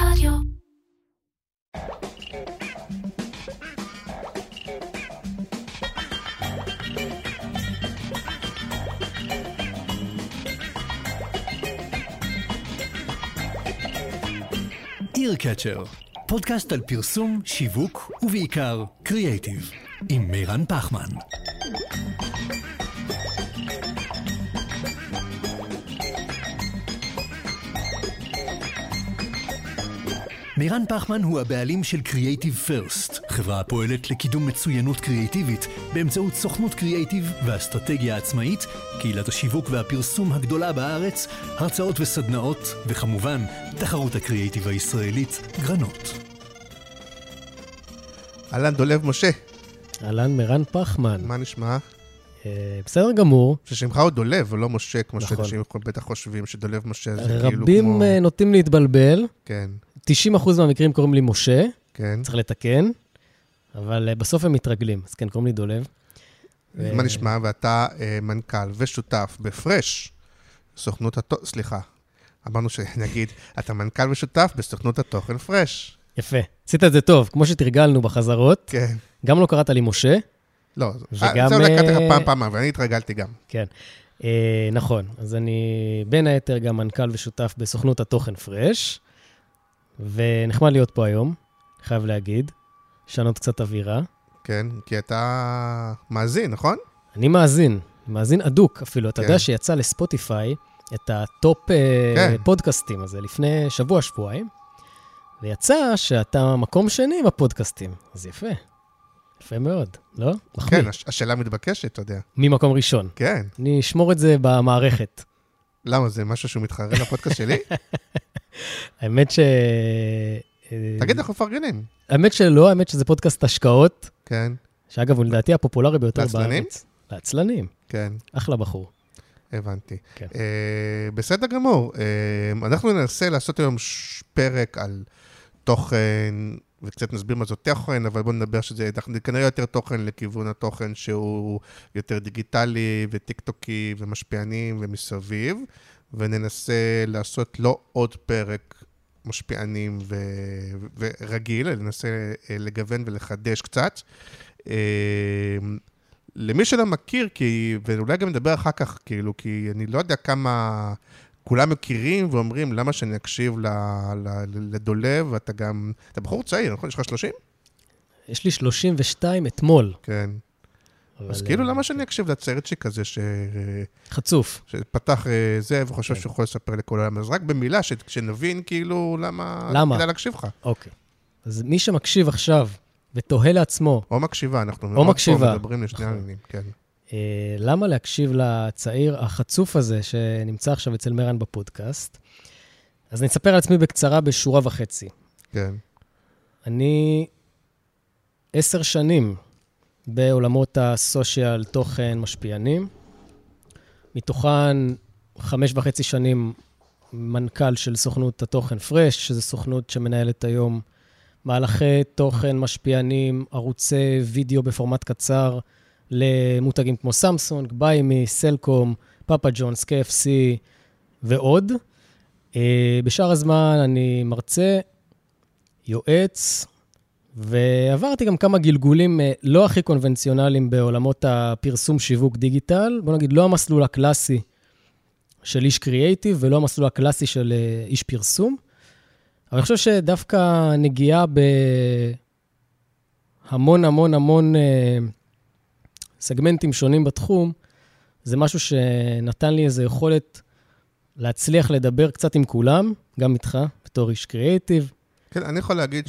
רדיו. איר פודקאסט על פרסום, שיווק ובעיקר קריאייטיב, עם מירן פחמן. מירן פחמן הוא הבעלים של Creative First, חברה הפועלת לקידום מצוינות קריאיטיבית באמצעות סוכנות קריאיטיב ואסטרטגיה עצמאית, קהילת השיווק והפרסום הגדולה בארץ, הרצאות וסדנאות, וכמובן, תחרות הקריאיטיב הישראלית, גרנות. אהלן, דולב משה, אהלן, מירן פחמן. מה נשמע? אה, בסדר גמור. ששמך הוא דולב, ולא משה, כמו נכון. שאנשים בטח חושבים שדולב משה זה כאילו רבים כמו... אה, נוטים להתבלבל. כן, 90% מהמקרים קוראים לי משה, כן. צריך לתקן, אבל אה, בסוף הם מתרגלים, אז כן, קוראים לי דולב. מה נשמע? ואתה אה, מנכ"ל ושותף בפרש, סוכנות התוכן, סליחה, אמרנו שנגיד, אתה מנכ"ל ושותף בסוכנות התוכן פרש. יפה, עשית את זה טוב, כמו שתרגלנו בחזרות. כן. גם לא קראת לי משה, לא, וגם, זה אולי קראתי לך אה, פעם, פעם, אבל אני התרגלתי גם. כן. אה, נכון, אז אני בין היתר גם מנכ"ל ושותף בסוכנות התוכן Fresh, ונחמד להיות פה היום, חייב להגיד, לשנות קצת אווירה. כן, כי אתה מאזין, נכון? אני מאזין, מאזין אדוק אפילו. אתה כן. יודע שיצא לספוטיפיי את ה top אה, כן. פודקאסטים הזה לפני שבוע-שבועיים, ויצא שאתה מקום שני בפודקאסטים. אז יפה, יפה מאוד, לא? מחמיא. כן, הש- השאלה מתבקשת, אתה יודע. ממקום ראשון. כן. אני אשמור את זה במערכת. למה, זה משהו שהוא מתחרה לפודקאסט שלי? האמת ש... תגיד, אנחנו מפרגנים. האמת שלא, האמת שזה פודקאסט השקעות, כן, שאגב, הוא לדעתי הפופולרי ביותר בארץ. לעצלנים? לעצלנים? כן. אחלה בחור. הבנתי. כן. אה, בסדר גמור. אה, אנחנו ננסה לעשות היום פרק על תוכן, וקצת נסביר מה זה תוכן, אבל בואו נדבר שזה כנראה יותר תוכן לכיוון התוכן שהוא יותר דיגיטלי וטיקטוקי ומשפיענים ומסביב, וננסה לעשות לא עוד פרק משפיענים ו... ורגיל, אלא ננסה אה, לגוון ולחדש קצת. אה, למי שלא מכיר, כי, ואולי גם נדבר אחר כך, כאילו, כי אני לא יודע כמה כולם מכירים ואומרים, למה שאני אקשיב לדולב, ואתה גם, אתה בחור צעיר, נכון? יש לך 30? יש לי 32 אתמול. כן. אז כאילו, אה, למה שאני אקשיב לציירצ'יק הזה ש... חצוף. שפתח אה, זה וחושב כן. שהוא יכול לספר לכל העולם? אז רק במילה, שנבין כאילו למה... למה? כדאי להקשיב לך. אוקיי. אז מי שמקשיב עכשיו ותוהה לעצמו, או מקשיבה, אנחנו מאוד מקשיבה. מדברים לשני. העניינים, כן. אה, למה להקשיב לצעיר החצוף הזה שנמצא עכשיו אצל מרן בפודקאסט? אז אני אספר על עצמי בקצרה בשורה וחצי. כן. אני עשר שנים בעולמות הסושיאל תוכן משפיענים, מתוכן חמש וחצי שנים מנכ"ל של סוכנות התוכן פרש, שזו סוכנות שמנהלת היום מהלכי תוכן משפיענים, ערוצי וידאו בפורמט קצר למותגים כמו סמסונג, ביימי, סלקום, פאפה ג'ונס, KFC ועוד. אה, בשאר הזמן אני מרצה, יועץ, ועברתי גם כמה גלגולים אה, לא הכי קונבנציונליים בעולמות הפרסום, שיווק, דיגיטל. בוא נגיד, לא המסלול הקלאסי של איש קריאייטיב ולא המסלול הקלאסי של אה, איש פרסום. אבל אני חושב שדווקא נגיעה בהמון המון המון אה, סגמנטים שונים בתחום, זה משהו שנתן לי איזו יכולת להצליח לדבר קצת עם כולם, גם איתך, בתור איש קריאייטיב. כן, אני יכול להגיד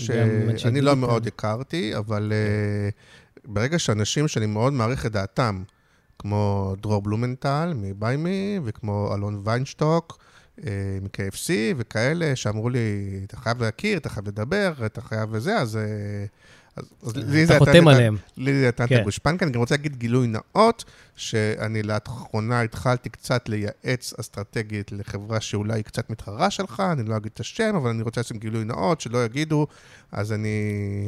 שאני לא. מאוד הכרתי, אבל uh, ברגע שאנשים שאני מאוד מעריך את דעתם, כמו דרור בלומנטל מביימי, וכמו אלון ויינשטוק uh, מ-KFC, וכאלה שאמרו לי, אתה חייב להכיר, אתה חייב לדבר, אתה חייב וזה, אז... Uh, אז, לי זה אתה חותם עליהם. לי זה נתן את כן. הגושפנקה. אני גם רוצה להגיד גילוי נאות, שאני לאחרונה התחלתי קצת לייעץ אסטרטגית לחברה שאולי היא קצת מתחרה שלך, אני לא אגיד את השם, אבל אני רוצה לשים גילוי נאות, שלא יגידו, אז אני...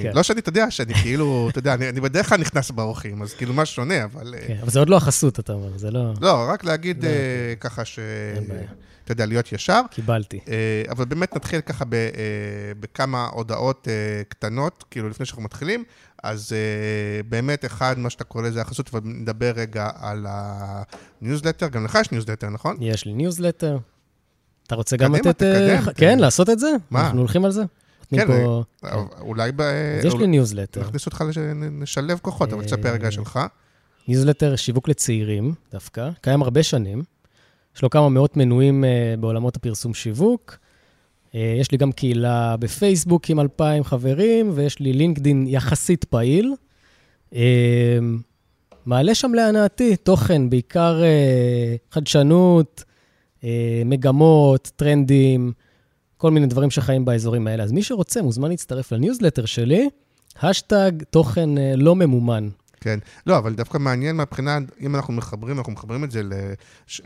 כן. לא שאני, אתה יודע, שאני כאילו, אתה יודע, אני, אני בדרך כלל נכנס באורחים, אז כאילו מה שונה, אבל... אה, כן, אבל זה עוד לא החסות, אתה אומר, זה לא... לא, רק להגיד לא, אה, ככה ש... אין בעיה. אתה יודע, להיות ישר. קיבלתי. אה, אבל באמת נתחיל ככה אה, בכמה הודעות אה, קטנות, כאילו לפני שאנחנו מתחילים. אז באמת, אחד, מה שאתה קורא לזה החסות, אבל נדבר רגע על הניוזלטר. גם לך יש ניוזלטר, נכון? יש לי ניוזלטר. אתה רוצה גם לתת... תקדם. כן, לעשות את זה? מה? אנחנו הולכים על זה? כן, פה- אולי ב... אז יש לי ניוזלטר. נכניס אותך. נשלב כוחות, אבל תספר רגע שלך. ניוזלטר שיווק לצעירים, דווקא, קיים הרבה שנים. יש לו כמה מאות מנויים אה, בעולמות הפרסום שיווק. אה, יש לי גם קהילה בפייסבוק עם 2,000 חברים, ויש לי לינקדין יחסית פעיל. אה, מעלה שם להנאתי תוכן, בעיקר חדשנות, מגמות, טרנדים, כל מיני דברים שחיים באזורים האלה. אז מי שרוצה מוזמן להצטרף לניוזלטר שלי, האשטג תוכן לא ממומן. כן. לא, אבל דווקא מעניין מהבחינה, אם אנחנו מחברים, אנחנו מחברים את זה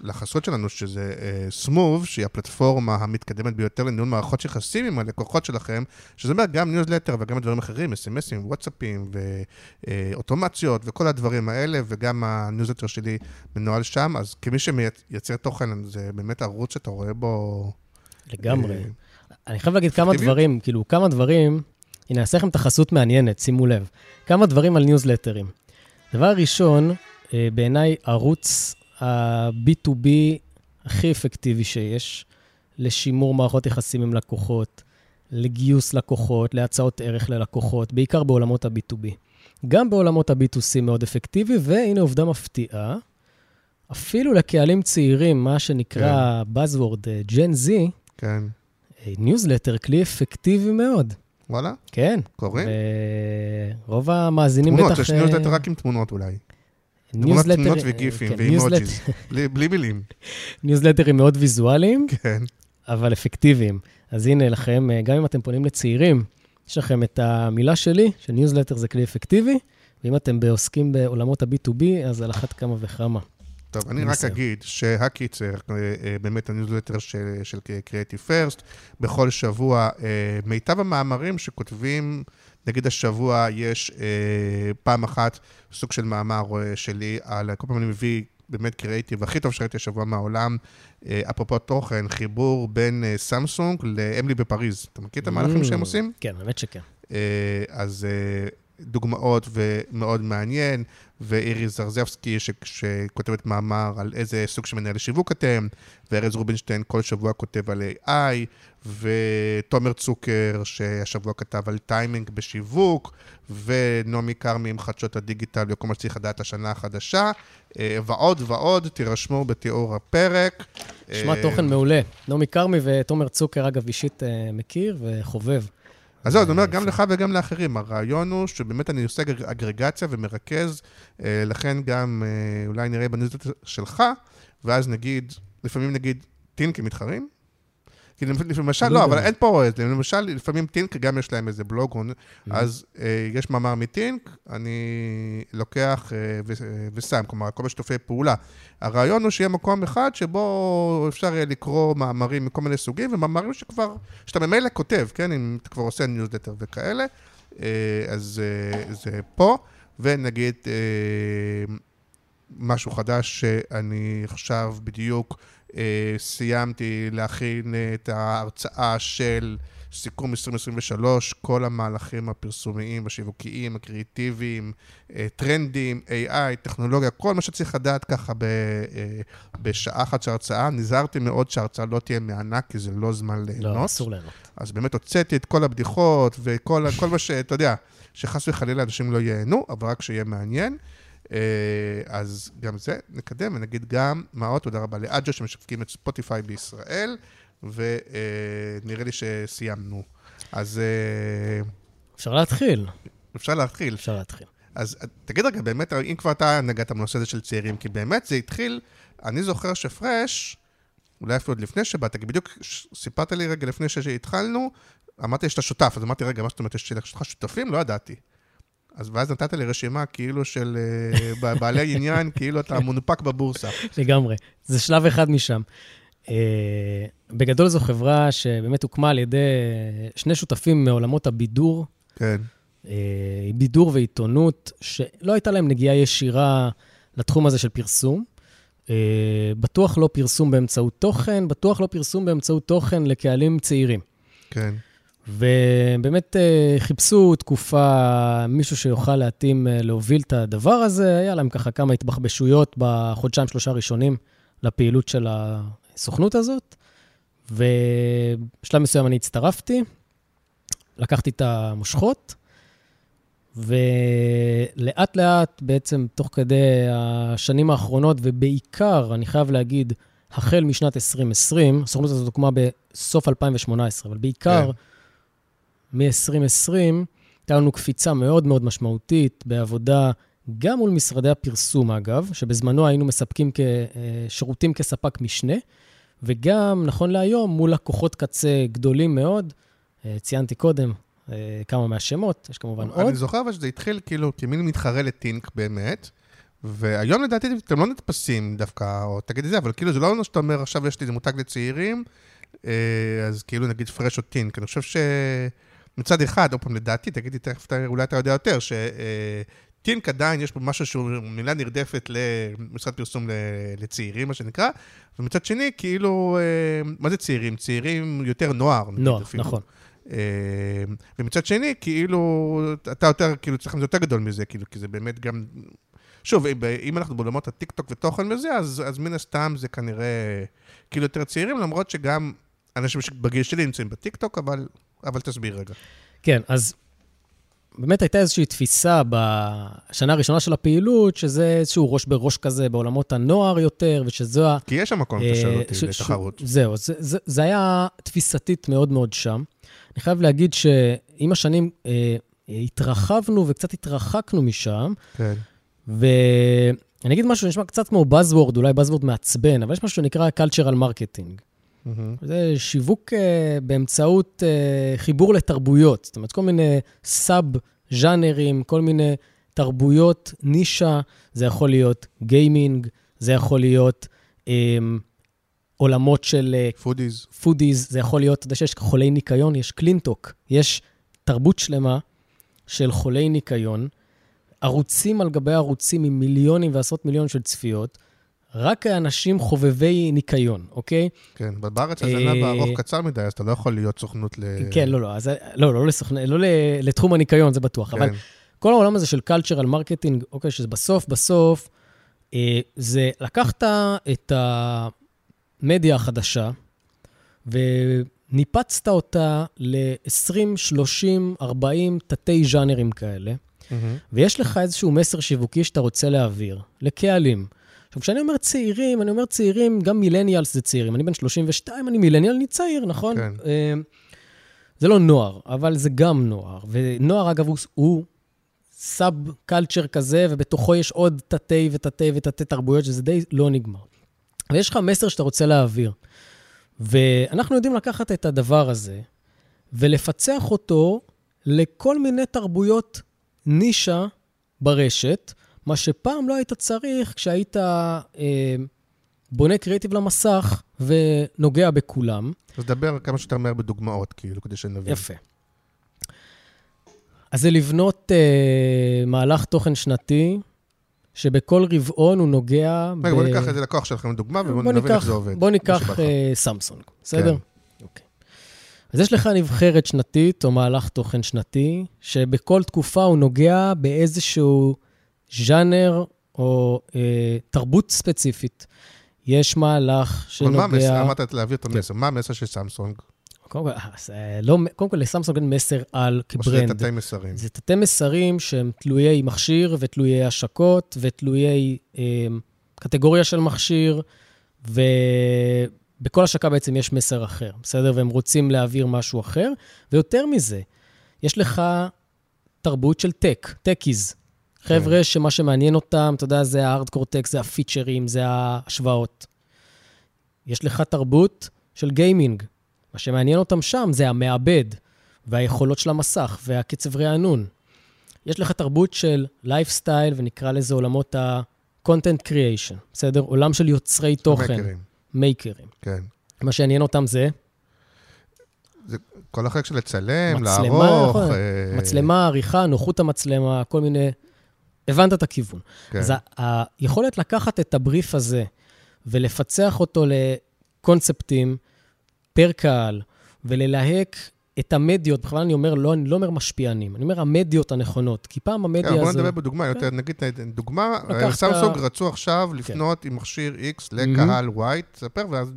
לחסות שלנו, שזה Smoove, שהיא הפלטפורמה המתקדמת ביותר לניהול מערכות יחסים עם הלקוחות שלכם, שזה אומר גם ניוזלטר וגם דברים אחרים, SMS ים, וואטסאפים ואוטומציות וכל הדברים האלה, וגם הניוזלטר שלי מנוהל שם, אז כמי שמייצר תוכן, זה באמת ערוץ שאתה רואה בו... לגמרי. אה, אני חייב להגיד כמה? דברים, כאילו, כמה דברים, הנה, אעשה לכם ת'חסות מעניינת, שימו לב. כמה דברים על ניוזלטרים. דבר ראשון, אה, בעיניי, ערוץ ה-B2B הכי אפקטיבי שיש, לשימור מערכות יחסים עם לקוחות, לגיוס לקוחות, להצעות ערך ללקוחות, בעיקר בעולמות ה-B2B. גם בעולמות ה-B2C מאוד אפקטיבי, והנה עובדה מפתיעה, אפילו לקהלים צעירים, מה שנקרא Buzzword אה, Gen Z, כן. ניוזלטר, כלי אפקטיבי מאוד. וואלה, כן. קוראים? ורוב המאזינים תמונות, בטח... יש אה, ניוזלטר רק עם תמונות אולי. תמונות, ניוזלטר- תמונות אה, וגיפים כן, ו emojis. בלי בלי מילים. ניוזלטרים מאוד ויזואליים, כן. אבל אפקטיביים. אז הנה לכם, אה, גם אם אתם פונים לצעירים, יש לכם את המילה שלי, שניוזלטר זה כלי אפקטיבי, ואם אתם עוסקים בעולמות ה-B2B, אז על אחת כמה וכמה. טוב, אני רק. אגיד שהקיצר, אה, אה, באמת הניוזלטר של, של Creative First, בכל שבוע, אה, מיטב המאמרים שכותבים, נגיד השבוע יש פעם אחת סוג של מאמר שלי על, כל פעם אני מביא באמת קריאיטיב הכי טוב שראיתי השבוע מהעולם, אפרופו תוכן, חיבור בין סמסונג לאמלי בפריז. אתה מכיר את המהלכים שהם Mm, עושים? כן, באמת שכן. אז דוגמאות ומאוד מעניין, ואיריס זרזבסקי ש- שכותבת מאמר על איזה סוג של מנהל שיווק אתם, וארז רובינשטיין כל שבוע כותב על AI, ותומר צוקר שהשבוע כתב על טיימינג בשיווק, ונעמי כרמי עם חדשות הדיגיטל וכל מה שצריך לדעת לשנה החדשה, אה, ועוד ועוד, תירשמו בתיאור הפרק. נשמע אה, תוכן מעולה. נעמי כרמי ותומר צוקר, אגב, אישית אה, מכיר וחובב. אז זהו, אני אומר גם לך וגם לאחרים. הרעיון הוא שבאמת אני עושה אגר- אגרגציה ומרכז, אה, לכן גם אה, אולי נראה בניוזלטר שלך, ואז נגיד, לפעמים נגיד, טינק הם מתחרים? כי למשל, לא לא. אבל אין פה איזה, למשל, לפעמים טינק גם יש להם איזה בלוג, או- אז אה, יש מאמר מטינק, אני לוקח אה, ו- אה, ושם, כלומר, כל מיני שיתופי פעולה. הרעיון הוא שיהיה מקום אחד שבו אפשר יהיה לקרוא מאמרים מכל מיני סוגים, ומאמרים שכבר, שאתה ממילא כותב, כן, אם אתה כבר עושה ניוזלטר וכאלה, אז זה פה, ונגיד משהו חדש שאני עכשיו בדיוק סיימתי להכין את ההרצאה של סיכום 2023, כל המהלכים הפרסומיים, השיווקיים, הקריאיטיביים, אה, טרנדים, AI, טכנולוגיה, כל מה שצריך לדעת ככה ב, אה, בשעה אחת של הרצאה. נזהרתי מאוד שההרצאה לא תהיה מענק, כי זה לא זמן ליהנות. לא, אסור ליהנות. אז באמת הוצאתי את כל הבדיחות וכל כל מה שאתה יודע, שחס וחלילה אנשים לא ייהנו, אבל רק שיהיה מעניין. אה, אז גם זה נקדם, ונגיד גם, מה עוד? תודה רבה לאג'ה שמשווקים את ספוטיפיי בישראל, ונראה לי שסיימנו. אז אה, אפשר להתחיל, אפשר להתחיל. אפשר להתחיל. אז תגיד רגע, באמת, אם כבר אתה נגעת בנושא הזה של צעירים, כי באמת זה התחיל, אני זוכר שפרש, אולי אפילו עוד לפני שבאת, כי בדיוק סיפרת לי רגע לפני שהתחלנו, אמרתי שאתה שותף, אז אמרתי, רגע, מה זאת אומרת, יש לך שותפים? לא ידעתי. אז ואז נתת לי רשימה כאילו של אה, בעלי עניין, כאילו אתה מונפק בבורסה. לגמרי. זה שלב אחד משם. Uh, בגדול זו חברה שבאמת הוקמה על ידי שני שותפים מעולמות הבידור, כן. בידור ועיתונות, שלא הייתה להם נגיעה ישירה לתחום הזה של פרסום, אה, בטוח לא פרסום באמצעות תוכן, בטוח לא פרסום באמצעות תוכן לקהלים צעירים. כן. ובאמת אה, חיפשו תקופה, מישהו שיוכל להתאים, אה, להוביל את הדבר הזה. היה להם ככה כמה התבחבשויות בחודשיים, שלושה ראשונים לפעילות של הסוכנות הזאת. ובשלב מסוים אני הצטרפתי, לקחתי את המושכות, ולאט לאט, בעצם תוך כדי השנים האחרונות, ובעיקר, אני חייב להגיד, החל משנת 2020, הסוכנות הזאת הוקמה בסוף 2018, אבל בעיקר כן. מ-2020, הייתה לנו קפיצה מאוד מאוד משמעותית בעבודה, גם מול משרדי הפרסום, אגב, שבזמנו היינו מספקים שירותים כספק משנה, וגם, נכון להיום, מול לקוחות קצה גדולים מאוד. אה, ציינתי קודם אה, כמה מהשמות, יש כמובן עוד. אני זוכר אבל שזה התחיל כאילו כמין מתחרה לטינק באמת, והיום לדעתי אתם לא נתפסים דווקא, או תגיד את זה, אבל כאילו זה לא שאתה אומר עכשיו יש לי איזה מותג לצעירים, אה, אז כאילו נגיד פרש או טינק. אני חושב שמצד אחד, עוד פעם, לדעתי, תגידי תכף, אולי אתה יודע יותר, ש... טינק עדיין יש פה משהו שהוא מילה נרדפת למשרד פרסום לצעירים, מה שנקרא, ומצד שני, כאילו, מה זה צעירים? צעירים יותר נוער. נוער, נכון. אה, ומצד שני, כאילו, אתה יותר, כאילו, צריך להיות יותר גדול מזה, כאילו, כי זה באמת גם... שוב, אם אנחנו בעולמות הטיקטוק ותוכן וזה, אז, אז מן הסתם זה כנראה כאילו יותר צעירים, למרות שגם אנשים בגיל שלי נמצאים בטיקטוק, אבל, אבל תסביר רגע. כן, אז באמת הייתה איזושהי תפיסה בשנה הראשונה של הפעילות, שזה איזשהו ראש בראש כזה בעולמות הנוער יותר, ושזו ה... כי יש שם מקום, תשאל אותי, לתחרות. זהו, זה, זה, זה היה תפיסתית מאוד מאוד שם. אני חייב להגיד שעם השנים אה, התרחבנו וקצת התרחקנו משם. כן. ואני אגיד משהו שנשמע קצת כמו Buzzword, אולי Buzzword מעצבן, אבל יש משהו שנקרא cultural marketing. Mm-hmm. זה שיווק uh, באמצעות uh, חיבור לתרבויות. זאת אומרת, כל מיני סאב-ז'אנרים, כל מיני תרבויות, נישה. זה יכול להיות גיימינג, זה יכול להיות um, עולמות של... foodies. Uh, foodies, זה יכול להיות, אתה יודע שיש חולי ניקיון, יש CleanTok, יש תרבות שלמה של חולי ניקיון, ערוצים על גבי ערוצים עם מיליונים ועשרות מיליונים של צפיות. רק האנשים חובבי ניקיון, אוקיי? כן, בארץ הזנב הארוך קצר מדי, אז אתה לא יכול להיות סוכנות ל... כן, לא, לא, אז, לא, לא, לסוכנות, לא לתחום הניקיון, זה בטוח. כן. אבל כל העולם הזה של cultural marketing, אוקיי, שזה בסוף, בסוף, אה, זה לקחת את המדיה החדשה, וניפצת אותה ל-20, 30, 40 תתי ז'אנרים כאלה, mm-hmm. ויש לך איזשהו מסר שיווקי שאתה רוצה להעביר לקהלים. עכשיו, כשאני אומר צעירים, אני אומר צעירים, גם מילניאלס זה צעירים. אני בן 32, אני מילניאל, אני צעיר, נכון? כן. Uh, זה לא נוער, אבל זה גם נוער. ונוער, אגב, הוא, הוא סאב קלצ'ר כזה, ובתוכו יש עוד תתי ותתי ותתי תרבויות, שזה די לא נגמר. ויש לך מסר שאתה רוצה להעביר. ואנחנו יודעים לקחת את הדבר הזה ולפצח אותו לכל מיני תרבויות נישה ברשת, מה שפעם לא היית צריך כשהיית אה, בונה קריאיטיב למסך ונוגע בכולם. אז דבר כמה שיותר מהר בדוגמאות, כאילו, כדי שנבין. יפה. אז זה לבנות אה, מהלך תוכן שנתי, שבכל רבעון הוא נוגע רגע, ב... בוא ניקח איזה לקוח שלכם לדוגמה, ובוא נבין איך זה עובד. בוא ניקח אה, סמסונג, בסדר? כן. אוקיי. אז יש לך נבחרת שנתית, או מהלך תוכן שנתי, שבכל תקופה הוא נוגע באיזשהו ז'אנר או אה, תרבות ספציפית. יש מהלך שנוגע... אבל מה המסר? אמרת להעביר את המסר. כן. מה המסר של סמסונג? קודם כל, אה, לא, קודם כל לסמסונג אין מסר על כ brand. או שזה תתי מסרים. זה תתי מסרים שהם תלויי מכשיר ותלויי השקות ותלויי אה, קטגוריה של מכשיר, ובכל השקה בעצם יש מסר אחר, בסדר? והם רוצים להעביר משהו אחר. ויותר מזה, יש לך תרבות של tech, techies. חבר'ה. שמה שמעניין אותם, אתה יודע, זה hardcore tech, זה הפיצ'רים, זה ההשוואות. יש לך תרבות של גיימינג. מה שמעניין אותם שם זה המעבד, והיכולות של המסך, והקצב רענון. יש לך תרבות של לייפסטייל, ונקרא לזה עולמות ה-content creation, בסדר? עולם של יוצרי תוכן. מייקרים. מייקרים. כן. מה שעניין אותם זה? זה כל החלק של לצלם, לערוך. נכון. אה... מצלמה, עריכה, נוחות המצלמה, כל מיני... הבנת את הכיוון. כן. אז היכולת לקחת את הבריף הזה ולפצח אותו לקונספטים פר קהל, וללהק את המדיות, בכלל אני אומר, לא, אני לא אומר משפיענים, אני אומר המדיות הנכונות, כי פעם המדיה כן, הזו... בוא נדבר בדוגמה, יותר, נגיד, דוגמה, לקחת- סמסונג רצו עכשיו לפנות עם מכשיר X לקהל Y, תספר, ואז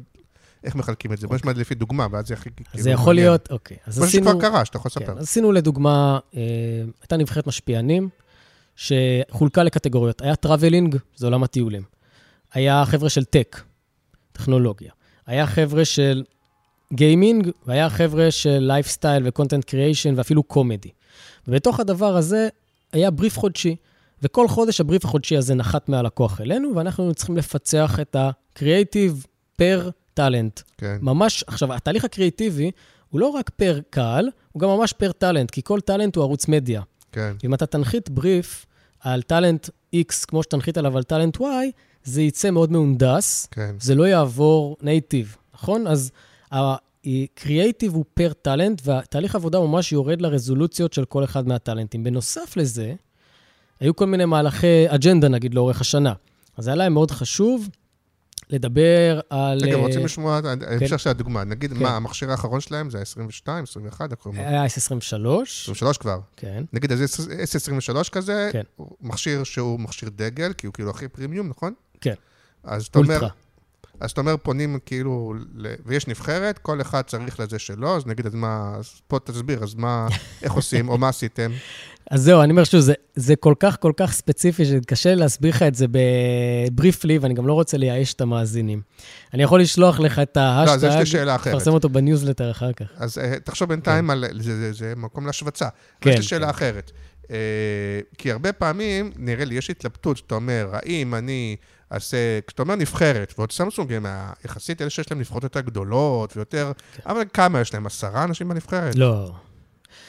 איך מחלקים את זה? בוא נשמע את זה לפי דוגמה, ואז זה הכי... אז כאילו, זה יכול. להיות, אוקיי. מה. שכבר קרה, שאתה יכול כן, לספר. אז עשינו לדוגמה, אה, הייתה נבחרת משפיענים, שחולקה לקטגוריות. היה traveling, זה עולם הטיולים. היה חבר'ה של tech, טכנולוגיה. היה חבר'ה של גיימינג, והיה חבר'ה של לייפסטייל ו content creation ואפילו comedy. ובתוך הדבר הזה היה בריף חודשי, וכל חודש הבריף החודשי הזה נחת מהלקוח אלינו, ואנחנו צריכים לפצח את ה-creative פר talent. כן, ממש, עכשיו, התהליך הקריאיטיבי הוא לא רק פר קהל, הוא גם ממש פר talent, כי כל talent הוא ערוץ מדיה. כן. אם אתה תנחית בריף על talent X כמו שתנחית עליו על talent Y, זה יצא מאוד מהונדס, כן. זה לא יעבור native, נכון? אז הקריאייטיב הוא פר talent, והתהליך העבודה ממש יורד לרזולוציות של כל אחד מהטאלנטים. בנוסף לזה, היו כל מיני מהלכי אג'נדה, נגיד, לאורך השנה. אז היה להם מאוד חשוב לדבר על... רגע, אה, רוצים לשמוע את ההמשך של הדוגמה. נגיד, כן. מה, המכשיר האחרון שלהם זה ה-22, 21, איך קוראים לו? היה S23, 23 כבר. כן. נגיד, אז S23 כזה, כן. מכשיר שהוא מכשיר דגל, כי הוא כאילו הכי פרימיום, נכון? כן. אז אתה אומר, אולטרה. אז אתה אומר, פונים כאילו, ויש נבחרת, כל אחד צריך לזה שלו, אז נגיד, אז מה, אז פה תסביר, אז מה, איך עושים, או מה עשיתם? אז זהו, אני אומר שוב, זה, זה כל כך כל כך ספציפי, שקשה להסביר לך את זה בבריפלי, ואני גם לא רוצה לייאש את המאזינים. אני יכול לשלוח לך את לא, אז יש לי ההשטג, שאלה אחרת. תפרסם אותו בניוזלטר אחר כך. אז אה, תחשוב בינתיים על, זה, זה, זה מקום להשווצה. כן, יש לי שאלה כן. אחרת. אה, כי הרבה פעמים, נראה לי, יש התלבטות, שאתה אומר, האם אני אעשה, כשאתה אומר נבחרת, ועוד סמסונג הם יחסית אלה שיש להם נבחרות יותר גדולות ויותר, אבל כמה יש להם? עשרה אנשים בנבחרת? כן. לא, זה מאוד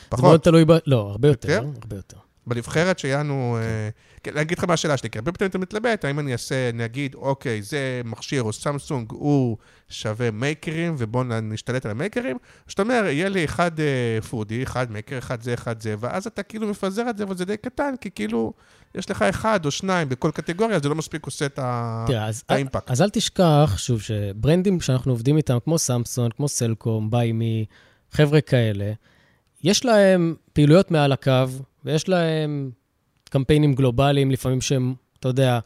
פחות? תלוי ב... לא, הרבה יותר, יותר? הרבה יותר. בנבחרת שיענו... אה, כן, להגיד לך מה השאלה שלי, כי הרבה פעמים אתה מתלבט, האם אני אעשה, נגיד, אוקיי, זה מכשיר או סמסונג, הוא שווה מייקרים, ובואו נשתלט על המייקרים, שאתה אומר, יהיה לי אחד אה, foodie, אחד maker, אחד זה, אחד זה, ואז אתה כאילו מפזר את זה, אבל זה די קטן, כי כאילו, יש לך אחד או שניים בכל קטגוריה, זה לא מספיק עושה את האימפקט. אז אל תשכח, שוב, שברנדים שאנחנו עובדים איתם, כמו סמסונג, כמו סלקום, BUYME, חבר'ה כאלה, יש להם פעילויות מעל הקו, ויש להם קמפיינים גלובליים, לפעמים שהם, אתה יודע,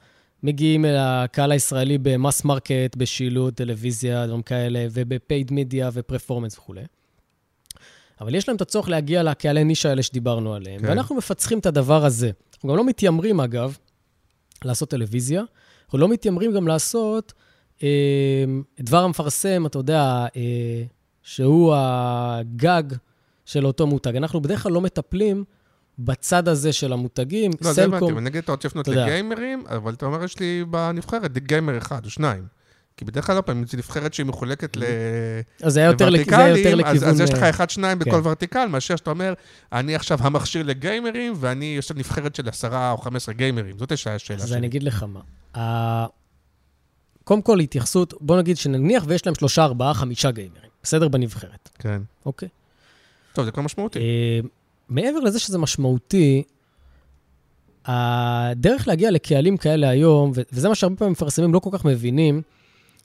מגיעים אל הקהל הישראלי ב mass market, בשילוט, טלוויזיה, דברים כאלה, וב paid media ו performance וכולי. אבל יש להם את הצורך להגיע לקהלי נישה האלה שדיברנו עליהם, כן. ואנחנו מפצחים את הדבר הזה. אנחנו גם לא מתיימרים, אגב, לעשות טלוויזיה, אנחנו לא מתיימרים גם לעשות אה, דבר המפרסם, אתה יודע, אה, שהוא הגג של אותו מותג. אנחנו בדרך כלל לא מטפלים בצד הזה של המותגים. לא, זה הבנתי, סלקום, אבל נגיד אתה רוצה לפנות. לגיימרים, אבל אתה אומר, יש לי בנבחרת גיימר אחד או שניים. כי בדרך כלל, לא פעם, זו נבחרת שהיא מחולקת ל... אז זה היה יותר, זה יש לך אה, אחד, שניים בכל כן. ורטיקל, מאשר שאתה אומר, אני עכשיו המכשיר לגיימרים, ואני עושה נבחרת של עשרה או חמש עשרה גיימרים. זאת השאלה השאלה אז שלי. אני אגיד לך מה. קודם כל, התייחסות, בוא נגיד שנניח ויש להם שלושה, ארבעה, חמישה גיימרים, בסדר? בנבחרת, כן. אוקיי? טוב, זה כבר משמעותי. מעבר לזה שזה משמעותי, הדרך להגיע לקהלים כאלה היום, וזה מה שהרבה פעמים מפרסמים לא כל כך מבינים,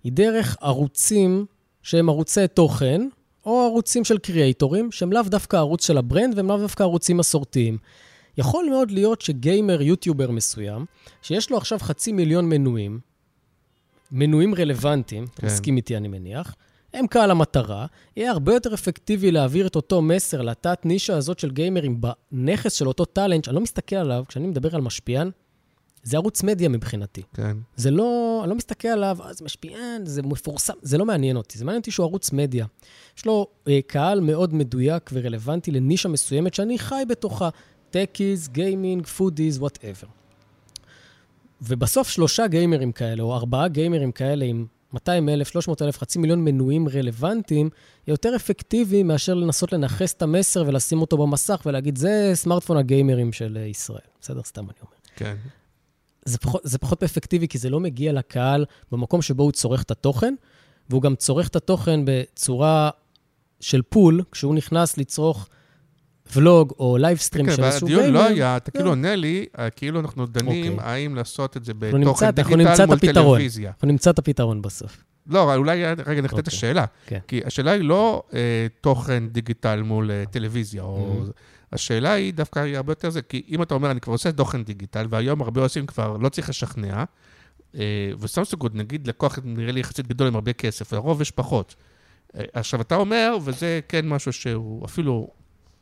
היא דרך ערוצים שהם ערוצי תוכן, או ערוצים של קריאייטורים, שהם לאו דווקא ערוץ של ה brand והם לאו דווקא ערוצים מסורתיים. יכול מאוד להיות שגיימר, יוטיובר מסוים, שיש לו עכשיו חצי מיליון מנויים, מנויים רלוונטיים, אתה כן. מסכים איתי, אני מניח, הם קהל המטרה, יהיה הרבה יותר אפקטיבי להעביר את אותו מסר לתת נישה הזאת של גיימרים בנכס של אותו talent, שאני לא מסתכל עליו, כשאני מדבר על משפיען, זה ערוץ מדיה מבחינתי. כן. זה לא, אני לא מסתכל עליו, אה, זה משפיען, זה מפורסם, זה לא מעניין אותי. זה מעניין אותי שהוא ערוץ מדיה. יש לו אה, קהל מאוד מדויק ורלוונטי לנישה מסוימת שאני חי בתוכה. techies, גיימינג, foodies, whatever. ובסוף שלושה גיימרים כאלה, או ארבעה גיימרים כאלה עם 200 אלף, 300 אלף, חצי מיליון מנויים רלוונטיים, יהיה יותר אפקטיבי מאשר לנסות לנכס את המסר ולשים אותו במסך ולהגיד, זה סמארטפון הגיימרים של אה, ישראל. בסדר? סתם אני אומר. כן. זה פחות, זה פחות אפקטיבי, כי זה לא מגיע לקהל במקום שבו הוא צורך את התוכן, והוא גם צורך את התוכן בצורה של pull, כשהוא נכנס לצרוך ולוג או livestream כן, של איזשהו גיימר. לא היה, אתה כאילו לא. עונה לי, אה, כאילו אנחנו דנים אוקיי. האם לעשות את זה בתוכן אנחנו דיגיטל מול. טלוויזיה. אנחנו נמצא את הפתרון בסוף. לא, אולי רגע נחטא את אוקיי. השאלה. כן. כי השאלה היא לא אה, תוכן דיגיטל מול אה, טלוויזיה, או... Mhm. השאלה היא דווקא היא הרבה יותר זה, כי אם אתה אומר, אני כבר עושה תוכן דיגיטל, והיום הרבה עושים כבר, לא צריך לשכנע, וסמסונג עוד נגיד לקוח נראה לי יחסית גדול עם הרבה כסף, לרוב יש פחות. עכשיו, אתה אומר, וזה כן משהו שהוא אפילו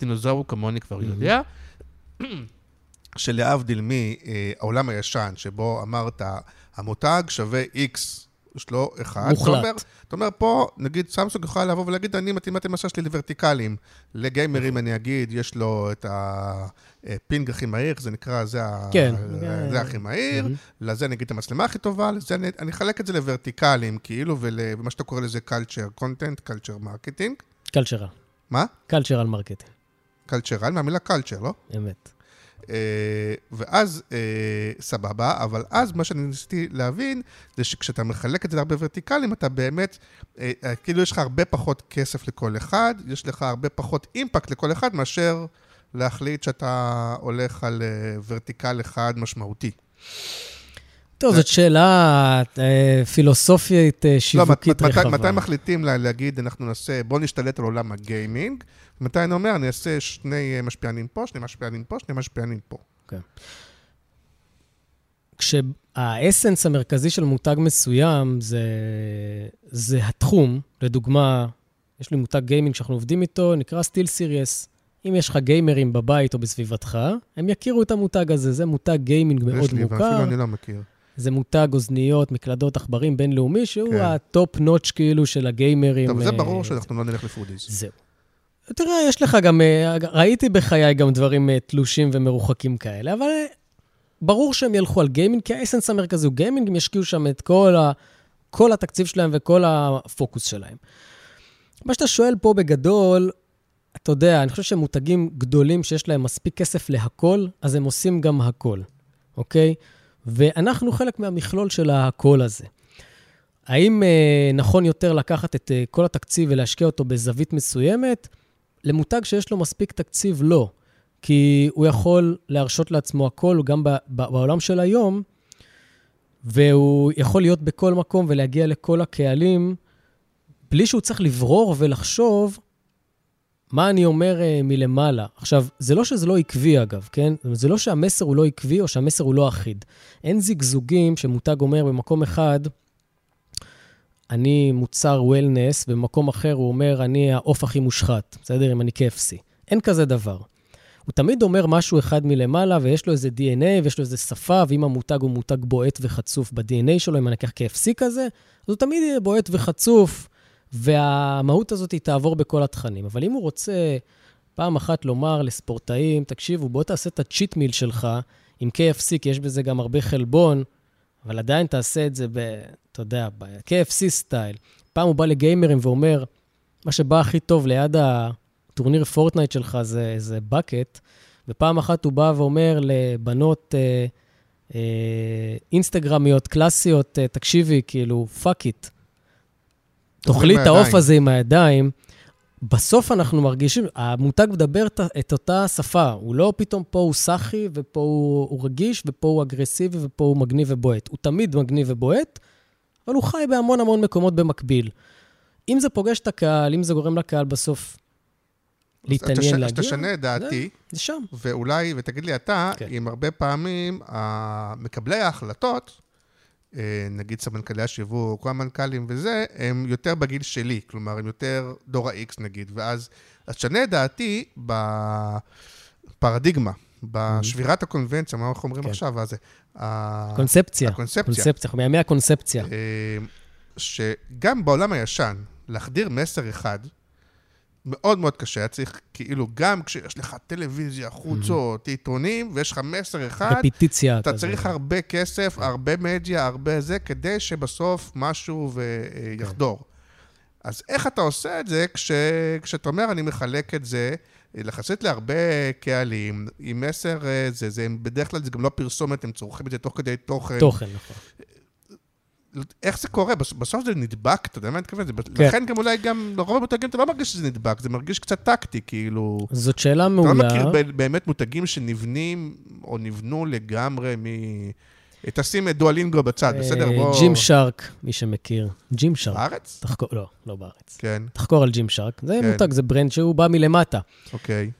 דינוזאור כמוני כבר יודע, שלהבדיל מהעולם הישן, שבו אמרת, המותג שווה X, יש לו אחד. מוחלט. אתה אומר, אתה אומר, פה, נגיד, סמסונג יכולה לבוא ולהגיד, אני מתאים את המשל שלי לוורטיקלים. לגיימרים אני אגיד, יש לו את הפינג הכי מהיר, זה נקרא, זה, ה- כן. זה הכי מהיר, מהמם. לזה אני אגיד את המצלמה הכי טובה, לזה אני, אני אחלק את זה לוורטיקלים, כאילו, ומה שאתה קורא לזה culture content, culture marketing. Cultural. מה? cultural marketing, cultural, מהמילה culture, לא? אמת. אה, ואז, אה, סבבה, אבל אז מה שאני ניסיתי להבין, זה שכשאתה מחלק את זה להרבה ורטיקלים, אתה באמת, אה, כאילו יש לך הרבה פחות כסף לכל אחד, יש לך הרבה פחות אימפקט לכל אחד, מאשר להחליט שאתה הולך על אה, ורטיקל אחד משמעותי. טוב, זאת שאלה אה, פילוסופית לא, שיווקית מתי- רחבה. מתי מחליטים לה- להגיד, אנחנו נעשה, בוא נשתלט על עולם הגיימינג, ומתי אני אומר, אני אעשה שני אה, משפיענים פה, שני משפיענים פה, שני משפיענים פה. כשהאסנס המרכזי של מותג מסוים זה, זה התחום, לדוגמה, יש לי מותג גיימינג שאנחנו עובדים איתו, נקרא סטיל סיריוס. אם יש לך גיימרים בבית או בסביבתך, הם יכירו את המותג הזה, זה מותג גיימינג מאוד יש לי, מוכר. ואפילו אני לא מכיר. זה מותג אוזניות, מקלדות, עכברים בינלאומי, שהוא כן. הטופ נוטץ' כאילו של הגיימרים. טוב, זה אה, ברור שאנחנו לא נלך ל foodies. זהו. תראה, יש לך גם, אה, ראיתי בחיי גם דברים אה, תלושים ומרוחקים כאלה, אבל אה, ברור שהם ילכו על גיימינג, כי ה essence המרכזי הוא גיימינג, הם ישקיעו שם את כל, ה, כל התקציב שלהם וכל הפוקוס שלהם. מה שאתה שואל פה בגדול, אתה יודע, אני חושב שמותגים גדולים שיש להם מספיק כסף להכל, אז הם עושים גם הכל, אוקיי? ואנחנו חלק מהמכלול של הכל הזה. האם אה, נכון יותר לקחת את אה, כל התקציב ולהשקיע אותו בזווית מסוימת? למותג שיש לו מספיק תקציב, לא. כי הוא יכול להרשות לעצמו הכל, גם בעולם של היום, והוא יכול להיות בכל מקום ולהגיע לכל הקהלים, בלי שהוא צריך לברור ולחשוב מה אני אומר אה, מלמעלה. עכשיו, זה לא שזה לא עקבי, אגב, כן? זה לא שהמסר הוא לא עקבי או שהמסר הוא לא אחיד. אין זיגזוגים שמותג אומר במקום אחד, אני מוצר וולנס, ובמקום אחר הוא אומר, אני העוף הכי מושחת, בסדר? אם אני KFC. אין כזה דבר. הוא תמיד אומר משהו אחד מלמעלה, ויש לו איזה DNA, ויש לו איזה שפה, ואם המותג הוא מותג בועט וחצוף ב-DNA שלו, אם אני אקח KFC כזה, אז הוא תמיד יהיה בועט וחצוף, והמהות הזאת היא תעבור בכל התכנים. אבל אם הוא רוצה פעם אחת לומר לספורטאים, תקשיבו, בוא תעשה את הצ'יט מיל שלך עם KFC, כי יש בזה גם הרבה חלבון, אבל עדיין תעשה את זה ב... אתה יודע, ב-KFC style. פעם הוא בא לגיימרים ואומר, מה שבא הכי טוב ליד הטורניר פורטנייט שלך זה, זה bucket, ופעם אחת הוא בא ואומר לבנות אה, אה, אינסטגרמיות קלאסיות, אה, תקשיבי, כאילו, fuck it. תאכלי את העוף. הזה עם הידיים. בסוף אנחנו מרגישים, המותג מדבר את, אותה שפה. הוא לא פתאום פה הוא סאחי, ופה הוא, הוא רגיש, ופה הוא אגרסיבי, ופה הוא מגניב ובועט. הוא תמיד מגניב ובועט, אבל הוא חי בהמון המון מקומות במקביל. אם זה פוגש את הקהל, אם זה גורם לקהל בסוף אז תש- להתעניין אז להגיע, תשנה את דעתי, זה שם. ואולי, ותגיד לי אתה, כן. אם הרבה פעמים ה- מקבלי ההחלטות, אה, נגיד סמנכ"לי השיווק, כל המנכ"לים וזה, הם יותר בגיל שלי, כלומר, הם יותר דור ה-X נגיד, ואז, אז תשנה את דעתי בפרדיגמה, בשבירת הקונבנציה, מה אנחנו אומרים כן. עכשיו, אז ה- קונספציה. הקונספציה. קונספציה, אנחנו מימי הקונספציה. אה, שגם בעולם הישן, להחדיר מסר אחד, מאוד מאוד קשה, היה צריך כאילו, גם כשיש לך טלוויזיה, חוצות, עיתונים, ויש לך מסר אחד, רפיטיציה אתה כזה. צריך הרבה כסף, הרבה מדיה, הרבה זה, כדי שבסוף משהו ו- אה, יחדור. אז איך אתה עושה את זה כש, כשאתה אומר, אני מחלק את זה יחסית להרבה קהלים, עם מסר, אה, זה, זה, בדרך כלל זה גם לא פרסומת, הם צורכים את זה תוך כדי תוכן. תוכן, נכון. איך זה קורה? בס- בסוף זה נדבק, אתה יודע מה אני מתכוון? כן. לכן גם אולי גם, לרוב המותגים אתה לא מרגיש שזה נדבק, זה מרגיש קצת טקטי, כאילו... זאת שאלה אתה לא מעולה. מכיר באמת מותגים שנבנים, או נבנו לגמרי מ... תשים את דואלינגו בצד, בסדר? אה, בוא... ג'ים שרק, מי שמכיר. Gymshark. בארץ? תחקור, לא, לא בארץ. כן, תחקור על Gymshark. זה כן. מותג, זה ברנד שהוא בא מלמטה. אוקיי.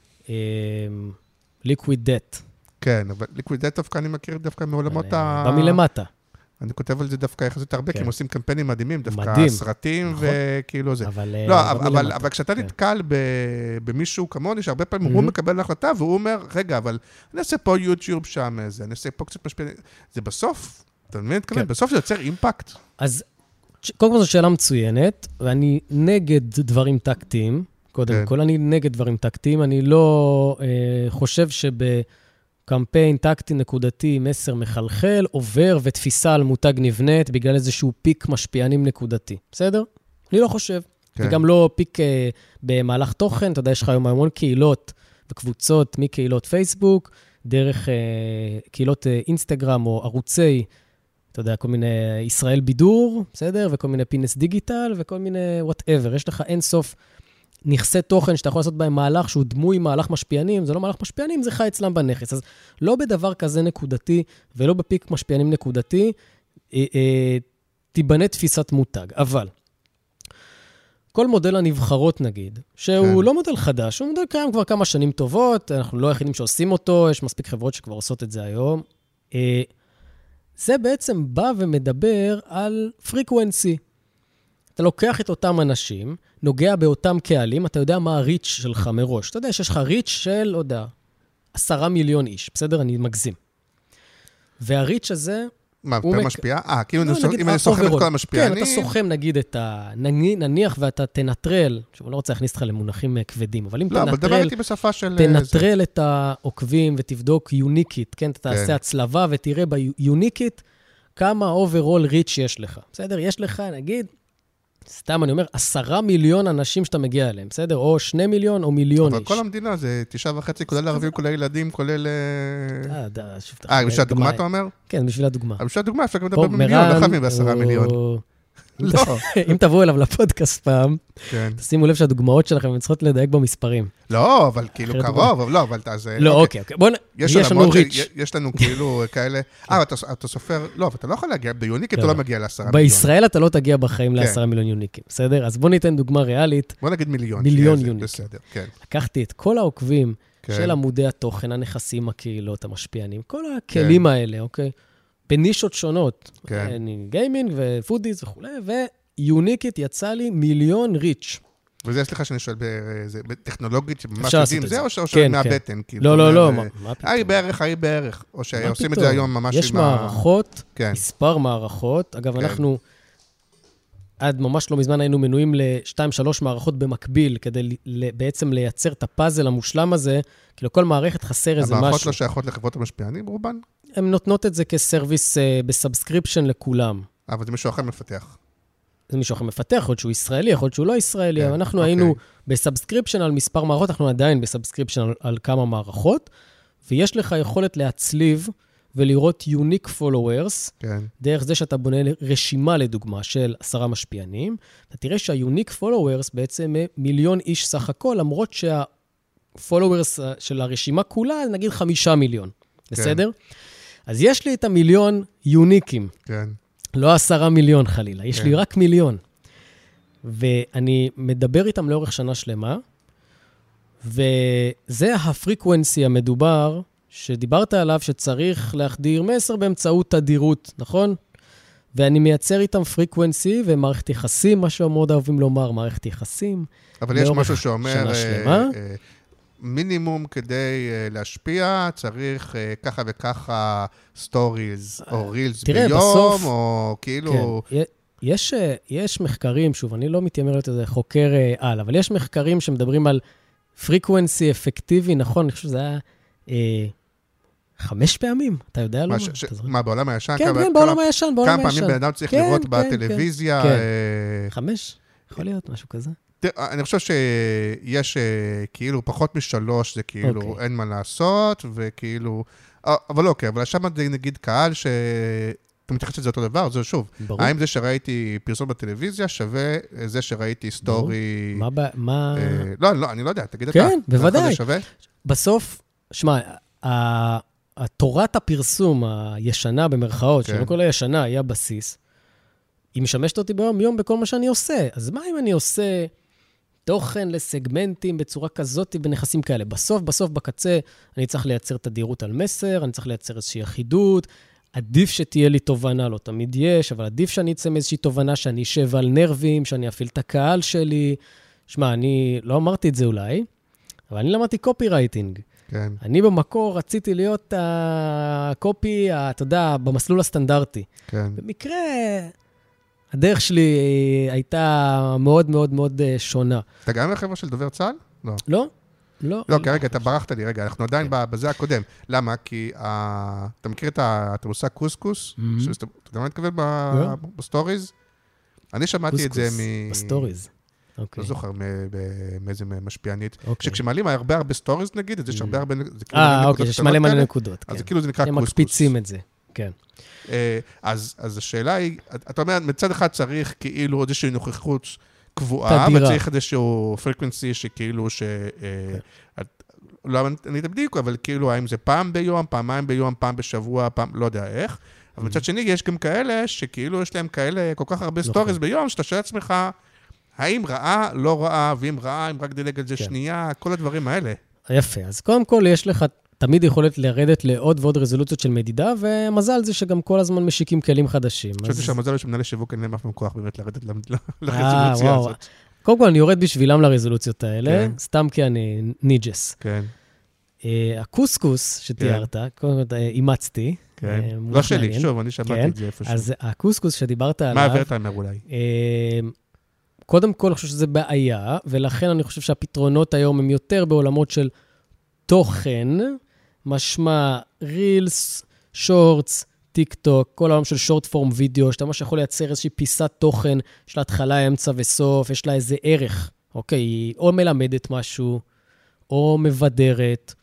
Liquid Death. כן, אבל Liquid Death דווקא אני מכיר דווקא מעולמות ה... בא מלמטה. אני כותב על זה דווקא יחסית הרבה, כי כן. הם עושים קמפיינים מדהימים, דווקא מדהים. סרטים נכון. וכאילו זה. אבל אה, לא, אבל, מלמטה. אבל כשאתה כן. נתקל ב, במישהו כמוני, שהרבה פעמים Mhm. הוא מקבל החלטה, והוא אומר, רגע, אבל אני אעשה פה יוטיוב שם איזה, אני אעשה פה קצת משפיע... זה בסוף, אתה מבין? כן. בסוף זה יוצר אימפקט. אז קודם כל זו שאלה מצוינת, ואני נגד דברים טקטיים. קודם כן. כל, אני נגד דברים טקטיים. אני לא אה, חושב שבקמפיין טקטי נקודתי מסר מחלחל, עובר ותפיסה על מותג נבנית בגלל איזשהו פיק משפיענים נקודתי. בסדר? אני לא חושב. כן. וגם לא פיק אה, במהלך תוכן. אתה יודע, יש לך היום המון קהילות וקבוצות מקהילות פייסבוק, דרך אה, קהילות אה, אינסטגרם או ערוצי, אתה יודע, כל מיני ישראל בידור, בסדר? וכל מיני פינס digital וכל מיני whatever. יש לך אינסוף נכסי תוכן שאתה יכול לעשות בהם מהלך שהוא דמוי מהלך משפיענים, זה לא מהלך משפיענים, זה חי אצלם בנכס. אז לא בדבר כזה נקודתי ולא בפיק משפיענים נקודתי, אה, אה, תיבנה תפיסת מותג. אבל כל מודל הנבחרות, נגיד, שהוא כן. לא מודל חדש, הוא מודל קיים כבר כמה שנים טובות, אנחנו לא היחידים שעושים אותו, יש מספיק חברות שכבר עושות את זה היום. אה, זה בעצם בא ומדבר על פריקוונסי. אתה לוקח את אותם אנשים, נוגע באותם קהלים, אתה יודע מה הריץ' שלך מראש. אתה יודע שיש לך ריץ' של, לא יודע, עשרה מיליון איש, בסדר? אני מגזים. והריץ' הזה, מה, יותר מק- משפיע? אה, כאילו לא, אני סוכם- נגיד, אם אני סוכם את. כל המשפיענים... כן, אתה סוכם נגיד את ה... נני- נניח ואתה תנטרל, שוב, אני לא רוצה להכניס אותך למונחים אה, כבדים, אבל אם לא, אבל דבר תנטרל, איתי בשפה של... אה, זה. תנטרל את העוקבים ותבדוק יוניקית, כן? אתה תעשה הצלבה ותראה ביוניקית כמה overall reach יש לך, בסדר? יש לך, נגיד, סתם אני אומר, עשרה מיליון אנשים שאתה מגיע אליהם, בסדר? או שני מיליון או מיליון אבל איש. כל המדינה זה תשעה וחצי, כולל ערבים, כולל ילדים, כולל... אה, אה, אה, בשביל הדוגמה אתה אומר? כן, בשביל הדוגמה. אבל בשביל הדוגמה אפשר גם לדבר במיליון, לא חייבים בעשרה מיליון. לא. אם תבואו אליו לפודקאסט פעם, כן. תשימו לב שהדוגמאות שלכם צריכות לדייק במספרים. לא, אבל כאילו קרוב, אבל לא, אבל. זה- לא, אוקיי, אוקיי. בואו נ... יש לנו ריץ'. יש לנו כאילו כאלה... אה, אתה- אתה סופר... לא, אבל אתה לא יכול להגיע, ביוניקית לא, אתה לא לא. מגיע לעשרה מיליון. בישראל אתה לא תגיע בחיים כן. לעשרה מיליון יוניקים, בסדר? אז בואו ניתן דוגמה ריאלית. בוא נגיד מיליון. מיליון יוניקים. בסדר, כן. לקחתי את כל העוקבים כן. של עמודי התוכן, הנכסים, הקהילות, המשפיענים, כל הכלים האלה, אוקיי? בנישות שונות. כן. אני גיימינג ופודיז וכולי, ויוניקית יצא לי מיליון ריץ'. וזה, סליחה שאני שואל, זה- בטכנולוגית שממש יודעים זה, או זה. ש- או כן, כן. שמהבטן? כאילו, לא, לא, לא, אה, מה פתאום? היי בערך, היי בערך. או שעושים את? זה היום ממש יש עם ה... מערכות, כן, מספר מערכות. אגב, כן. אנחנו עד ממש לא מזמן היינו מנויים לשתיים, שלוש מערכות במקביל, כדי בעצם לייצר את הפאזל המושלם הזה, כי לכל מערכת חסר איזה המערכות משהו. לא שייכות לחברות המשפיענים, רובן? הן נותנות את זה כ service אה, ב subscription לכולם. אבל זה מישהו אחר מפתח. זה מישהו אחר מפתח, יכול להיות שהוא ישראלי, יכול להיות שהוא לא ישראלי, כן, אבל אנחנו אוקיי. היינו ב subscription על מספר מערכות, אנחנו עדיין ב subscription על, על כמה מערכות, ויש לך יכולת להצליב ולראות unique followers, כן. דרך זה שאתה בונה רשימה, לדוגמה, של עשרה משפיענים, אתה תראה שה-unique followers בעצם מיליון איש סך הכל, למרות שה-followers של הרשימה כולה, נגיד חמישה מיליון, בסדר? אז יש לי את המיליון יוניקים. כן. לא עשרה מיליון חלילה, יש כן. לי רק מיליון. ואני מדבר איתם לאורך שנה שלמה, וזה הפריקוונסי המדובר שדיברת עליו, שצריך להחדיר מסר באמצעות תדירות, נכון? ואני מייצר איתם frequency ומערכת יחסים, מה שמאוד אוהבים לומר, מערכת יחסים. אבל יש משהו שאומר... שנה אה, שלמה. אה, מינימום כדי אה, להשפיע, צריך אה, ככה וככה סטוריז או reels תראה, ביום, בסוף- או כאילו... כן. יש, אה, יש מחקרים, שוב, אני לא מתיימר להיות איזה חוקר אה, על, אבל יש מחקרים שמדברים על frequency אפקטיבי, נכון? אני חושב שזה היה אה, חמש פעמים, אתה יודע מה? ש- ש- אתה? מה, בעולם הישן? כן, כמה- כן, כמה- בעולם הישן, בעולם כמה הישן. פעמים בן אדם צריך כן, לראות כן, בטלוויזיה? כן. אה, חמש? יכול להיות, משהו כזה. אני חושב שיש אה, כאילו פחות משלוש, זה כאילו אוקיי. אין מה לעשות, וכאילו... אה, אבל אוקיי, אבל שם זה נגיד קהל אתה מתייחס לזה אותו דבר? זה שוב, ברור. האם זה שראיתי פרסום בטלוויזיה שווה זה שראיתי סטורי... מה... ב- מה... אה, לא, לא, אני לא יודע, תגיד אתה. כן, בוודאי. זה שווה? בסוף, שמע, התורת הפרסום הישנה, במרכאות, כן. שאני לא קורא לה ישנה, היא הבסיס, היא משמשת אותי ביום-יום בכל מה שאני עושה. אז מה אם אני עושה תוכן לסגמנטים בצורה כזאת בנכסים כאלה? בסוף, בסוף, בקצה, אני צריך לייצר תדירות על מסר, אני צריך לייצר איזושהי אחידות. עדיף שתהיה לי תובנה, לא תמיד יש, אבל עדיף שאני אצא מאיזושהי תובנה, שאני אשב על נרבים, שאני אפעיל את הקהל שלי. שמע, אני לא אמרתי את זה אולי, אבל אני למדתי קופי רייטינג. כן. אני במקור רציתי להיות הקופי, אתה יודע, במסלול הסטנדרטי. כן. במקרה, הדרך שלי הייתה מאוד מאוד מאוד אה, שונה. אתה גם מהחבר'ה של דובר צה"ל? לא. לא? לא. לא, כי רגע, אתה ברחת לי, רגע, אנחנו עדיין ב- בזה הקודם. למה? כי ה- אתה מכיר את ה- את המושג קוסקוס? Mhm. שאתה- אתה יודע מה אני מתכוון לא. בסטוריז? אני שמעתי את זה מ... בסטוריז. אוקיי. לא זוכר מאיזה משפיענית. אוקיי. שכשמעלים הרבה הרבה סטוריז נגיד, אז יש הרבה הרבה... כאילו אה, מלא אוקיי, יש קטנות מלא מלא נקודות, כן. אז זה כאילו זה נקרא הם קוסקוס. מקפיצים את זה, כן. אה, אז, אז השאלה היא, אתה אומר, מצד אחד צריך כאילו איזושהי נוכחות קבועה, תדירה. וצריך איזשהו frequency שכאילו ש... אה, את- לא ענית בדיוק, אבל כאילו, האם זה פעם ביום, פעמיים ביום, פעם בשבוע, פעם, לא יודע איך. אבל מצד שני, יש גם כאלה שכאילו יש להם כאלה, כל כך הרבה. סטוריז ביום, שאתה שואל לעצמך, האם ראה, לא ראה, ואם ראה, אם רק דילג על זה כן. שנייה, כל הדברים האלה. יפה. אז קודם כל, יש לך תמיד יכולת לרדת לעוד ועוד רזולוציות של מדידה, ומזל זה שגם כל הזמן משיקים כלים חדשים. חשבתי שהמזל הוא שמנהלי שיווק אין להם אף פעם כוח באמת לרדת אה, לרזולוציה וואו. הזאת. קודם כל, אני יורד בשבילם לרזולוציות האלה, כן. סתם כי אני ניג'ס. כן, אה, הקוסקוס שתיארת, קודם כל אה, אימצתי. כן. אה, לא שלי. שוב, אני שמעתי כן. את זה איפשהו. אז הקוסקוס שדיברת מה עליו, הוורטהיימר אולי? אה, קודם כל, אני חושב שזה בעיה, ולכן אני חושב שהפתרונות היום הם יותר בעולמות של תוכן, משמע reels, shorts, טיק טוק, כל העולם של short form video, שאתה ממש יכול לייצר איזושהי פיסת תוכן, יש לה התחלה, אמצע וסוף, יש לה איזה ערך, אוקיי? היא או מלמדת משהו, או מבדרת,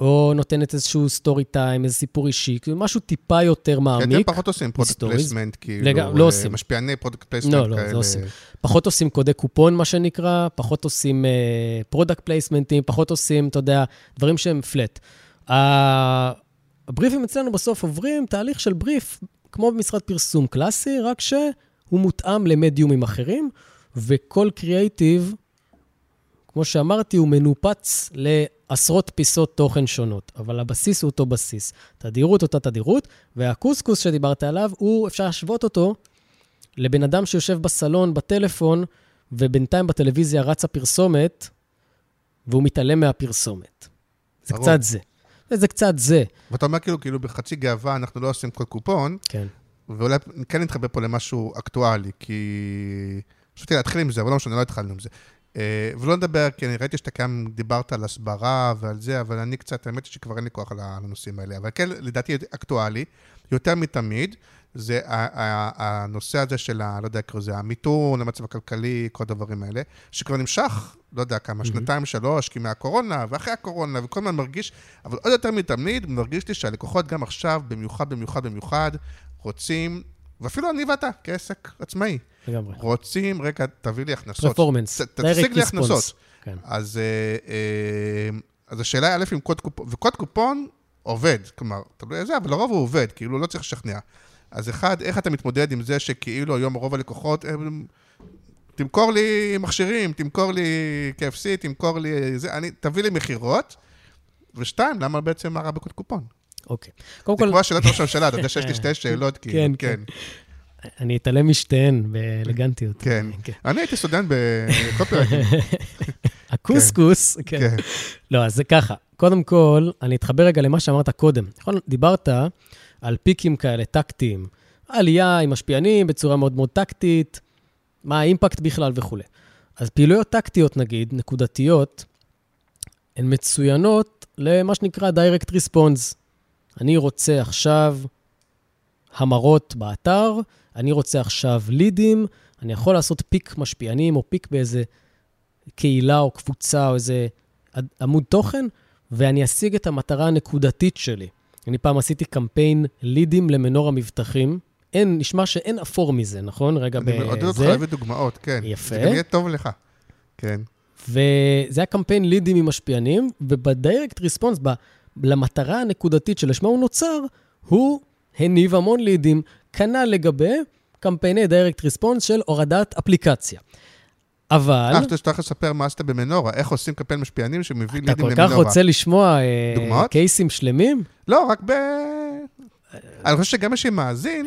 או נותנת איזשהו story time, איזה סיפור אישי, כאילו משהו טיפה יותר כי מעמיק. אתם פחות עושים product. placement, כאילו, לג- לא אה, עושים. משפיעני product placement לא, כאלה. לא, לא עושים. פחות עושים קודי קופון, מה שנקרא, פחות עושים product פלייסמנטים, פחות עושים, אתה יודע, דברים שהם flat. הבריפים אצלנו בסוף עוברים תהליך של בריף, כמו במשרד פרסום קלאסי, רק שהוא מותאם למדיומים אחרים, וכל קריאייטיב, כמו שאמרתי, הוא מנופץ לעשרות פיסות תוכן שונות, אבל הבסיס הוא אותו בסיס. תדירות אותה תדירות, והקוסקוס שדיברת עליו, הוא, אפשר להשוות אותו לבן אדם שיושב בסלון, בטלפון, ובינתיים בטלוויזיה רצה פרסומת, והוא מתעלם מהפרסומת. זה ברור. קצת זה. זה קצת זה, ואתה אומר כאילו, כאילו בחצי גאווה אנחנו לא עושים כל קופון, כן. ואולי כן נתחבר פה למשהו אקטואלי, כי... חשבתי להתחיל עם זה, אבל לא משנה, לא התחלנו עם זה. אה, ולא נדבר, כי אני ראיתי שאתה גם דיברת על הסברה ועל זה, אבל אני קצת, האמת היא שכבר אין לי כוח על הנושאים האלה. אבל כן, לדעתי אקטואלי, יותר מתמיד, זה הנושא הזה של, ה- לא יודע, קוראים לזה, המיתון, המצב הכלכלי, כל הדברים האלה, שכבר נמשך, לא יודע כמה, שנתיים, שלוש, כי מהקורונה, ואחרי הקורונה, וכל הזמן מרגיש, אבל עוד יותר מתמיד, מרגיש לי שהלקוחות גם עכשיו, במיוחד, במיוחד, במיוחד, רוצים, ואפילו אני ואתה, כעסק עצמאי, לגמרי. רוצים, רגע, תביא לי הכנסות. פרפורמנס. תשיג לי הכנסות. כן. אז, אה, אה, אז השאלה היא, א', אם קוד קופון, וקוד קופון עובד, כלומר, תלוי איזה, אבל לרוב הוא עובד, כאילו, לא צריך לשכנע. אז אחד, איך אתה מתמודד עם זה שכאילו היום רוב הלקוחות, הם, תמכור לי מכשירים, תמכור לי KFC, תמכור לי זה, אני, תביא לי מכירות. ושתיים, למה בעצם מה רע בקוד קופון? אוקיי. קודם זה כל, כמו השאלת ראש הממשלה, אתה יודע שיש לי שתי שאלות, כאילו, כן, כן. אני אתעלם משתיהן באלגנטיות. כן. אני הייתי סטודנט ב copywriting. הקוסקוס, כן. כן. לא, אז זה ככה. קודם כל, אני אתחבר רגע למה שאמרת קודם. נכון, דיברת על פיקים כאלה טקטיים. עלייה עם משפיענים בצורה מאוד מאוד טקטית, מה האימפקט בכלל וכולי. אז פעילויות טקטיות, נגיד, נקודתיות, הן מצוינות למה שנקרא direct response. אני רוצה עכשיו המרות באתר, אני רוצה עכשיו לידים, אני יכול לעשות פיק משפיענים או פיק באיזה קהילה או קבוצה או איזה עמוד תוכן, ואני אשיג את המטרה הנקודתית שלי. אני פעם עשיתי קמפיין לידים למנור המבטחים, אין, נשמע שאין אפור מזה, נכון? רגע, אני מעודד אותך בזה. להביא דוגמאות, כן. יפה. זה גם יהיה טוב לך. כן. וזה היה קמפיין לידים עם משפיענים, וב direct response, ב- למטרה הנקודתית שלשמה הוא נוצר, הוא הניב המון לידים, כנ"ל לגבי קמפייני direct response של הורדת אפליקציה. אבל, אה, שאתה הולך לספר מה עשית במנורה, איך עושים קמפיין משפיענים שמביא אתה לידים כל למנורה. כך רוצה לשמוע אה, דוגמאות? קייסים שלמים? לא, רק ב... אני חושב שגם מי שמאזין.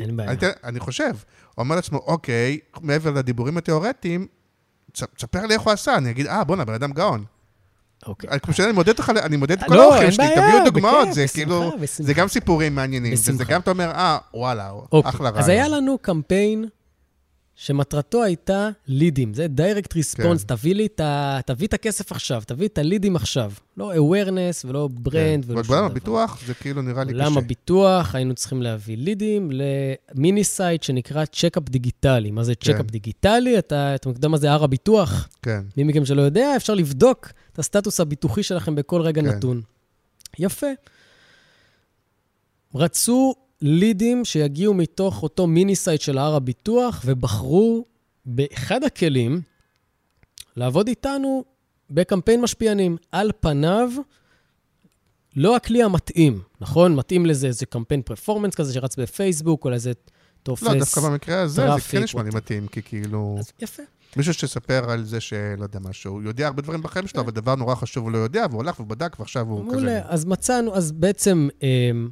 אני, חושב, אומר לעצמו, אוקיי, מעבר לדיבורים התיאורטיים, תס- תספר לי איך הוא עשה, אני אגיד, אה, בואנה, בן אדם גאון. אוקיי. אני כמו שאני מודד אותך, ל- אני מודד את כל לא, האורחים שלי, תביאו דוגמאות, זה כאילו. זה גם סיפורים מעניינים, וזה. גם אתה אומר, אה, וואלה, אוקיי. אחלה רעיון. אז היה לנו קמפיין שמטרתו הייתה לידים, זה direct response, כן. תביא לי את ה... תביא את הכסף עכשיו, תביא את הלידים עכשיו. לא awareness ולא brand ולא ועוד שום בעולם דבר. הביטוח, זה כאילו נראה לי קשה. עולם הביטוח, היינו צריכים להביא לידים ל mini site שנקרא checkup דיגיטלי. מה זה כן. checkup דיגיטלי? אתה, אתה יודע מה זה הר הביטוח? כן, מי מכם שלא יודע, אפשר לבדוק את הסטטוס הביטוחי שלכם בכל רגע כן. נתון. יפה. רצו לידים שיגיעו מתוך אותו mini site של הר הביטוח, ובחרו באחד הכלים לעבוד איתנו בקמפיין משפיענים. על פניו, לא הכלי המתאים, נכון? מתאים לזה איזה קמפיין performance כזה שרץ בפייסבוק, או לאיזה תופס... לא, דווקא במקרה הזה, זה traffic, כן נשמע לי מתאים, כי כאילו, אז יפה. מישהו שסיפר על זה שלא יודע משהו, הוא יודע הרבה דברים בחיים שלו, אבל דבר נורא חשוב הוא לא יודע, והוא הלך ובדק, ועכשיו הוא מעולה. כזה... אז מצאנו, אז בעצם אמ,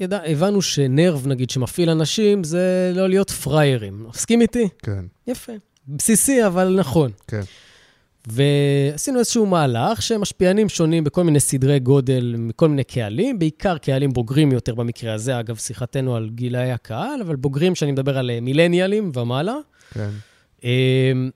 ידע, הבנו ש nerve, נגיד, שמפעיל אנשים, זה לא להיות פראיירים. מסכים איתי? כן, יפה. בסיסי, אבל נכון. כן. ועשינו איזשהו מהלך שמשפיענים שונים בכל מיני סדרי גודל, מכל מיני קהלים, בעיקר קהלים בוגרים יותר במקרה הזה, אגב, שוחחנו על גילאי הקהל, אבל בוגרים שאני מדבר על אה, מילניאלים ומעלה. כן. אמ,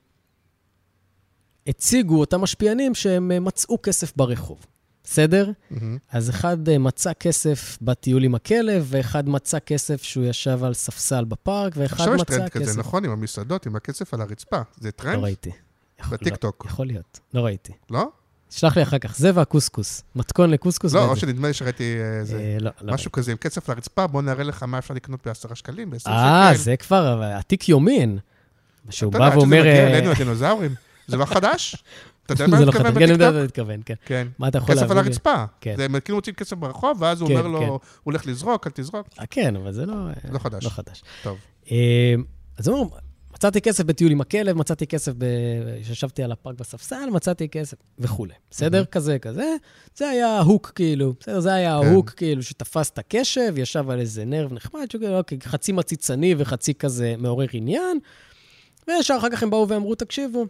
הציגו אותם משפיענים שהם אה, מצאו כסף ברחוב. בסדר? מהמם. אז אחד אה, מצא כסף בטיול עם הכלב, ואחד מצא כסף שהוא ישב על ספסל בפארק, ואחד עכשיו יש מצא טרנד כסף... כזה, נכון? עם המסעדות, עם הכסף על הרצפה. זה לא טרנד? ראיתי. יכול- בטיקטוק. לא, יכול להיות, לא ראיתי. לא? שלח לי אחר כך, זה והקוסקוס. מתכון לקוסקוס. לא. או שנדמה לי שראיתי איזה... אה, לא, לא משהו כזה עם כסף לרצפה, בוא נראה לך מה אפשר לקנות בעשרה שקלים, בעשרה ראיתי. שקל. אה, זה כבר עתיק יומין. שהוא אתה בא יודע, עד שזה ואומר... מגיע אה, אלינו, הדינוזאורים. זה לא חדש? אתה יודע מה זה אני לא מתכוון חדש, כן, אני יודע בטיקטוק? מתכוון, כן. כן. מה אתה יכול כסף להביא על? הרצפה. כן. זה, כאילו מוצאים כסף ברחוב, ואז הוא כן, אומר לו. הוא הולך לזרוק, אל תזרוק. אה, כן, אבל זה לא... לא חדש. לא חדש. טוב. אה, אז הוא מצאתי כסף בטיול עם הכלב, מצאתי כסף. כשישבתי על הפארק בספסל, מצאתי כסף וכולי. בסדר? כזה, כזה. זה היה ההוק, כאילו. בסדר? זה היה. ההוק, כאילו, שתפס את הקשב, ישב על איזה נרב נחמד, שכאילו, אוקיי, חצי מציצני וחצי כזה מעורר עניין. וישר אחר כך הם באו ואמרו, תקשיבו,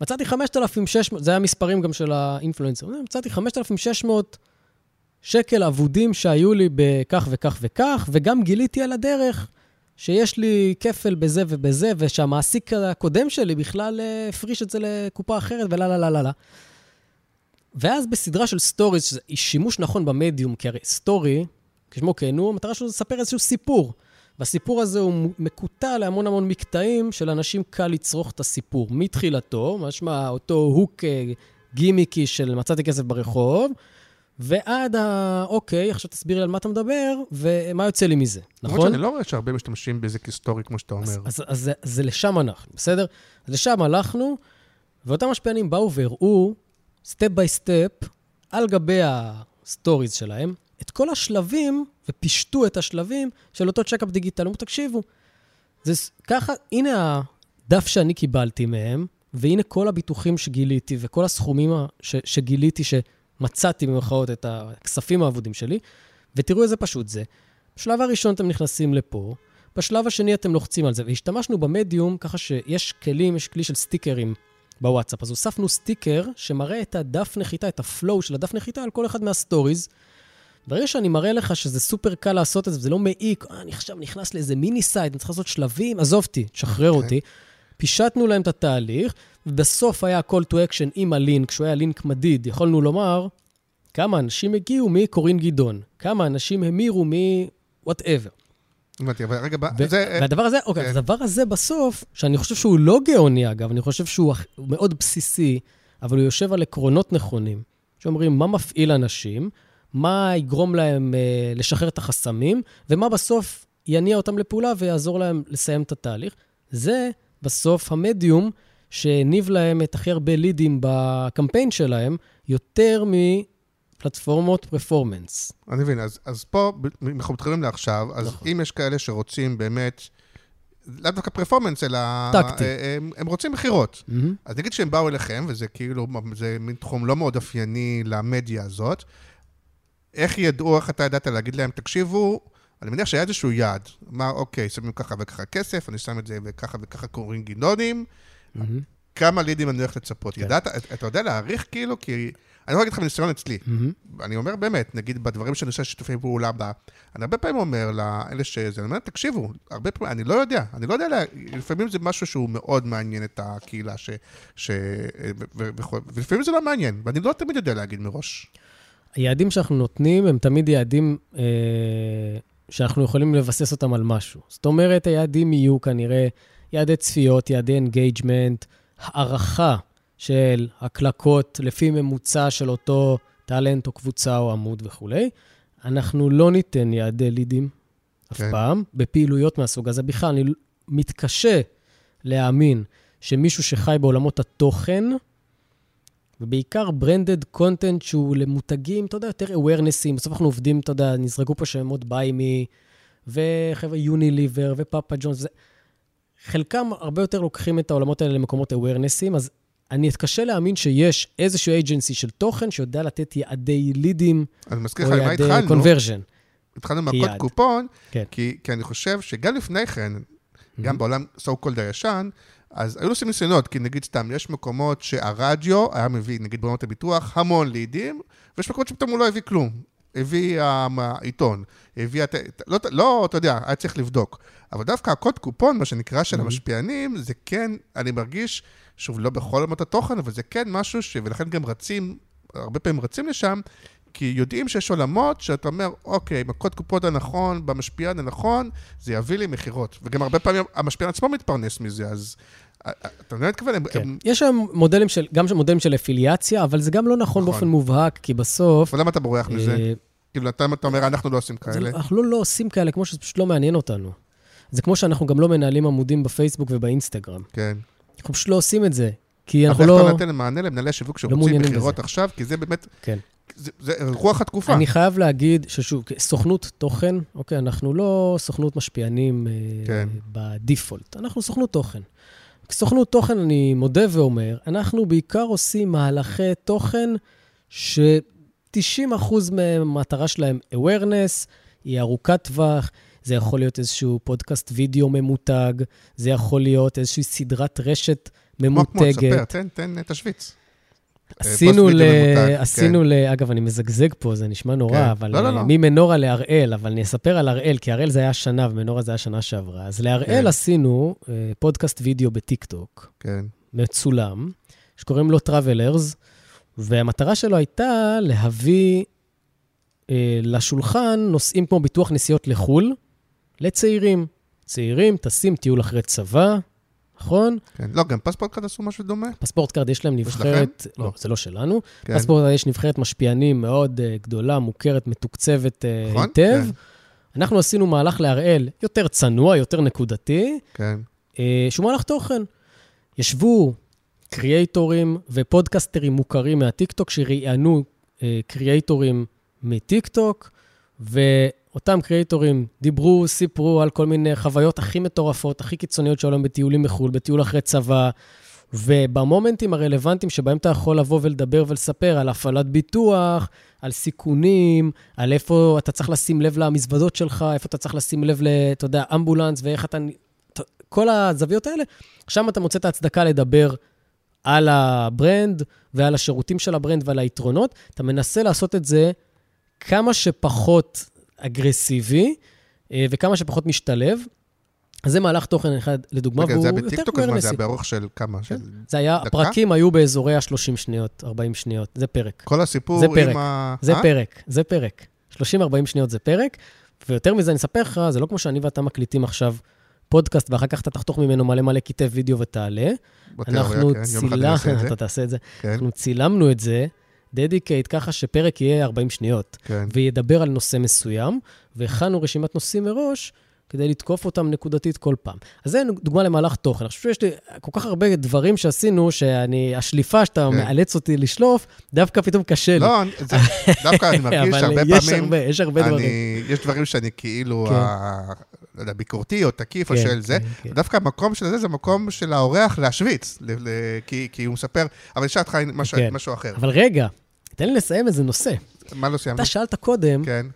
מצאתי 5,600, זה היה מספרים גם של האינפלואנסר, מצאתי 5,600 שקל אבודים שהיו לי בכך וכך וכך, וגם גיליתי על הדרך שיש לי כפל בזה ובזה, ושהמעסיק הקודם שלי בכלל אה, הפריש את זה לקופה אחרת, ולה לה לה לה לה. ואז בסדרה של stories, שזה שימוש נכון במדיום, כי הרי story, כשמו כן הוא, המטרה שלו זה לספר איזשהו סיפור. והסיפור הזה הוא מקוטע להמון המון מקטעים שלאנשים קל לצרוך את הסיפור. מתחילתו, משמע אותו hook אה, גימיקי של מצאתי כסף ברחוב, ועד ה... אוקיי, עכשיו תסביר לי על מה אתה מדבר, ומה יוצא לי מזה, נכון? נכון? אני לא רואה שהרבה משתמשים בזה כ story, כמו שאתה אומר. אז, אז, אז, זה- זה לשם אנחנו, בסדר? אז לשם הלכנו, ואותם משפיענים באו והראו, step by step, על גבי ה stories שלהם, את כל השלבים, ופישטו את השלבים של אותו checkup דיגיטלי. אמרו, תקשיבו, זה ככה, הנה הדף שאני קיבלתי מהם, והנה כל הביטוחים שגיליתי, וכל הסכומים ש, שגיליתי, שמצאתי במירכאות את הכספים האבודים שלי, ותראו איזה פשוט זה. בשלב הראשון אתם נכנסים לפה, בשלב השני אתם לוחצים על זה, והשתמשנו במדיום ככה שיש כלים, יש כלי של סטיקרים בוואטסאפ. אז הוספנו סטיקר שמראה את הדף נחיתה, את ה flow של הדף נחיתה על כל אחד מה stories. ברגע שאני מראה לך שזה סופר קל לעשות את זה, וזה לא מעיק, אה, אני עכשיו נכנס לאיזה mini site, אני צריך לעשות שלבים, עזוב אותי, תשחרר אוקיי. אותי. פישטנו להם את התהליך, ובסוף היה call to action עם הלינק, שהוא היה לינק מדיד, יכולנו לומר כמה אנשים הגיעו מקורין גדעון, כמה אנשים המירו מ-whatever. הבנתי, אבל רגע, ו- זה... והדבר הזה, אוקיי, כן. הדבר הזה בסוף, שאני חושב שהוא לא גאוני, אגב, אני חושב שהוא מאוד בסיסי, אבל הוא יושב על עקרונות נכונים, שאומרים מה מפעיל אנשים, מה יגרום להם אה, לשחרר את החסמים, ומה בסוף יניע אותם לפעולה ויעזור להם לסיים את התהליך. זה בסוף המדיום שהניב להם את הכי הרבה לידים בקמפיין שלהם, יותר מפלטפורמות פרפורמנס. אני מבין, אז, אז פה ב- אנחנו מתחילים לעכשיו, אז נכון. אם יש כאלה שרוצים באמת, לאו דווקא פרפורמנס, אלא... טקטי. אה, הם, הם רוצים מכירות. מהמם. אז נגיד שהם באו אליכם, וזה כאילו, זה מין תחום לא מאוד אופייני למדיה הזאת, איך ידעו, איך אתה ידעת להגיד להם, תקשיבו, אני מניח שהיה איזשהו יעד. אמר, אוקיי, שמים ככה וככה כסף, אני שם את זה וככה וככה קוראים גינונים, מהמם. כמה לידים אני הולך לצפות. כן. ידעת, אתה יודע להעריך כאילו? כי... אני יכול להגיד לך מניסיון אצלי. מהמם. אני אומר באמת, נגיד בדברים שאני עושה שיתופי פעולה בה, אני הרבה פעמים אומר לאלה שזה, אני אומר, תקשיבו, הרבה פעמים, אני לא יודע, אני לא יודע, לה, לפעמים זה משהו שהוא מאוד מעניין את הקהילה, ש... ש ו, ו, ו, ולפעמים זה לא מעניין, ואני לא תמיד יודע להגיד מראש. היעדים שאנחנו נותנים הם תמיד יעדים אה, שאנחנו יכולים לבסס אותם על משהו. זאת אומרת, היעדים יהיו כנראה יעדי צפיות, יעדי engagement, הערכה של הקלקות לפי ממוצע של אותו talent או קבוצה או עמוד וכולי. אנחנו לא ניתן יעדי לידים אף כן. פעם בפעילויות מהסוג הזה. בכלל, אני מתקשה להאמין שמישהו שחי בעולמות התוכן, ובעיקר ברנדד קונטנט שהוא למותגים, אתה יודע, יותר awarenessים. בסוף אנחנו עובדים, אתה יודע, נזרקו פה שמות ביימי, וחבר'ה יוניליבר, ופאפה ג'ונס, וזה. חלקם הרבה יותר לוקחים את העולמות האלה למקומות awarenessים, אז אני אתקשה להאמין שיש איזשהו agency של תוכן שיודע לתת יעדי לידים, או יעדי? קונברז'ן. התחלנו מהקוד. קופון, כן. כי, כי אני חושב שגם לפני כן, גם בעולם so called הישן, אז היו עושים ניסיונות, כי נגיד סתם, יש מקומות שהרדיו היה מביא, נגיד בעולמות הביטוח, המון לידים, ויש מקומות שפתאום הוא לא הביא כלום. הביא העיתון, הביא, הת- לא, לא, אתה יודע, היה צריך לבדוק. אבל דווקא הקוד קופון, מה שנקרא, של המשפיענים, זה כן, אני מרגיש, שוב, לא בכל עולמות התוכן, אבל זה כן משהו ש... ולכן גם רצים, הרבה פעמים רצים לשם, כי יודעים שיש עולמות שאתה אומר, אוקיי, הקוד קופון הנכון, במשפיען הנכון, זה יביא לי מכירות. וגם הרבה פעמים המשפיען עצמו מתפרנס מזה, אז אה, אה, אתה מבין מה מתכוון? כן. הם- יש היום מודלים של, גם מודלים של אפיליאציה, אבל זה גם לא נכון נכון. באופן מובהק, כי בסוף... אבל למה אתה בורח מזה? אה, כאילו, אתה אתה אומר, אנחנו לא עושים כאלה. לא- אנחנו לא, לא עושים כאלה, כמו שזה פשוט לא מעניין אותנו. זה כמו שאנחנו גם לא מנהלים עמודים בפייסבוק ובאינסטגרם. כן. אנחנו פשוט לא עושים את זה, כי אבל אנחנו איך לא... אתה נותן מענה למנהלי שיווק שרוצים מעוניינים מכירות. עכשיו? כי זה באמת, כן. זה זה רוח התקופה. אני חייב להגיד ששוב, סוכנות תוכן, אוקיי, אנחנו לא סוכנות משפיענים אה, כן. בדיפולט, אנחנו סוכנות תוכן. כסוכנות תוכן, אני מודה ואומר, אנחנו בעיקר עושים מהלכי תוכן ש-90% מהמטרה שלהם awareness, היא ארוכת טווח, זה יכול להיות איזשהו פודקאסט וידאו ממותג, זה יכול להיות איזושהי סדרת רשת כמו כמו, ממותגת. תספר, תן, תן, תשוויץ. עשינו פוסט ל... ממותג, עשינו ל... אגב, אני מזגזג פה, זה נשמע נורא, כן. אבל לא, לא, אה, לא. ממנורה להראל, אבל אני אספר על הראל, כי הראל זה היה שנה ומנורה זה היה שנה שעברה. אז להראל כן. עשינו אה, פודקאסט וידאו בטיקטוק, כן, מצולם, שקוראים לו Travelers, והמטרה שלו הייתה להביא אה, לשולחן נושאים כמו ביטוח נסיעות לחו"ל לצעירים. צעירים, טסים טיול אחרי צבא, נכון? כן. לא, גם פספורט קארד עשו משהו דומה? פספורט קארד יש להם נבחרת, לא. לא, זה לא שלנו. כן. פספורט קארד יש נבחרת משפיענים מאוד אה, גדולה, מוכרת, מתוקצבת אה, נכון, היטב. כן. אנחנו עשינו מהלך להראל יותר צנוע, יותר נקודתי, כן. אה, שהוא מהלך תוכן. ישבו קריאייטורים ופודקסטרים מוכרים מהטיקטוק, שראיינו uh, קריאייטורים מטיקטוק, ואותם קריאייטורים דיברו, סיפרו על כל מיני חוויות הכי מטורפות, הכי קיצוניות שהיו להם בטיולים מחו"ל, בטיול אחרי צבא, ובמומנטים הרלוונטיים שבהם אתה יכול לבוא ולדבר ולספר על הפעלת ביטוח, על סיכונים, על איפה אתה צריך לשים לב למזוודות שלך, איפה אתה צריך לשים לב, אתה יודע, אמבולנס, ואיך אתה... כל הזוויות האלה, שם אתה מוצא את ההצדקה לדבר על ה brand ועל השירותים של ה brand ועל היתרונות. אתה מנסה לעשות את זה כמה שפחות אגרסיבי אה, וכמה שפחות משתלב. אז זה מהלך תוכן אחד, לדוגמה, רגע, והוא זה היה יותר בטיקטוק, אז מה זה. היה באורך של כמה? של... זה היה, דקה? הפרקים היו באזורי ה-30 שניות, 40 שניות, זה פרק. כל הסיפור זה עם פרק. ה... זה אה? פרק, זה פרק. 30-40 שניות זה פרק, ויותר מזה אני אספר לך, זה לא כמו שאני ואתה מקליטים עכשיו פודקאסט, ואחר כך אתה תחתוך ממנו מלא מלא קטעי וידאו ותעלה. בתיאוריה, כן, יום אחד אני אעשה את זה. אתה תעשה את זה. כן, אנחנו צילמנו את זה, dedicated, ככה שפרק יהיה 40 שניות, כן. וידבר על נושא מסוים, והכנו רשימת נושאים מראש, כדי לתקוף אותם נקודתית כל פעם. אז זה דוגמה למהלך תוכן. אני חושב שיש לי כל כך הרבה דברים שעשינו, שאני, השליפה שאתה כן. מאלץ אותי לשלוף, דווקא פתאום קשה לי. לא, זה- דווקא אני מרגיש אבל שהרבה יש פעמים... הרבה, יש הרבה דברים. אני, יש דברים שאני כאילו, כן. ה- לא יודע, ביקורתי או תקיף או כן, של זה. כן, כן. דווקא המקום של זה, זה מקום של האורח להשוויץ, ל- ל- כי כי הוא מספר, אבל אני אשאל אותך משהו- כן. משהו אחר. אבל רגע, תן לי לסיים איזה נושא. מה לא סיימנו? אתה שאלת קודם כן.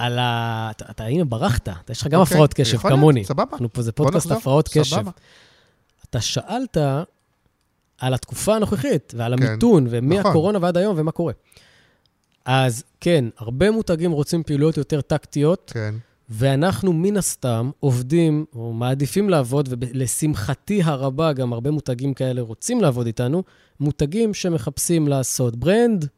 על ה... אתה, הנה, ברחת, אתה יש לך גם אוקיי, הפרעות קשב, כמוני. סבבה. אנחנו פה, זה פודקאסט הפרעות קשב. אתה שאלת על התקופה הנוכחית ועל כן, המיתון, נכון. ומהקורונה ועד היום ומה קורה. אז כן, הרבה מותגים רוצים פעילויות יותר טקטיות, כן. ואנחנו מן הסתם עובדים, או מעדיפים לעבוד, ולשמחתי הרבה, גם הרבה מותגים כאלה רוצים לעבוד איתנו, מותגים שמחפשים לעשות ברנד,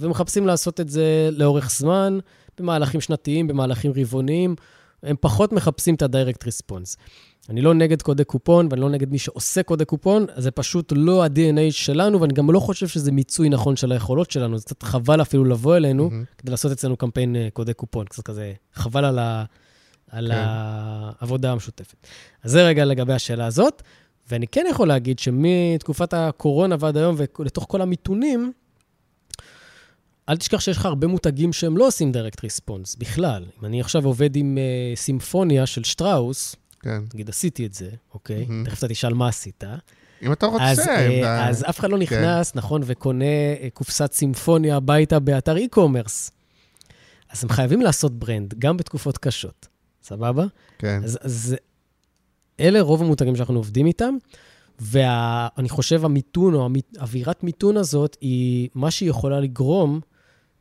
ומחפשים לעשות את זה לאורך זמן, במהלכים שנתיים, במהלכים רבעוניים. הם פחות מחפשים את ה-direct response. אני לא נגד קודי קופון, ואני לא נגד מי שעושה קודי קופון, זה פשוט לא ה-DNA שלנו, ואני גם לא חושב שזה מיצוי נכון של היכולות שלנו. זה קצת חבל אפילו לבוא אלינו, מהמם. כדי לעשות אצלנו קמפיין אה, קודי קופון. קצת כזה, חבל על, ה, על כן. העבודה המשותפת. אז זה רגע לגבי השאלה הזאת. ואני כן יכול להגיד שמתקופת הקורונה ועד היום, ולתוך כל המיתונים, אל תשכח שיש לך הרבה מותגים שהם לא עושים direct response בכלל. אם אני עכשיו עובד עם uh, סימפוניה של שטראוס, כן. נגיד עשיתי את זה, אוקיי? מהמם. תכף אתה תשאל מה עשית. אם אתה רוצה... אז, אה, אם אתה- אז אף אחד לא נכנס, נכון, וקונה אה, קופסת סימפוניה הביתה באתר e-commerce. אז הם חייבים לעשות ברנד, גם בתקופות קשות, סבבה? כן. אז, אז אלה רוב המותגים שאנחנו עובדים איתם, ואני חושב המיתון, או המית- אווירת מיתון הזאת, היא, מה שהיא יכולה לגרום,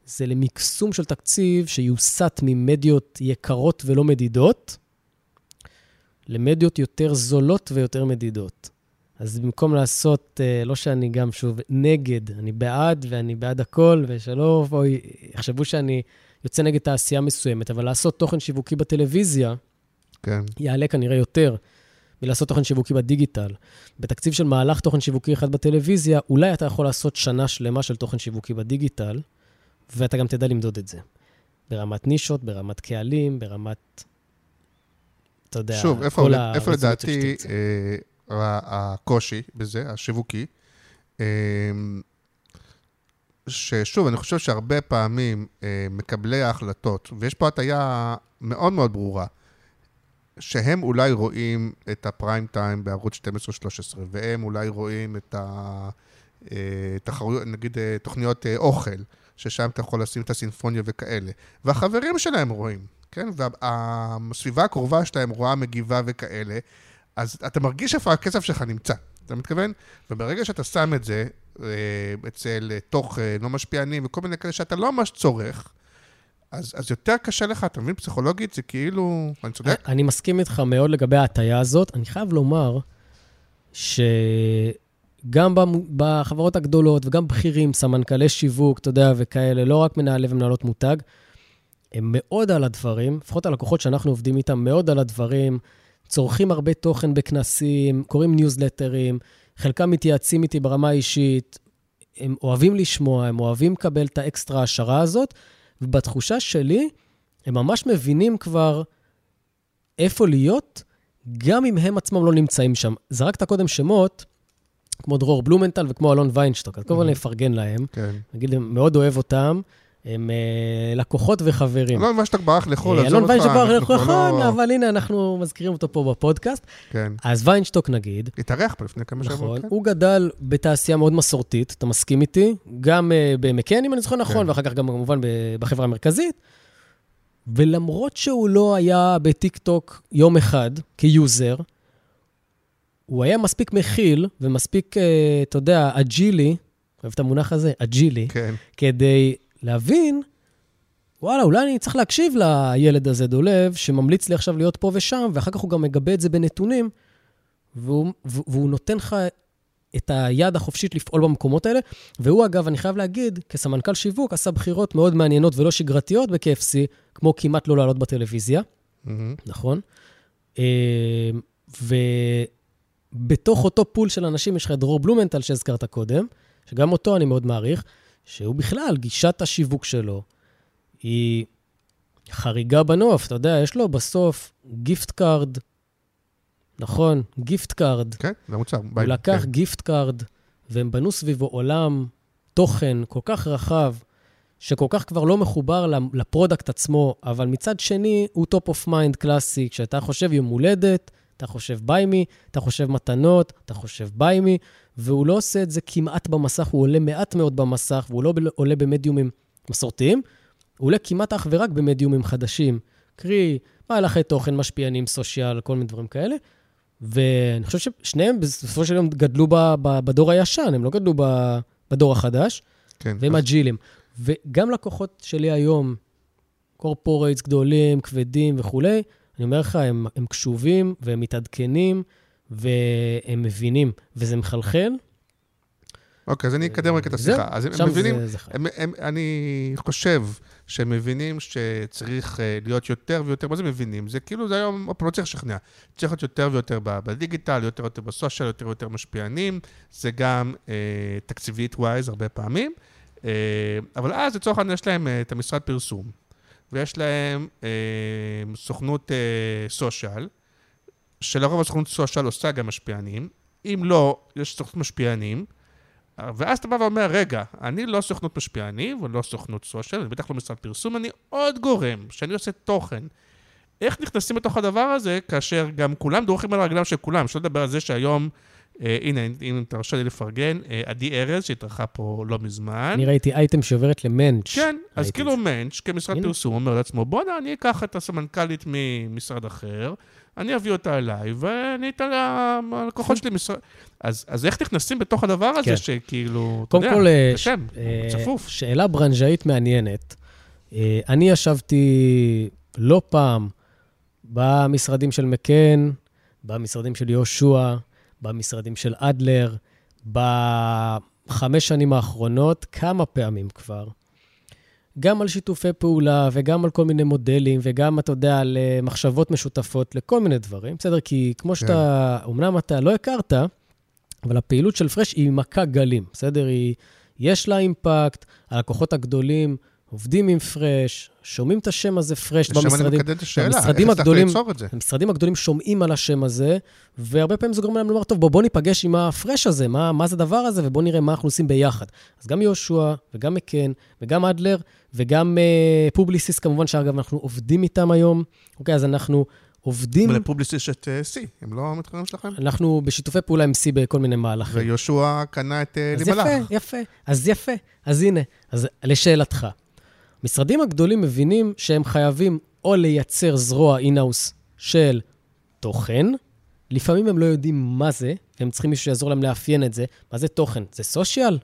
זה למקסום של תקציב שיוסט ממדיות יקרות ולא מדידות, למדיות יותר זולות ויותר מדידות. אז במקום לעשות, אה, לא שאני גם, שוב, נגד, אני בעד ואני בעד הכל, ושלא בואי, יחשבו שאני יוצא נגד תעשייה מסוימת, אבל לעשות תוכן שיווקי בטלוויזיה, כן. יעלה כנראה יותר מלעשות תוכן שיווקי בדיגיטל. בתקציב של מהלך תוכן שיווקי אחד בטלוויזיה, אולי אתה יכול לעשות שנה שלמה של תוכן שיווקי בדיגיטל, ואתה גם תדע למדוד את זה. ברמת נישות, ברמת קהלים, ברמת, אתה יודע, שוב, איפה, כל איפה הרזולוציות לדעתי שתרצה. אה, ה- הקושי בזה, השיווקי? אה, ששוב, אני חושב שהרבה פעמים אה, מקבלי ההחלטות, ויש פה הטיה מאוד מאוד ברורה, שהם אולי רואים את הפריים טיים בערוץ 12-13, והם אולי רואים את התחרויות, נגיד אה, תוכניות אה, אוכל, ששם אתה יכול לשים את הסינפוניה וכאלה, והחברים שלהם רואים, כן? והסביבה הקרובה שלהם רואה מגיבה וכאלה, אז אתה מרגיש איפה הכסף שלך נמצא, אתה מתכוון? וברגע שאתה שם את זה אה, אצל אה, אה, לא משפיענים וכל מיני כאלה שאתה לא ממש צורך, אז, אז יותר קשה לך, אתה מבין? פסיכולוגית זה כאילו... אני צודק? אני מסכים איתך מאוד לגבי ההטייה הזאת. אני חייב לומר שגם במו- בחברות הגדולות וגם בכירים, סמנכ"לי שיווק, אתה יודע, וכאלה, לא רק מנהלי ומנהלות מותג, הם מאוד על הדברים, לפחות הלקוחות שאנחנו עובדים איתם, מאוד על הדברים, צורכים הרבה תוכן בכנסים, קוראים ניוזלטרים, חלקם מתייעצים איתי ברמה האישית, הם אוהבים לשמוע, הם אוהבים לקבל את האקסטרה השראה הזאת, ובתחושה שלי, הם ממש מבינים כבר איפה להיות, גם אם הם עצמם לא נמצאים שם. זרקת קודם שמות, כמו דרור בלומנטל וכמו אלון ויינשטוק, אז קודם כל Mhm. נפרגן להם. כן. נגיד, מאוד אוהב אותם, הם אה, לקוחות וחברים. אלון ויינשטוק ברח לחו"ל, אה, עזוב אלון אותך. ויינשטוק ברח לחו"ל, לא- אבל הנה, אנחנו מזכירים אותו פה בפודקאסט. כן. אז ויינשטוק נגיד, התארח פה לפני כמה נכון, שבועות. כן. הוא גדל בתעשייה מאוד מסורתית, אתה מסכים איתי? גם uh, במקן, אם אני זוכר נכון, כן. ואחר כך גם כמובן בחברה המרכזית. ולמרות שהוא לא היה בטיקטוק יום אחד כ user, הוא היה מספיק מכיל ומספיק, uh, אתה יודע, agile, אוהב את המונח הזה, agile, כן. כדי להבין, וואלה, אולי אני צריך להקשיב לילד הזה, דולב, שממליץ לי עכשיו להיות פה ושם, ואחר כך הוא גם מגבה את זה בנתונים, והוא, והוא נותן לך את היד החופשית לפעול במקומות האלה. והוא, אגב, אני חייב להגיד, כסמנכ"ל שיווק, עשה בחירות מאוד מעניינות ולא שגרתיות ב-KFC, כמו כמעט לא לעלות בטלוויזיה, מהמם. נכון? אה, ובתוך אותו פול של אנשים יש לך את דרור בלומנטל שהזכרת קודם, שגם אותו אני מאוד מעריך, שהוא בכלל, גישת השיווק שלו היא חריגה בנוף, אתה יודע, יש לו בסוף gift card, נכון, gift card. כן, זה המוצר. הוא ביי. לקח כן. gift card, והם בנו סביבו עולם תוכן כל כך רחב, שכל כך כבר לא מחובר ל product עצמו, אבל מצד שני, הוא top of mind קלאסי. כשאתה חושב יום הולדת, אתה חושב BUYME, אתה חושב מתנות, אתה חושב BUYME, והוא לא עושה את זה כמעט במסך, הוא עולה מעט מאוד במסך, והוא לא עולה במדיומים מסורתיים, הוא עולה כמעט אך ורק במדיומים חדשים. קרי, מהלכי תוכן, משפיענים, social, כל מיני דברים כאלה. ואני חושב ששניהם בסופו של יום גדלו ב- ב- בדור הישן, הם לא גדלו ב- בדור החדש, כן. והם אז- אג'ילים. וגם לקוחות שלי היום, corporates גדולים, כבדים וכולי, אני אומר לך, הם, הם קשובים והם מתעדכנים והם מבינים, וזה מחלחל. אוקיי, אז אני אקדם רק את השיחה. אז הם מבינים, זה, חי. הם, הם, אני חושב שהם מבינים שצריך אה, להיות יותר ויותר, מה זה מבינים? זה כאילו, זה היום, לא צריך לשכנע. צריך להיות יותר ויותר בדיגיטל, יותר ויותר בסושיאל, יותר ויותר משפיענים. זה גם אה, תקציבית ווייז הרבה פעמים. אה, אבל אז לצורך העניין יש להם אה, את המשרד פרסום, ויש להם אה, סוכנות אה, סושיאל, שלרוב הסוכנות סושיאל עושה גם משפיענים. אם לא, יש סוכנות משפיענים. ואז אתה בא ואומר, רגע, אני לא סוכנות משפיענים ולא סוכנות סושיאל, אני בטח לא משרד פרסום, אני עוד גורם, שאני עושה תוכן. איך נכנסים לתוך הדבר הזה, כאשר גם כולם דורכים על הרגליים של כולם? שלא לדבר על זה שהיום, הנה, אם תרשה לי לפרגן, אה, עדי ארז, שהתארחה פה לא מזמן. אני ראיתי אייטם שעוברת למנץ'. כן, אז כאילו. מענץ' כמשרד. פרסום אומר לעצמו, בואנה, אני אקח את הסמנכ"לית ממשרד אחר, אני אביא אותה אליי, ואני אתן לה- ללקוחות שלי משרד... אז אז איך נכנסים בתוך הדבר הזה, כן. שכאילו, אתה קודם יודע, כל, אה, אה, צפוף. שאלה ברנז'אית מעניינת. אה, אני ישבתי לא פעם במשרדים של מקן, במשרדים של יהושע, במשרדים של אדלר, בחמש שנים האחרונות, כמה פעמים כבר. גם על שיתופי פעולה וגם על כל מיני מודלים, וגם, אתה יודע, על אה, מחשבות משותפות לכל מיני דברים, בסדר? כי כמו שאתה, אמנם אתה לא הכרת, אבל הפעילות של פרש היא מכה גלים, בסדר? היא, יש לה אימפקט, הלקוחות הגדולים עובדים עם פרש, שומעים את השם הזה פרש לשם אני במשרדים. מקדם את השאלה, איך הצלחת ליצור את זה? המשרדים הגדולים שומעים על השם הזה, והרבה פעמים זה גורם להם לומר, טוב, בוא, בוא ניפגש עם ה fresh הזה, מה, מה זה הדבר הזה, ובוא נראה מה אנחנו עושים ביחד. אז גם יהושע, וגם מקן, וגם אדלר, וגם uh, פובליסיס, כמובן, שאגב, אנחנו עובדים איתם היום. אוקיי, אז אנחנו עובדים, ולפובליסיס יש את אה, C, הם לא המתחרים שלכם? אנחנו בשיתופי פעולה עם C בכל מיני מהלכים. ויהושע קנה את אה, אז. יפה, יפה. אז יפה. אז הנה, אז לשאלתך. המשרדים הגדולים מבינים שהם חייבים או לייצר זרוע אינהאוס של תוכן, לפעמים הם לא יודעים מה זה, והם צריכים מישהו שיעזור להם לאפיין את זה. מה זה תוכן? זה סושיאל?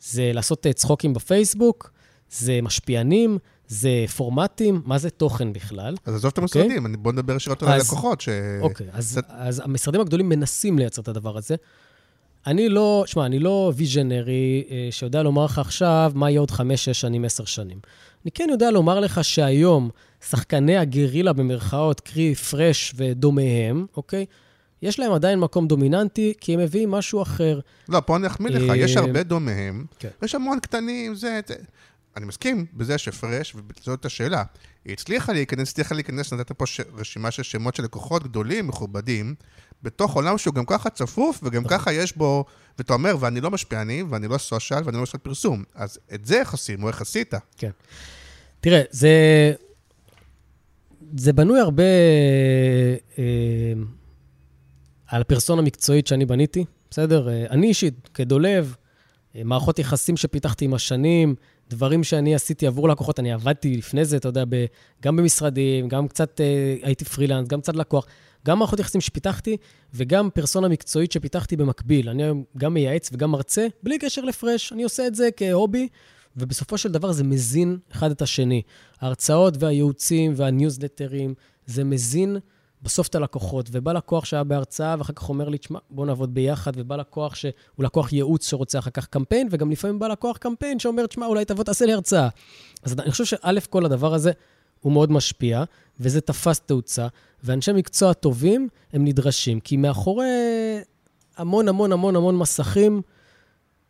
זה לעשות אה, צחוקים בפייסבוק? זה משפיענים? זה פורמטים? מה זה תוכן בכלל? אז עזוב את אוקיי. המשרדים, אני- בוא נדבר ישירות על הלקוחות, ש... אוקיי, אז, קצת- אז המשרדים הגדולים מנסים לייצר את הדבר הזה. אני לא, שמע, אני לא ויז'נרי אה, שיודע לומר לך עכשיו מה יהיה עוד חמש, שש שנים, עשר שנים. אני כן יודע לומר לך שהיום שחקני הגרילה במרכאות, קרי פרש ודומיהם, אוקיי? יש להם עדיין מקום דומיננטי, כי הם מביאים משהו אחר. לא, פה אני אחמיא לך, אה, יש הרבה דומיהם, כן. יש המון קטנים, זה... זה- אני מסכים בזה שפרש, וזאת השאלה, היא הצליחה להיכנס, הצליחה להיכנס, נתת פה ש... רשימה של שמות של לקוחות גדולים, מכובדים, בתוך עולם שהוא גם ככה צפוף, וגם נכון. ככה יש בו, ואתה אומר, ואני לא משפיעני, ואני לא סושיאל, ואני לא משרד פרסום. אז את זה איך עושים, או איך עשית? כן. תראה, זה, זה בנוי הרבה אה, על הפרסונה המקצועית שאני בניתי, בסדר? אה, אני אישית, כדולב, אה, מערכות יחסים שפיתחתי עם השנים, דברים שאני עשיתי עבור לקוחות, אני עבדתי לפני זה, אתה יודע, ב, גם במשרדים, גם קצת אה, הייתי פרילנס, גם קצת לקוח, גם מערכות יחסים שפיתחתי, וגם פרסונה מקצועית שפיתחתי במקביל. אני היום גם מייעץ וגם מרצה, בלי קשר לפרש, אני עושה את זה כהובי, ובסופו של דבר זה מזין אחד את השני. ההרצאות והייעוצים והניוזלטרים, זה מזין בסוף את הלקוחות. ובא לקוח שהיה בהרצאה, ואחר כך אומר לי, תשמע, בוא נעבוד ביחד, ובא לקוח שהוא לקוח ייעוץ שרוצה אחר כך קמפיין, וגם לפעמים בא לקוח קמפיין שאומר, תשמע, אולי תבוא תעשה לי הרצאה. אז אני חושב שא', כל הדבר הזה הוא מאוד משפיע, וזה תפס תאוצה, ואנשי מקצוע טובים הם נדרשים, כי מאחורי המון המון המון המון מסכים,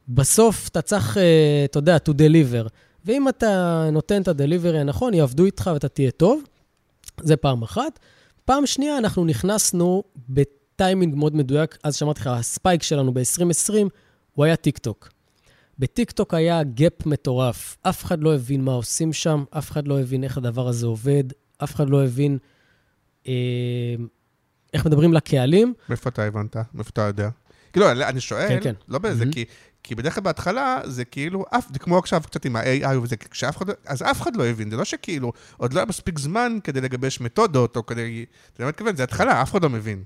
בסוף אתה צריך, אה, אתה יודע, to deliver. ואם אתה נותן את ה delivery הנכון, יעבדו איתך ואתה תהיה טוב. זה פעם אחת. פעם שנייה, אנחנו נכנסנו בטיימינג מאוד מדויק, אז שאמרתי לך, ה spike שלנו ב-2020, הוא היה טיק טוק. בטיק טוק היה gap מטורף. אף אחד לא הבין מה עושים שם, אף אחד לא הבין איך הדבר הזה עובד, אף אחד לא הבין אה, איך מדברים לקהלים. מאיפה אתה הבנת? מאיפה אתה יודע? כאילו, אני שואל, כן, כן. לא בזה, Mhm. כי, כי בדרך כלל בהתחלה זה כאילו, אף, זה כמו עכשיו קצת עם ה-AI וזה, כשאף אחד, לא- אז אף אחד לא הבין, זה לא שכאילו, עוד לא היה מספיק זמן כדי לגבש מתודות, או כדי, אתה יודע מה מתכוון? זה התחלה, אף אחד לא מבין.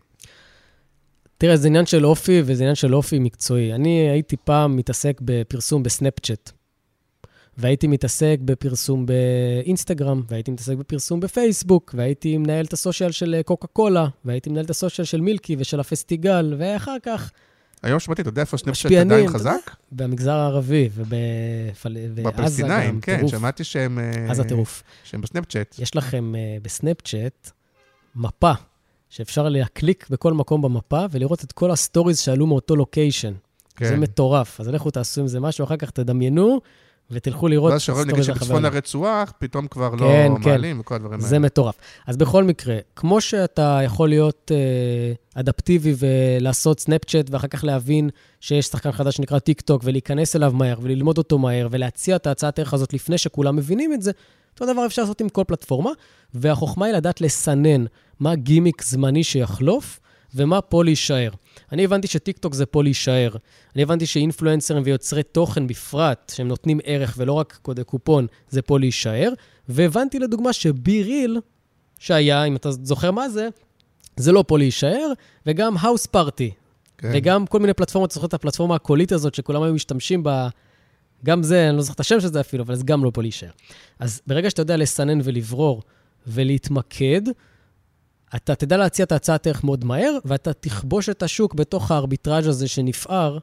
תראה, זה עניין של אופי, וזה עניין של אופי מקצועי. אני הייתי פעם מתעסק בפרסום בסנאפצ'אט, והייתי מתעסק בפרסום באינסטגרם, והייתי מתעסק בפרסום בפייסבוק, והייתי מנהל את הסושיאל של אה, קוקה קולה, והייתי מנהל את הסושיאל של מילקי ושל הפסטיגל, ואחר כך היום שמעתי, אתה יודע איפה סנאפצ'אט עדיין חזק? במגזר הערבי ובפל... ועזה גם, בפלסטינאים, כן, טירוף. שמעתי שהם... אה, עזה טירוף. שהם בסנאפצ'אט. יש לכם uh, בסנאפצ'אט מפה, שאפשר להקליק בכל מקום במפה ולראות את כל ה stories שעלו מאותו location. כן. זה מטורף. אז לכו תעשו עם זה משהו, אחר כך תדמיינו ותלכו לראות ואז שרואים, נגיד שבצפון. הרצועה, פתאום כבר לא כן, כן. מעלים וכל הדברים האלה. זה מטורף. אז בכל מקרה, כמו שאתה יכול להיות uh, אדפטיבי ולעשות סנאפצ'אט, ואחר כך להבין שיש שחקן חדש שנקרא טיק טוק, ולהיכנס אליו מהר, וללמוד אותו מהר, ולהציע את ההצעת הערך הזאת לפני שכולם מבינים את זה, אותו דבר אפשר לעשות עם כל פלטפורמה, והחוכמה היא לדעת לסנן מה גימיק זמני שיחלוף, ומה פה להישאר. אני הבנתי שטיק טוק זה פה להישאר. אני הבנתי שאינפלואנסרים ויוצרי תוכן בפרט, שהם נותנים ערך ולא רק קודי קופון, זה פה להישאר. והבנתי לדוגמה ש BeReal, שהיה, אם אתה זוכר מה זה, זה לא פה להישאר, וגם Houseparty, כן. וגם כל מיני פלטפורמות, אתה זוכר את הפלטפורמה הקולית הזאת, שכולם היו משתמשים בה, גם זה, אני לא זוכר את השם של זה אפילו, אבל זה גם לא פה להישאר. אז ברגע שאתה יודע לסנן ולברור ולהתמקד, אתה תדע להציע את ההצעת ערך מאוד מהר, ואתה תכבוש את השוק בתוך הארביטראז' הזה שנפער,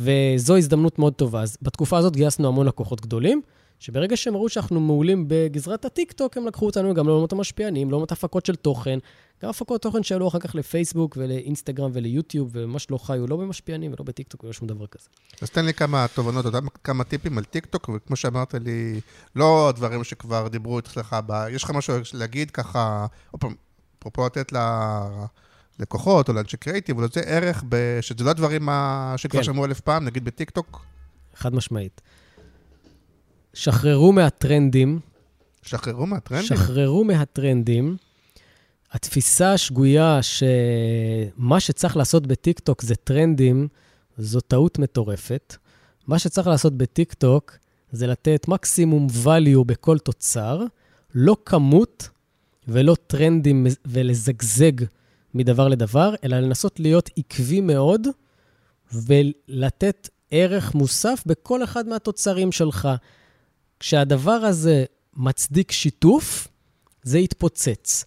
וזו הזדמנות מאוד טובה. אז בתקופה הזאת גייסנו המון לקוחות גדולים, שברגע שהם ראו שאנחנו מעולים בגזרת הטיקטוק, הם לקחו אותנו גם לעולמות המשפיענים, לעולמות הפקות של תוכן, גם הפקות תוכן שעלו אחר כך לפייסבוק ולאינסטגרם וליוטיוב, וממש לא חיו לא במשפיענים ולא בטיקטוק ולא שום דבר כזה. אז תן לי כמה תובנות, כמה טיפים על טיקטוק, וכמו שאמרת לי, לא דברים שכבר דיברו אצלך. יש לך משהו להגיד ככה, עוד פעם, אפרופו לתת ללקוחות או לאנשי קריאיטיב, או לזה ערך, ב... שזה לא הדברים מה... שכבר כן. שמעו אלף פעם, נגיד בטיקטוק, חד משמעית. שחררו מהטרנדים, שחררו מהטרנדים. שחררו מהטרנדים. התפיסה השגויה שמה שצריך לעשות בטיקטוק זה טרנדים, זו טעות מטורפת. מה שצריך לעשות בטיקטוק זה לתת מקסימום value בכל תוצר, לא כמות ולא טרנדים ולזגזג מדבר לדבר, אלא לנסות להיות עקבי מאוד ולתת ערך מוסף בכל אחד מהתוצרים שלך. כשהדבר הזה מצדיק שיתוף, זה יתפוצץ.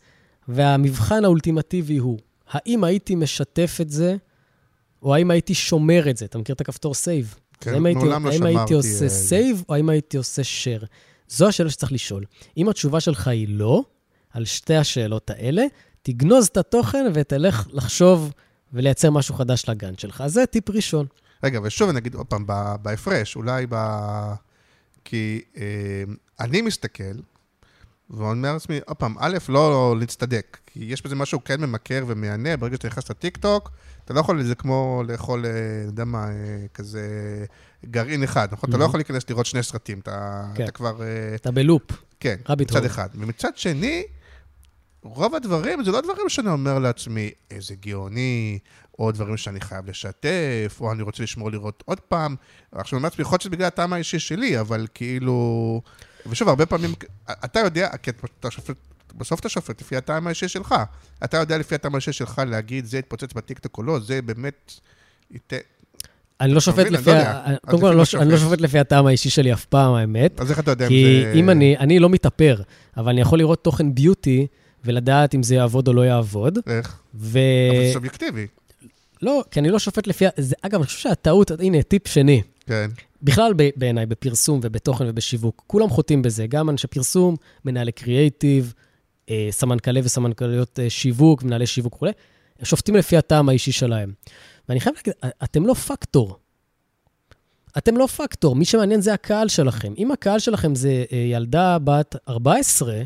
והמבחן האולטימטיבי הוא, האם הייתי משתף את זה, או האם הייתי שומר את זה? אתה מכיר את הכפתור save? כן, הייתי, מעולם לא האם הייתי שמרתי, עושה אה, save, או האם הייתי עושה share? זו השאלה שצריך לשאול. אם התשובה שלך היא לא, על שתי השאלות האלה, תגנוז את התוכן ותלך לחשוב ולייצר משהו חדש לגן שלך. אז זה טיפ ראשון. רגע, ושוב אני אגיד עוד פעם, בהפרש, אולי ב... כי אה, אני מסתכל, ואומר לעצמי, עוד פעם, א', לא להצטדק, כי יש בזה משהו כן ממכר ומהנה, ברגע שאתה נכנס לטיקטוק, אתה לא יכול, זה כמו לאכול, אה, אני יודע מה, אה, כזה גרעין אחד, נכון? אתה לא Mhm. יכול להיכנס לראות שני סרטים, אתה כן. אתה כבר... אה, אתה בלופ. כן, מצד. אחד. ומצד שני, רוב הדברים, זה לא דברים שאני אומר לעצמי, איזה גאוני, או דברים שאני חייב לשתף, או אני רוצה לשמור לראות עוד פעם. עכשיו, אני אומר לעצמי, יכול להיות שזה בגלל הטעם האישי שלי, אבל כאילו... ושוב, הרבה פעמים, אתה יודע, כי אתה שופט, בסוף אתה שופט לפי הטעם האישי שלך. אתה יודע לפי הטעם האישי שלך להגיד, זה יתפוצץ בטיקטוק או לא, זה באמת... אני לא שופט לפי... לא קודם כל, אני לא- שופט? אני לא שופט לפי הטעם האישי שלי אף פעם, האמת. אז איך אתה יודע כי אם זה... אם אני, אני לא מתאפר, אבל אני יכול לראות תוכן ביוטי ולדעת אם זה יעבוד או לא יעבוד. איך? ו... אבל זה סובייקטיבי. לא, כי אני לא שופט לפי... זה, אגב, אני חושב שהטעות, הנה, טיפ שני. כן. בכלל ב- בעיניי, בפרסום ובתוכן ובשיווק, כולם חוטאים בזה, גם אנשי פרסום, מנהלי קריאייטיב, אה, סמנכ"לי וסמנכ"ליות אה, שיווק, מנהלי שיווק וכולי, הם שופטים לפי הטעם האישי שלהם. ואני חייב להגיד, אתם לא פקטור. אתם לא פקטור, מי שמעניין זה הקהל שלכם. אם הקהל שלכם זה אה, ילדה בת 14,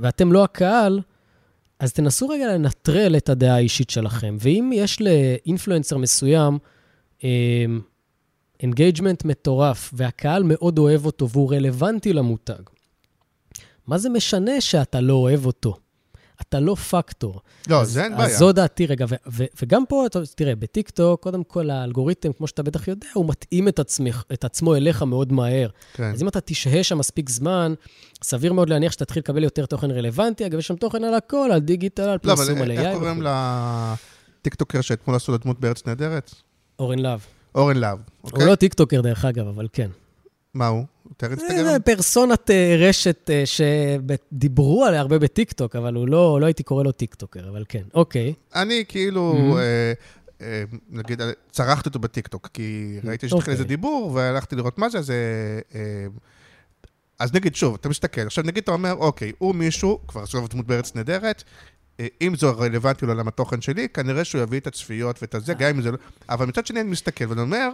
ואתם לא הקהל, אז תנסו רגע לנטרל את הדעה האישית שלכם. ואם יש לאינפלואנסר מסוים engagement מטורף, והקהל מאוד אוהב אותו והוא רלוונטי למותג, מה זה משנה שאתה לא אוהב אותו? אתה לא פקטור. לא, זה אין בעיה. אז זו דעתי רגע, ו- ו- וגם פה, תראה, בטיקטוק, קודם כל האלגוריתם, כמו שאתה בטח יודע, הוא מתאים את, עצמך, את עצמו אליך מאוד מהר. כן. אז אם אתה תשהה שם מספיק זמן, סביר מאוד להניח שתתחיל לקבל יותר תוכן רלוונטי. אגב, יש שם תוכן על הכל, על דיגיטל, על לא, פרסום, אבל על איך AI. קוראים וכו'. לטיקטוקר שאתמול עשו לו דמות בארץ נהדרת? אורן להב. אורן להב, הוא אוקיי? לא טיקטוקר, דרך אגב, אבל כן. מה הוא? יותר זה אינסטגרם? פרסונת אה, רשת אה, שדיברו עליה הרבה בטיקטוק, אבל הוא לא, לא הייתי קורא לו טיקטוקר, אבל כן. אוקיי. אני כאילו. אה, נגיד, צרכתי אותו בטיקטוק, כי ראיתי שהתחיל אוקיי. איזה דיבור, והלכתי לראות מה זה, אז... אז נגיד, שוב, אתה מסתכל, עכשיו נגיד אתה אומר, אוקיי, הוא מישהו, כבר לו דמות בארץ נהדרת, אם זה רלוונטי לעולם התוכן שלי, כנראה שהוא יביא את הצפיות ואת הזה, גם אם זה לא... אבל מצד שני אני מסתכל ואני אומר,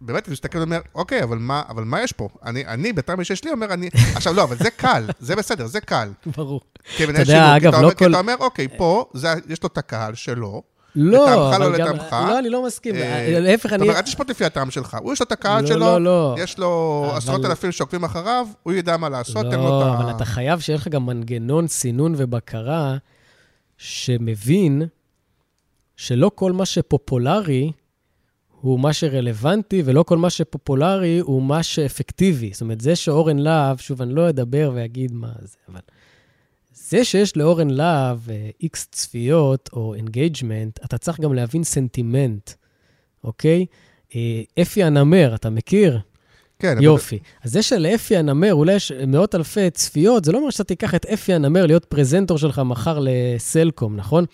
באמת, אני מסתכל ואומר, אוקיי, אבל מה, אבל מה יש פה? אני, אני, בתרמי שיש לי, אומר, אני... עכשיו, לא, אבל זה קל, זה בסדר, זה קל. ברור. כמנהל יודע, אגב, אתה לא אומר- כי כל- אתה אומר, אוקיי, פה, זה- יש לו את הקהל שלו, לא, לטעמך, לא. לטעמך. לא, אני לא מסכים. אה, להפך, זאת אני... אומרת, אל תשפוט לפי הטעם שלך. הוא יש לו את הקהל לא, שלו, לא, לא. יש לו אבל- עשרות אלפים שעוקבים אחריו, הוא ידע מה לעשות, תן לו לא, את אבל ה... אתה חייב שיהיה לך גם מנגנון סינון ובקרה שמבין שלא כל מה שפופולרי הוא מה שרלוונטי, ולא כל מה שפופולרי הוא מה שאפקטיבי. זאת אומרת, זה שאורן להב, שוב, אני לא אדבר ואגיד מה זה, אבל זה שיש לאורן להב איקס צפיות או engagement, אתה צריך גם להבין סנטימנט, אוקיי? אה, אפי הנמר, אתה מכיר? כן, אבל- יופי. אז זה שלאפי הנמר אולי יש מאות אלפי צפיות, זה לא אומר שאתה תיקח את אפי הנמר להיות פרזנטור שלך מחר לסלקום, נכון?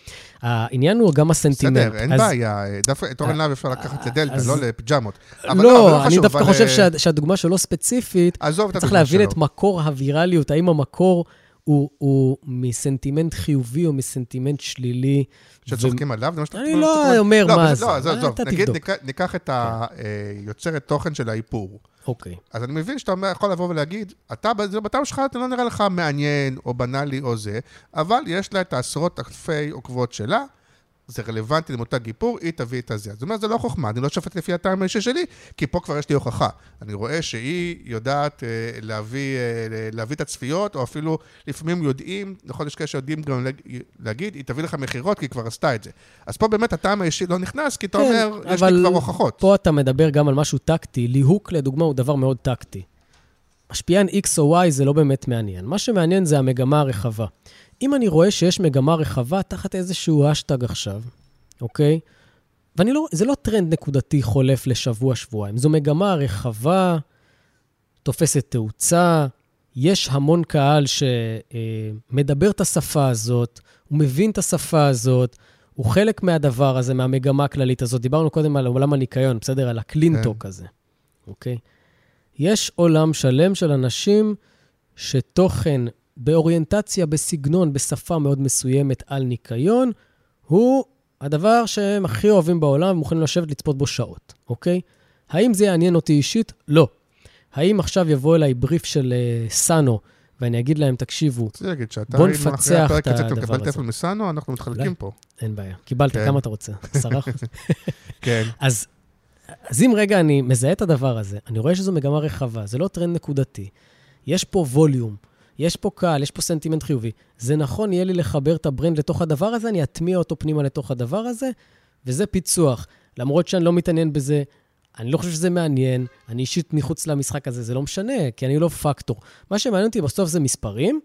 העניין הוא גם הסנטימנט. בסדר, אין אז- בעיה. דווקא את אורן להב אפשר לקחת לדלתא, אז- לא לפיג'מות. אבל לא, אבל אני חשוב, דווקא אבל, חושב אה, שה- שהדוגמה שלו ספציפית, עזוב את צריך הדוגמה להבין שלו. את מקור הווירליות, האם המקור הוא- הוא מסנטימנט חיובי או מסנטימנט שלילי. שצוחקים עליו, זה מה שאתה... אני לא שאתה- אומר לא, מה זה, לא, עזוב. אתה נגיד. ניקח- ניקח את היוצרת תוכן של האיפור. אוקיי. אז אני מבין שאתה יכול לבוא ולהגיד, אתה, זה בטעם שלך, אתה לא נראה לך מעניין או בנאלי או זה, אבל יש לה את העשרות אלפי עוקבות שלה, זה רלוונטי למותג איפור, היא תביא את הזה. אז הוא אומר, זה לא חוכמה, אני לא שופט לפי הטעם האישי שלי, כי פה כבר יש לי הוכחה. אני רואה שהיא יודעת אה, להביא, אה, להביא את הצפיות, או אפילו לפעמים יודעים, נכון, יש כאלה שיודעים גם להג- להגיד, היא תביא לך מכירות, כי היא כבר עשתה את זה. אז פה באמת הטעם האישי לא נכנס, כי אתה כן, אומר, יש לי כבר הוכחות. פה אתה מדבר גם על משהו טקטי. ליהוק, לדוגמה, הוא דבר מאוד טקטי. משפיען X או Y זה לא באמת מעניין. מה שמעניין זה המגמה הרחבה. אם אני רואה שיש מגמה רחבה תחת איזשהו אשטג עכשיו, אוקיי? ואני לא, זה לא טרנד נקודתי חולף לשבוע-שבועיים, זו מגמה רחבה, תופסת תאוצה, יש המון קהל שמדבר את השפה הזאת, הוא מבין את השפה הזאת, הוא חלק מהדבר הזה, מהמגמה הכללית הזאת. דיברנו קודם על עולם הניקיון, בסדר? על הקלינטוק הזה, אוקיי? יש עולם שלם של אנשים שתוכן באוריינטציה, בסגנון, בשפה מאוד מסוימת על ניקיון, הוא הדבר שהם הכי אוהבים בעולם ומוכנים לשבת לצפות בו שעות, אוקיי? האם זה יעניין אותי אישית? לא. האם עכשיו יבוא אליי בריף של אה, סאנו, ואני אגיד להם, תקשיבו, להגיד בוא נפצח הפרק את הזה אתה הדבר מקבל. טלפון מסאנו, אנחנו מתחלקים אולי. פה. אין בעיה. קיבלת, כן. כמה אתה רוצה? עשרה? כן. אז, אז אם רגע אני מזהה את הדבר הזה, אני רואה שזו מגמה רחבה, זה לא טרנד נקודתי. יש פה volume, יש פה קהל, יש פה סנטימנט חיובי. זה נכון יהיה לי לחבר את ה brand לתוך הדבר הזה, אני אטמיע אותו פנימה לתוך הדבר הזה, וזה פיצוח. למרות שאני לא מתעניין בזה, אני לא חושב שזה מעניין, אני אישית מחוץ למשחק הזה, זה לא משנה, כי אני לא פקטור. מה שמעניין אותי בסוף זה מספרים,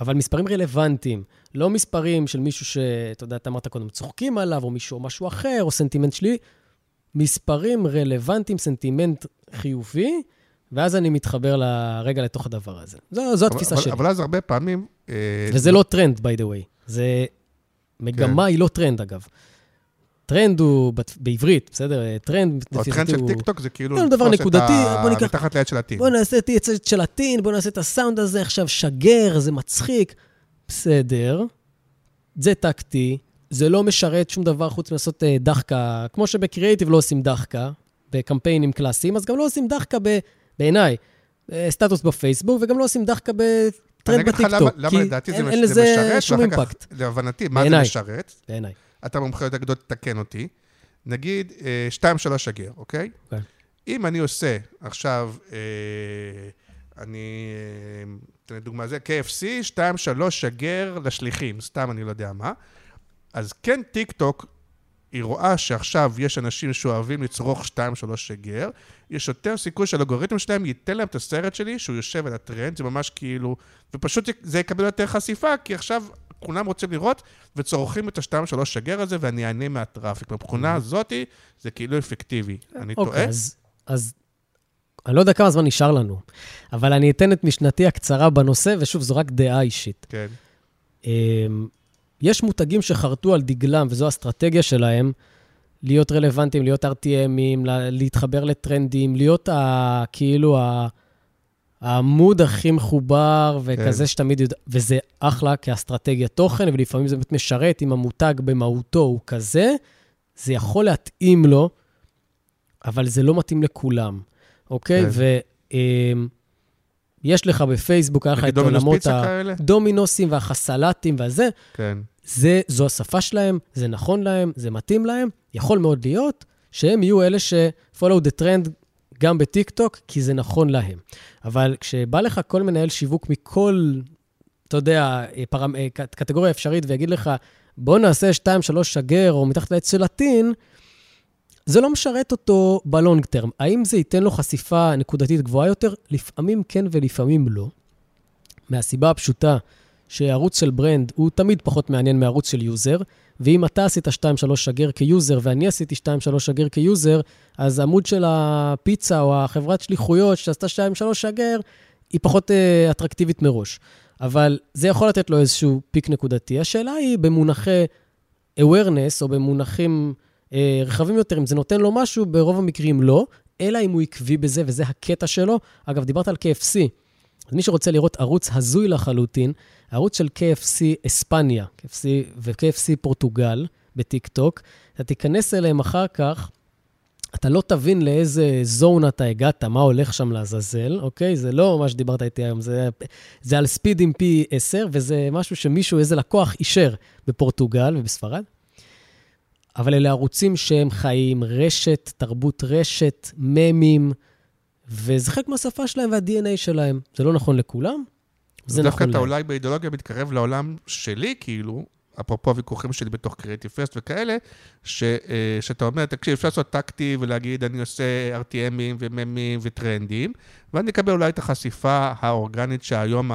אבל מספרים רלוונטיים. לא מספרים של מישהו שאתה יודע, אתה אמרת קודם, צוחקים עליו, או מישהו, או משהו אחר, או סנטימנט שלי. מספרים רלוונטיים, סנטימנט חיובי, ואז אני מתחבר לרגע לתוך הדבר הזה. זו, זו התפיסה אבל, שלי. אבל אז הרבה פעמים... אה, וזה לא טרנד, by the way. זה... מגמה כן. היא לא טרנד, אגב. טרנד הוא בעברית, בסדר? טרנד, לפי דעתי, של הוא- טיקטוק זה כאילו... לא, דבר לתפוס את נקודתי, ה- בוא ניקח- מתחת ליד של הטים. בוא נעשה את הצד של הטין, בוא נעשה את הסאונד הזה עכשיו, שגר, זה מצחיק. בסדר, זה טקטי, זה לא משרת שום דבר חוץ מלעשות אה, דחקה, כמו שבקריאייטיב לא עושים דחקה, בקמפיינים קלאסיים, אז גם לא עושים דחקה ב... בעיניי, אה, סטטוס בפייסבוק, וגם לא עושים דחקה בטרנד בטיקטוק. למה לדעתי זה, אין לזה שום אימפקט. להבנתי, מה זה משרת? בעיניי. אתה מומחה יותר גדול, תתקן אותי. נגיד 2-3 שגר, אוקיי? כן. אם אני עושה עכשיו, אה, אני, אתן דוגמה זה, KFC, 2-3 שגר לשליחים, סתם אני לא יודע מה. אז כן, טיק טוק, היא רואה שעכשיו יש אנשים שאוהבים לצרוך 2-3 שגר, יש יותר סיכוי שהאלגוריתם שלהם ייתן להם את הסרט שלי, שהוא יושב על הטרנד, זה ממש כאילו, ופשוט זה יקבל יותר חשיפה, כי עכשיו כולם רוצים לראות וצורכים את ה-2-3 שגר הזה, ואני אענה מהטראפיק. מבחינה mm-hmm. הזאת, זה כאילו אפקטיבי. אני טועה? אוקיי, אז אני לא יודע כמה זמן נשאר לנו, אבל אני אתן את משנתי הקצרה בנושא, ושוב, זו רק דעה אישית. כן. אמ, יש מותגים שחרטו על דגלם, וזו האסטרטגיה שלהם, להיות רלוונטיים, להיות RTMים, להתחבר לטרנדים, להיות ה, כאילו ה, העמוד הכי מחובר וכזה כן. שתמיד יודע, וזה אחלה כאסטרטגיה תוכן, ולפעמים זה באמת משרת, אם המותג במהותו הוא כזה, זה יכול להתאים לו, אבל זה לא מתאים לכולם, אוקיי? כן. ויש אמ, לך בפייסבוק, היה לך את עולמות הדומינוסים והחסלטים והזה. כן. זה, זו השפה שלהם, זה נכון להם, זה מתאים להם. יכול מאוד להיות שהם יהיו אלה ש-follow the trend גם בטיקטוק, כי זה נכון להם. אבל כשבא לך כל מנהל שיווק מכל, אתה יודע, פרמ... קטגוריה אפשרית ויגיד לך, בוא נעשה 2-3 שגר או מתחת לעץ של הטין, זה לא משרת אותו ב long term. האם זה ייתן לו חשיפה נקודתית גבוהה יותר? לפעמים כן ולפעמים לא. מהסיבה הפשוטה שערוץ של brand הוא תמיד פחות מעניין מערוץ של user, ואם אתה עשית 2-3 שגר כיוזר ואני עשיתי 2-3 שגר כיוזר, אז עמוד של הפיצה או החברת שליחויות שעשתה 2-3 שגר, היא פחות uh, אטרקטיבית מראש. אבל זה יכול לתת לו איזשהו פיק נקודתי. השאלה היא במונחי awareness, או במונחים uh, רחבים יותר, אם זה נותן לו משהו, ברוב המקרים לא, אלא אם הוא עקבי בזה, וזה הקטע שלו. אגב, דיברת על KFC. אז מי שרוצה לראות ערוץ הזוי לחלוטין, ערוץ של KFC אספניה, KFC ו-KFC פורטוגל בטיקטוק, אתה תיכנס אליהם אחר כך, אתה לא תבין לאיזה זון אתה הגעת, מה הולך שם לעזאזל, אוקיי? זה לא מה שדיברת איתי היום, זה, זה על ספיד עם פי 10, וזה משהו שמישהו, איזה לקוח אישר בפורטוגל ובספרד. אבל אלה ערוצים שהם חיים, רשת, תרבות רשת, ממים, וזה חלק מהשפה שלהם וה-DNA שלהם. זה לא נכון לכולם, זה נכון. דווקא אתה אולי באידיאולוגיה מתקרב לעולם שלי, כאילו, אפרופו הוויכוחים שלי בתוך קריאיטיב פרסט וכאלה, ש, אה, שאתה אומר, תקשיב, אפשר לעשות טקטי ולהגיד, אני עושה RTMים וממים וטרנדים, ואני אקבל אולי את החשיפה האורגנית שהיום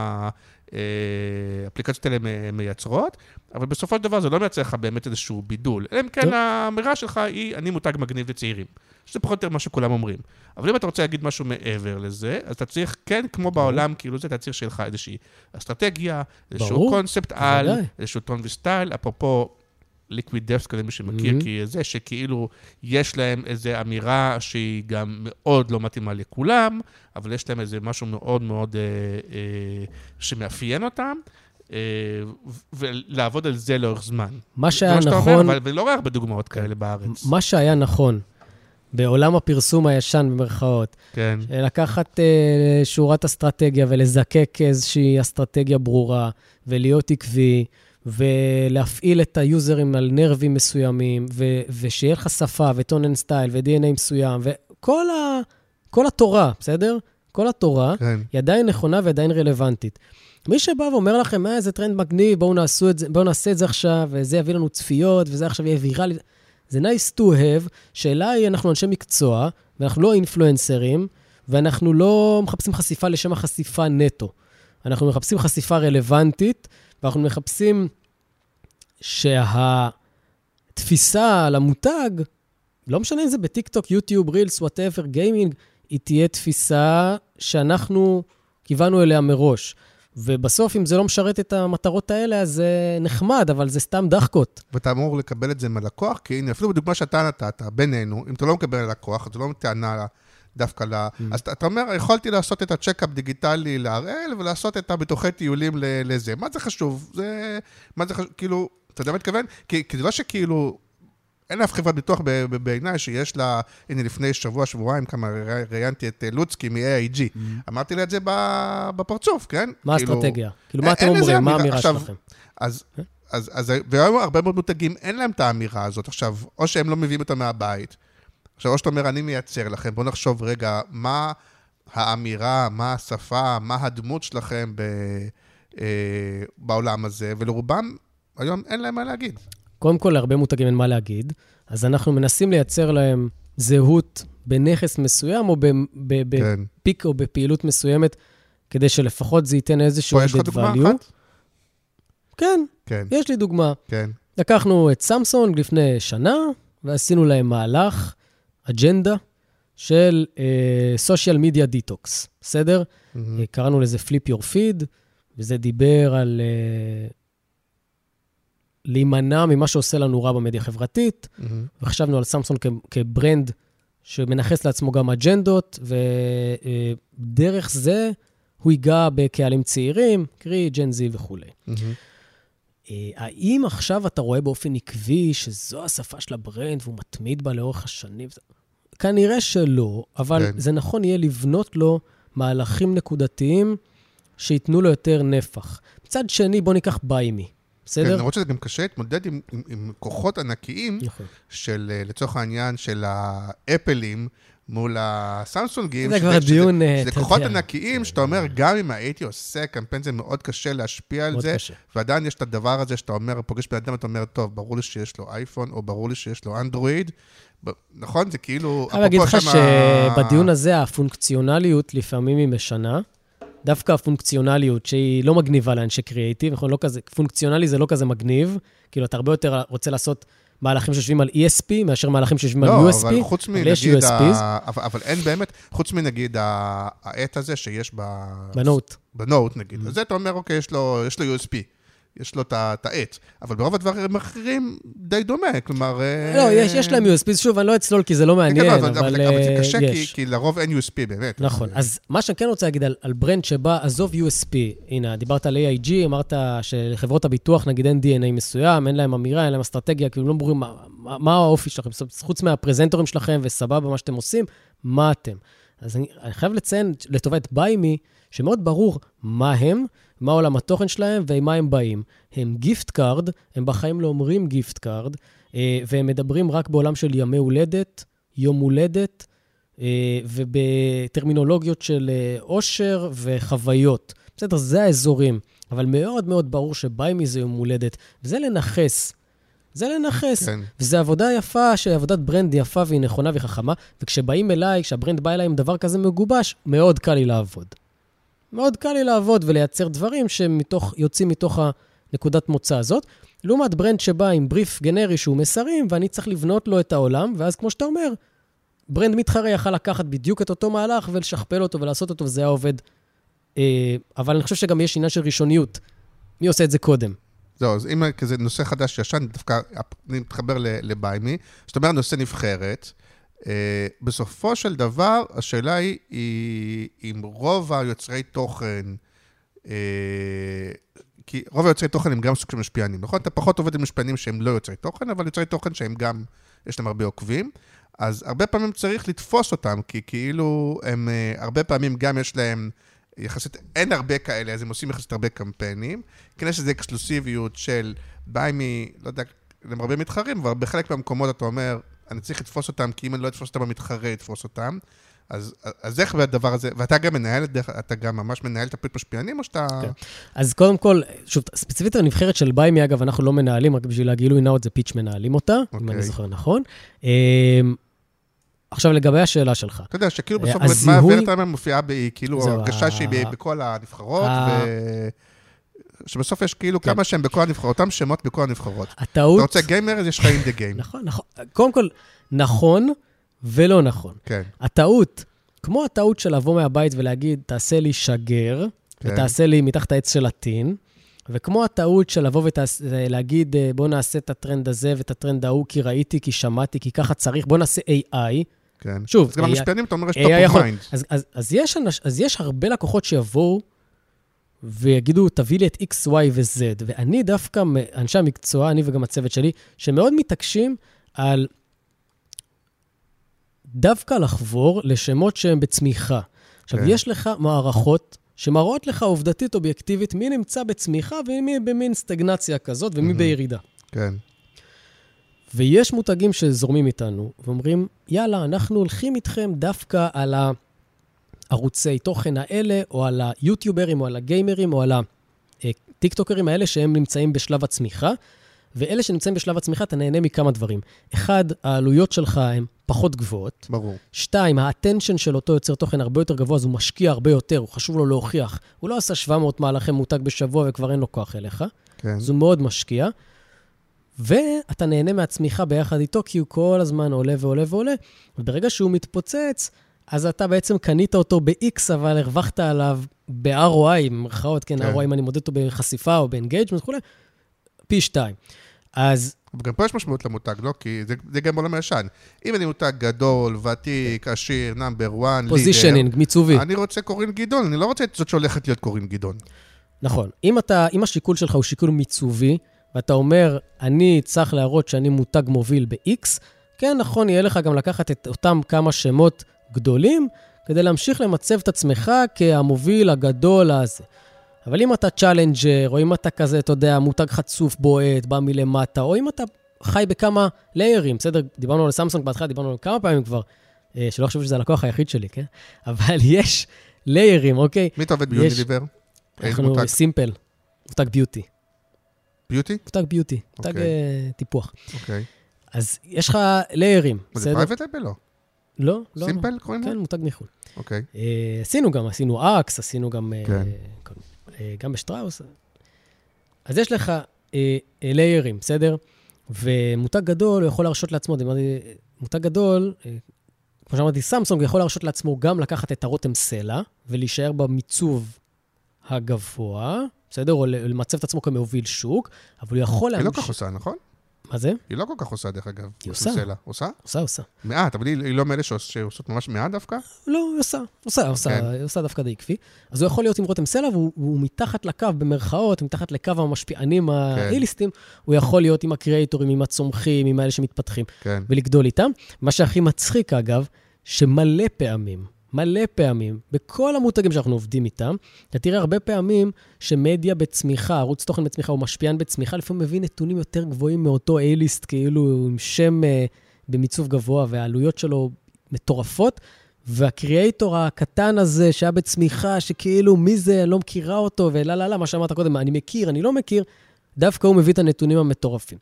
האפליקציות האלה מייצרות, אבל בסופו של דבר זה לא מייצר לך באמת איזשהו בידול. אלא אם כן האמירה שלך היא, אני מותג מגניב לצעירים. שזה פחות או יותר מה שכולם אומרים. אבל אם אתה רוצה להגיד משהו מעבר לזה, אז אתה צריך, כן, כמו בעולם, כאילו זה, אתה צריך שיהיה לך איזושהי אסטרטגיה, איזשהו קונספט על, איזשהו טון וסטייל, אפרופו ליקוויד דפס כזה, מי שמכיר, mm-hmm. כי זה שכאילו יש להם איזו אמירה שהיא גם מאוד לא מתאימה לכולם, אבל יש להם איזה משהו מאוד מאוד אה, אה, שמאפיין אותם. אה, ולעבוד על זה לאורך זמן. מה שהיה נכון... אומר, אבל לא רואה הרבה דוגמאות כאלה בארץ. מה שהיה נכון בעולם הפרסום הישן, במרכאות. כן. לקחת אה, שורת אסטרטגיה ולזקק איזושהי אסטרטגיה ברורה, ולהיות עקבי, ולהפעיל את היוזרים על נרבים מסוימים, ו- ושיהיה לך שפה ו tone and style ו-DNA מסוים, וכל ה- כל התורה, בסדר? כל התורה כן. היא עדיין נכונה ועדיין רלוונטית. מי שבא ואומר לכם, אה, איזה טרנד מגניב, בואו, בואו נעשה את זה עכשיו, וזה יביא לנו צפיות, וזה עכשיו יהיה ויראלי. זה nice to have, שאלה היא, אנחנו אנשי מקצוע, ואנחנו לא אינפלואנסרים, ואנחנו לא מחפשים חשיפה לשם החשיפה נטו. אנחנו מחפשים חשיפה רלוונטית, ואנחנו מחפשים שהתפיסה על המותג, לא משנה אם זה בטיקטוק, יוטיוב, רילס, whatever, גיימינג, היא תהיה תפיסה שאנחנו כיוונו אליה מראש. ובסוף, אם זה לא משרת את המטרות האלה, אז זה נחמד, אבל זה סתם דחקות. ואתה אמור לקבל את זה מהלקוח, כי הנה, אפילו בדוגמה שאתה נתת, בינינו, אם אתה לא מקבל ללקוח, אז זה לא טענה דווקא ל... Mm. אז אתה אומר, יכולתי לעשות את הצ'קאפ דיגיטלי להראל, ולעשות את הביטוחי טיולים לזה. מה זה חשוב? זה... מה זה חשוב? כאילו, אתה יודע מה אני? כי, כי זה לא שכאילו... אין אף חברת ביטוח בעיניי שיש לה, הנה לפני שבוע, שבועיים, כמה ראיינתי את אה, לוצקי מ-AIG. Mm-hmm. אמרתי לה את זה בפרצוף, כן? מה כאילו, האסטרטגיה? כאילו, מה אתם אומרים? מה אמירה. האמירה שלכם? אז, אז, אז, והיום הרבה מאוד מותגים, אין להם את האמירה הזאת. עכשיו, או שהם לא מביאים אותה מהבית, עכשיו, או שאתה אומר, אני מייצר לכם, בואו נחשוב רגע, מה האמירה, מה השפה, מה הדמות שלכם ב, אה, בעולם הזה, ולרובם, היום אין להם מה להגיד. קודם כל, להרבה מותגים אין מה להגיד, אז אנחנו מנסים לייצר להם זהות בנכס מסוים, או כן. ב peak או בפעילות מסוימת, כדי שלפחות זה ייתן איזשהו פה יש לך added דוגמה value. אחת? כן, כן, יש לי דוגמה. כן. לקחנו את סמסונג לפני שנה, ועשינו להם מהלך, אג'נדה, של social media detox, בסדר? אה, קראנו לזה Flip Your Feed, וזה דיבר על אה, להימנע ממה שעושה לנו רע במדיה החברתית, מהמם. וחשבנו על סמסונג כ- כ brand שמנכס לעצמו גם אג'נדות, ודרך זה הוא ייגע בקהלים צעירים, קרי Gen Z וכולי. אה, האם עכשיו אתה רואה באופן עקבי שזו השפה של ה brand והוא מתמיד בה לאורך השנים? כנראה שלא, אבל כן. זה נכון יהיה לבנות לו מהלכים נקודתיים שייתנו לו יותר נפח. מצד שני, בוא ניקח ביימי, כן, בסדר? למרות שזה גם קשה להתמודד עם, עם, עם כוחות ענקיים נכון. של, אה, לצורך העניין, של האפלים מול הסמסונגים. זה שזה- כבר שזה- דיון, אה, שזה כוחות. ענקיים, שאתה אומר, גם אם הייתי עושה קמפיין, זה מאוד קשה להשפיע על זה, קשה. ועדיין יש את הדבר הזה שאתה אומר, פוגש בן אדם, אתה אומר, טוב, ברור לי שיש לו אייפון, או ברור לי שיש לו אנדרואיד. נכון? זה כאילו... אני להגיד לך אפרופו שבדיון הזה הפונקציונליות לפעמים היא משנה. דווקא הפונקציונליות שהיא לא מגניבה לאנשי קריאייטיב, נכון? לא כזה, פונקציונלי זה לא כזה מגניב. כאילו, אתה הרבה יותר רוצה לעשות מהלכים שיושבים על ESP מאשר מהלכים שיושבים על לא, USP. אבל חוץ אבל יש מנגיד. ה- אבל, אבל אין באמת, חוץ מנגיד העט הזה שיש ב... בנוט. בנוט. נגיד. אז זה אתה אומר, אוקיי, יש לו, יש לו USP. יש לו את את העט. אבל ברוב הדברים האחרים די דומה, כלומר... אה, לא, יש, יש להם USP, שוב, אני לא אצלול כי זה לא כן, כן, מעניין, לא, אבל, אבל, אבל, אבל זה אה, קשה, כי. כי לרוב אין USP באמת. נכון. אז מה שאני כן רוצה להגיד על, על brand שבא, עזוב USP, הנה, דיברת על AIG, אמרת שלחברות הביטוח, נגיד אין DNA מסוים, אין להם אמירה, אין להם אסטרטגיה, כאילו לא ברורים מה, מה, מה האופי שלכם, חוץ מהפרזנטורים שלכם וסבבה מה שאתם עושים, מה אתם. אז אני, אני חייב לציין לטובת ביימי, שמאוד ברור מה הם, מה עולם התוכן שלהם ועם מה הם באים. הם gift card, הם בחיים לא אומרים gift card, אה, והם מדברים רק בעולם של ימי הולדת, יום הולדת, אה, ובטרמינולוגיות של אה, עושר וחוויות. בסדר, זה האזורים, אבל מאוד מאוד ברור שביימי זה יום הולדת, וזה לנכס. זה לנכס. כן. וזו עבודה יפה, שעבודת brand יפה והיא נכונה והיא חכמה, וכשבאים אליי, כשה brand בא אליי עם דבר כזה מגובש, מאוד קל לי לעבוד. מאוד קל לי לעבוד ולייצר דברים שיוצאים מתוך הנקודת מוצא הזאת. לעומת brand שבא עם בריף גנרי שהוא מסרים, ואני צריך לבנות לו את העולם, ואז כמו שאתה אומר, brand מתחרה יכל לקחת בדיוק את אותו מהלך ולשכפל אותו ולעשות אותו, וזה היה עובד. אה, אבל אני חושב שגם יש עניין של ראשוניות. מי עושה את זה קודם? זהו, אז אם כזה נושא חדש ישן, דווקא אני מתחבר לביימי, זאת אומרת נושא נבחרת. אה, בסופו של דבר, השאלה היא, היא אם רוב היוצרי תוכן, אה, כי רוב היוצרי תוכן הם גם סוג של משפיענים, נכון? אתה פחות עובד עם משפיענים שהם לא יוצרי תוכן, אבל יוצרי תוכן שהם גם, יש להם הרבה עוקבים. אז הרבה פעמים צריך לתפוס אותם, כי כאילו הם, אה, הרבה פעמים גם יש להם, יחסית, אין הרבה כאלה, אז הם עושים יחסית הרבה קמפיינים. כן יש איזו אקסקלוסיביות של ביי מ... לא יודע, הם הרבה מתחרים, אבל בחלק מהמקומות אתה אומר, אני צריך לתפוס אותם, כי אם אני לא אתפוס אותם, המתחרה יתפוס אותם. אז, אז איך בדבר הזה, ואתה גם מנהל, אתה גם ממש מנהל את הפריט משפיענים, או שאתה... כן. אז קודם כל, שוב, ספציפית הנבחרת של ביימי, אגב, אנחנו לא מנהלים, רק בשביל הגילוי נאות זה פיץ' מנהלים אותה, אם אוקיי. אני זוכר נכון. אמ, עכשיו, לגבי השאלה שלך. אתה יודע, שכאילו אה, בסוף הזיהוי- מה ורטהיימר מופיעה כאילו, הרגשה שהיא ה- ב- בכל הנבחרות, ה- ו... שבסוף יש כאילו כן. כמה שהם בכל הנבחרות, אותם שמות בכל הנבחרות. אתה הטעות... רוצה גיימר, אז יש לך אין דה גיים. נכון, נכון. קודם כל, נכון ולא נכון. כן, הטעות, כמו הטעות של לבוא מהבית ולהגיד, תעשה לי שגר, כן. ותעשה לי מתחת העץ של הטין, וכמו הטעות של לבוא ולהגיד, בוא נעשה את הטרנד הזה ואת הטרנד ההוא, כי ראיתי, כי שמעתי, כי ככה צריך, בוא נעשה AI. כן. שוב, אז גם AI המשפיענים, אתה אומר, יש אוף יכול- מיינד. אז, אז, אז, יש אנש, אז יש הרבה לקוחות שיבואו ויגידו, תביא לי את X, Y ו-Z. ואני דווקא, אנשי המקצוע, אני וגם הצוות שלי, שמאוד מתעקשים על דווקא לחבור לשמות שהם בצמיחה. עכשיו, כן. יש לך מערכות שמראות לך עובדתית, אובייקטיבית, מי נמצא בצמיחה ומי במין סטגנציה כזאת ומי בירידה. כן. ויש מותגים שזורמים איתנו ואומרים, יאללה, אנחנו הולכים איתכם דווקא על הערוצי תוכן האלה, או על היוטיוברים, או על הגיימרים, או על הטיקטוקרים האלה שהם נמצאים בשלב הצמיחה. ואלה שנמצאים בשלב הצמיחה, אתה נהנה מכמה דברים. אחד, העלויות שלך הן פחות גבוהות. ברור. שתיים, האטנשן של אותו יוצר תוכן הרבה יותר גבוה, אז הוא משקיע הרבה יותר, הוא חשוב לו להוכיח. הוא לא עשה 700 מהלכי מותג בשבוע וכבר אין לו כוח אליך. כן. אז הוא מאוד משקיע. ואתה נהנה מהצמיחה ביחד איתו, כי הוא כל הזמן עולה ועולה ועולה, וברגע שהוא מתפוצץ, אז אתה בעצם קנית אותו ב-X, אבל הרווחת עליו ב-ROI, במרכאות, כן, כן. ROI, אם אני מודד אותו בחשיפה או ב engagement וכולי, פי שתיים. אז וגם פה יש משמעות למותג, לא? כי זה, זה גם עולם הישן. אם אני מותג גדול, ותיק, עשיר, number 1, leader, positioning, מיצובי. אני רוצה קורין גדעון, אני לא רוצה את זאת שהולכת להיות קורין גדעון. נכון. אם, אתה, אם השיקול שלך הוא שיקול מיצובי, ואתה אומר, אני צריך להראות שאני מותג מוביל ב-X, כן, נכון, יהיה לך גם לקחת את אותם כמה שמות גדולים, כדי להמשיך למצב את עצמך כהמוביל הגדול הזה. אבל אם אתה challenger, או אם אתה כזה, אתה יודע, מותג חצוף בועט, בא מלמטה, או אם אתה חי בכמה ליירים, בסדר? דיברנו על סמסונג בהתחלה, דיברנו על כמה פעמים כבר, אה, שלא חשבו שזה הלקוח היחיד שלי, כן? אבל יש ליירים, אוקיי? מי אתה עובד ביוניליבר? איזה אנחנו מותג? Simple, מותג beauty. beauty? מותג beauty, מותג אוקיי. אה, טיפוח. אוקיי. אז יש לך ליירים, מה זה בסדר? private label לא? לא, לא. Simple קוראים כן, לו? מותג מחו"ל. אוקיי. אה, עשינו גם, עשינו Axe, עשינו גם... אה, כן. כל- אה, גם בשטראוס. אז יש לך אה, אה, ליירים, בסדר? ומותג גדול, הוא יכול להרשות לעצמו, דיברתי, מותג גדול, אה, כמו שאמרתי, סמסונג יכול להרשות לעצמו גם לקחת את הרותם סלע ולהישאר במיצוב הגבוה, בסדר? או למצב את עצמו כמוביל שוק, אבל הוא יכול היא לא להמשיך... כך עושה, נכון? מה זה? היא לא כל כך עושה, דרך אגב. היא עושה. סלע. עושה? עושה, עושה. מעט, אבל היא היא לא מאלה שעוש- שעושות ממש מעט דווקא? לא, היא עושה, עושה, עושה, כן. היא עושה דווקא די עקבי. אז הוא יכול להיות עם רותם סלע, והוא מתחת לקו, במרכאות, מתחת לקו המשפיענים האיליסטים, הוא יכול להיות עם הקריאייטורים, עם הצומחים, עם האלה שמתפתחים, כן. ולגדול איתם. מה שהכי מצחיק, אגב, שמלא פעמים, מלא פעמים, בכל המותגים שאנחנו עובדים איתם, אתה תראה הרבה פעמים שמדיה בצמיחה, ערוץ תוכן בצמיחה, הוא משפיען בצמיחה, לפעמים מביא נתונים יותר גבוהים מאותו A-ליסט, כאילו עם שם אה, במיצוב גבוה, והעלויות שלו מטורפות, והקריאייטור הקטן הזה שהיה בצמיחה, שכאילו, מי זה, אני לא מכירה אותו, ולא, לא, לא, מה שאמרת קודם, אני מכיר, אני לא מכיר, דווקא הוא מביא את הנתונים המטורפים.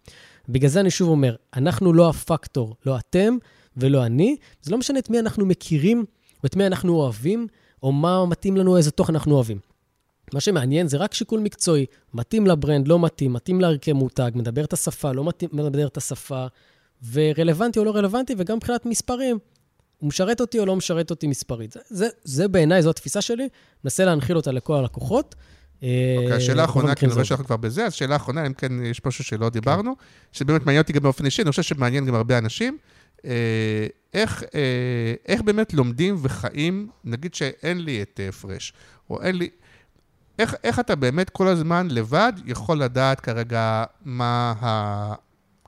בגלל זה אני שוב אומר, אנחנו לא הפקטור, לא אתם ולא אני. זה לא משנה את מי אנחנו מכירים, או את מי אנחנו אוהבים, או מה מתאים לנו, איזה תוכן אנחנו אוהבים. מה שמעניין זה רק שיקול מקצועי, מתאים לברנד, לא מתאים, מתאים לערכי מותג, מדבר את השפה, לא מתאים, מדבר את השפה, ורלוונטי או לא רלוונטי, וגם מבחינת מספרים, הוא משרת אותי או לא משרת אותי מספרית. זה, זה, זה בעיניי, זו התפיסה שלי, מנסה להנחיל אותה לכל הלקוחות. אוקיי, אה, השאלה האחרונה, כי אני רואה שאנחנו כבר בזה, אז שאלה האחרונה, אם כן יש משהו שלא דיברנו, שבאמת מעניין אותי גם באופן אישי, אני חושב שמעניין גם הרבה אנשים, אה, איך, אה, איך באמת לומדים וחיים, נגיד שאין לי את אה, פרש, או אין לי... איך, איך אתה באמת כל הזמן לבד יכול לדעת כרגע מה ה...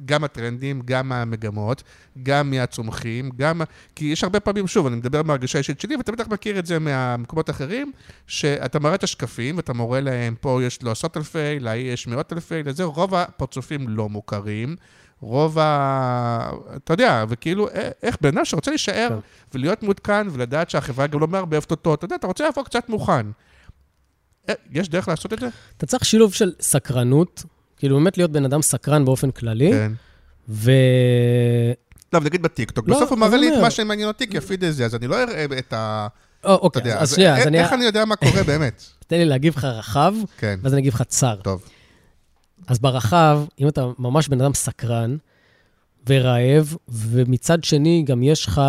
גם הטרנדים, גם המגמות, גם מהצומחים, גם... כי יש הרבה פעמים, שוב, אני מדבר מהרגשה האישית שלי, ואתה בטח מכיר את זה מהמקומות האחרים, שאתה מראה את השקפים, ואתה מורה להם, פה יש לו עשרות אלפי, להיא יש מאות אלפי, לזה, רוב הפרצופים לא מוכרים. רוב ה... אתה יודע, וכאילו, איך בן אדם שרוצה להישאר כן. ולהיות מעודכן ולדעת שהחברה גם לא מערבבת אותו, אתה יודע, אתה רוצה לבוא קצת מוכן. אה, יש דרך לעשות את זה? אתה צריך שילוב של סקרנות, כאילו באמת להיות בן אדם סקרן באופן כללי, כן. ו... לא, אבל נגיד בטיקטוק, לא, בסוף הוא אז מראה לי את. מה שמעניין אותי, כי הפיד הזה, אז אני לא אראה את ה... או, אתה אוקיי, יודע, אז שנייה, אז א- אני... איך אני יודע מה קורה באמת? תן לי להגיב לך רחב, כן, ואז אני אגיב לך צר. טוב. אז ברחב, אם אתה ממש בן אדם סקרן ורעב, ומצד שני גם יש לך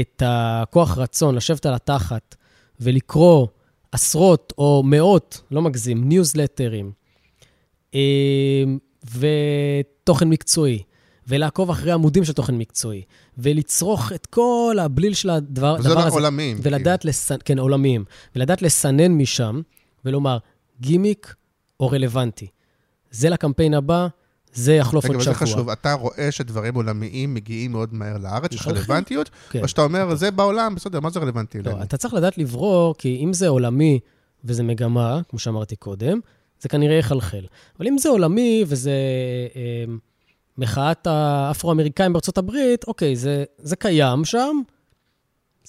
את הכוח רצון לשבת על התחת ולקרוא עשרות או מאות, לא מגזים, ניוזלטרים, אה, ותוכן מקצועי, ולעקוב אחרי עמודים של תוכן מקצועי, ולצרוך את כל הבליל של הדבר, וזה הדבר לא הזה. עולמיים. ולדעת לסנן, כן, עולמיים, ולדעת לסנן משם, ולומר, גימיק או רלוונטי. זה לקמפיין הבא, זה יחלוף עוד שבוע. חשוב, אתה רואה שדברים עולמיים מגיעים מאוד מהר לארץ, יש. רלוונטיות, כן. או שאתה אומר, זה בעולם, בסדר, מה זה רלוונטי לא? אתה צריך לדעת לברור, כי אם זה עולמי וזה מגמה, כמו שאמרתי קודם, זה כנראה יחלחל. אבל אם זה עולמי וזה אה, מחאת האפרו-אמריקאים בארצות הברית, אוקיי, זה, זה קיים שם,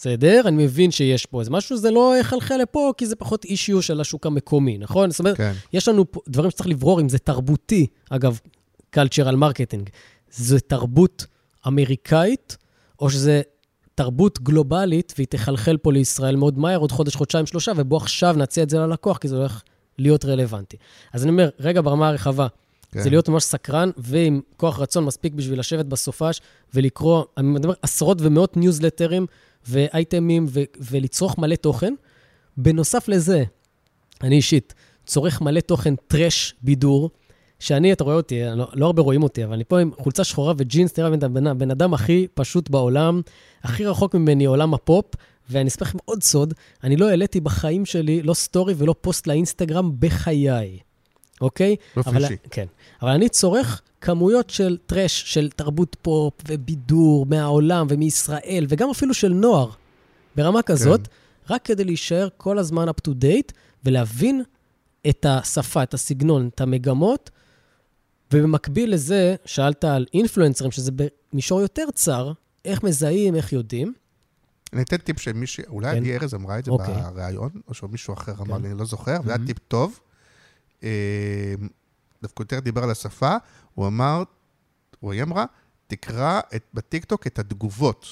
בסדר, אני מבין שיש פה איזה משהו, זה לא יחלחל לפה, כי זה פחות אישיו של השוק המקומי, נכון? זאת אומרת, כן. יש לנו דברים שצריך לברור אם זה תרבותי, אגב, cultural marketing, זה תרבות אמריקאית, או שזה תרבות גלובלית, והיא תחלחל פה לישראל מאוד מהר, עוד חודש, חודשיים, שלושה, ובוא עכשיו נציע את זה ללקוח, כי זה הולך להיות רלוונטי. אז אני אומר, רגע, ברמה הרחבה, כן. זה להיות ממש סקרן, ועם כוח רצון מספיק בשביל לשבת בסופש ולקרוא, אני מדבר עשרות ומאות ניוזלטרים ואייטמים ו- ולצרוך מלא תוכן. בנוסף לזה, אני אישית צורך מלא תוכן trash בידור, שאני, אתה רואה אותי, לא, לא הרבה רואים אותי, אבל אני פה עם חולצה שחורה וג'ינס, תראה, בן, בן, בן אדם הכי פשוט בעולם, הכי רחוק ממני עולם הפופ, ואני אספר לכם עוד סוד, אני לא העליתי בחיים שלי לא סטורי ולא פוסט לאינסטגרם בחיי, אוקיי? באופן אישי. כן. אבל אני צורך כמויות של טרש, של תרבות פופ ובידור מהעולם ומישראל, וגם אפילו של נוער, ברמה כזאת, כן. רק כדי להישאר כל הזמן up to date ולהבין את השפה, את הסגנון, את המגמות. ובמקביל לזה, שאלת על אינפלואנסרים, שזה במישור יותר צר, איך מזהים, איך יודעים. אני אתן טיפ שמישהי, אולי כן. עדי ארז אמרה את זה אוקיי. בריאיון, או שמישהו אחר אמר כן. לי, אני לא זוכר, וזה היה. טיפ טוב. דווקא יותר דיבר על השפה, הוא אמר, או היא אמרה, תקרא את- בטיקטוק את התגובות.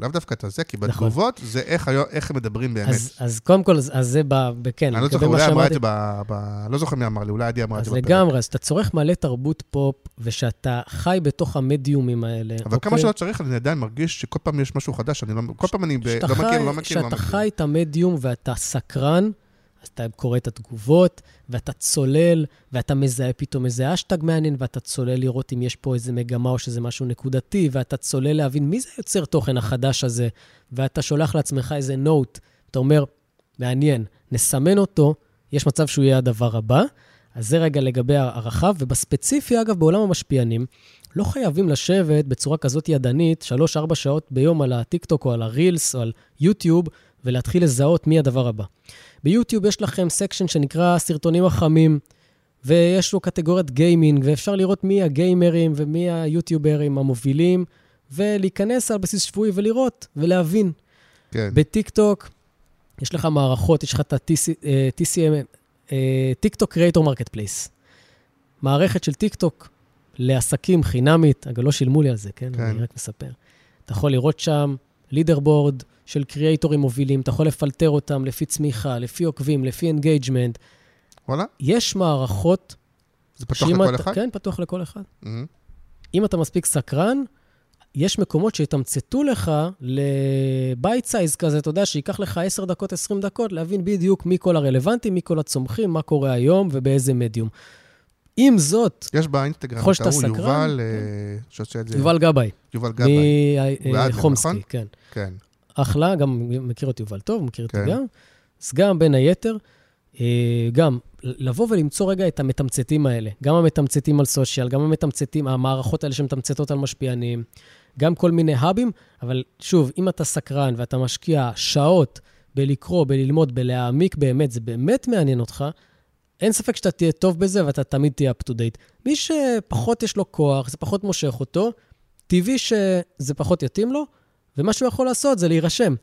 לאו דווקא את הזה, כי נכון. בתגובות זה איך איך הם מדברים באמת. אז, אז קודם כל, אז אז זה ב... כן, אני לא זוכר, אולי אמרה. את זה ב... ב- לא זוכר מי אמר לי, אולי עדי אמרה את אז זה בפרק. לגמרי, אז אתה צורך מלא תרבות פופ, ושאתה חי בתוך המדיומים האלה. אבל כמה אוקיי? שלא צריך, אני עדיין מרגיש שכל פעם יש משהו חדש, אני לא... כל פעם אני ב- כשאתה לא מכיר, לא מכיר, לא מכיר. חי את המדיום ואתה סקרן, אתה קורא את התגובות, ואתה צולל, ואתה מזהה פתאום איזה אשטג מעניין, ואתה צולל לראות אם יש פה איזה מגמה או שזה משהו נקודתי, ואתה צולל להבין מי זה יוצר תוכן החדש הזה, ואתה שולח לעצמך איזה נוט, אתה אומר, מעניין, נסמן אותו, יש מצב שהוא יהיה הדבר הבא. אז זה רגע לגבי הרחב, ובספציפי, אגב, בעולם המשפיענים, לא חייבים לשבת בצורה כזאת ידנית, 3-4 שעות ביום על הטיקטוק או על הרילס או על יוטיוב, ולהתחיל לזהות מי הדבר הבא. ביוטיוב יש לכם section שנקרא סרטונים החמים, ויש לו קטגוריית gaming, ואפשר לראות מי הגיימרים ומי היוטיוברים המובילים, ולהיכנס על בסיס שבועי ולראות ולהבין. כן. בטיקטוק יש לך מערכות, יש לך את ה-TCM, TikTok Creator Marketplace. מערכת של טיקטוק לעסקים חינמית, אגב, לא שילמו לי על זה, כן? כן. אני רק מספר. אתה יכול לראות שם leaderboard של קריאטורים מובילים, אתה יכול לפלטר אותם לפי צמיחה, לפי עוקבים, לפי engagement. וואלה, יש מערכות... זה פתוח לכל אתה- אחד? כן, פתוח לכל אחד. מהמם. אם אתה מספיק סקרן, יש מקומות שיתמצתו לך ל bite size כזה, אתה יודע, שייקח לך 10 דקות, 20 דקות, להבין בדיוק מי כל הרלוונטים, מי כל הצומחים, מה קורה היום ובאיזה מדיום. עם זאת, יש באינסטגרם ככל את שאתה סקרן, יובל, אה, שעושה את זה. יובל גבאי, יובל גבאי. מחומסקי, נכון? כן. כן. אחלה, גם מכיר את יובל טוב, מכיר אותי כן. גם. אז גם בין היתר, אה, גם לבוא ולמצוא רגע את המתמצתים האלה. גם המתמצתים על סושיאל, גם המתמצתים, המערכות האלה שמתמצתות על משפיענים, גם כל מיני האבים, אבל שוב, אם אתה סקרן ואתה משקיע שעות בלקרוא, בללמוד, בלהעמיק באמת, זה באמת מעניין אותך, אין ספק שאתה תהיה טוב בזה ואתה תמיד תהיה up to date. מי שפחות יש לו כוח, זה פחות מושך אותו, טבעי שזה פחות יתאים לו, ומה שהוא יכול לעשות זה להירשם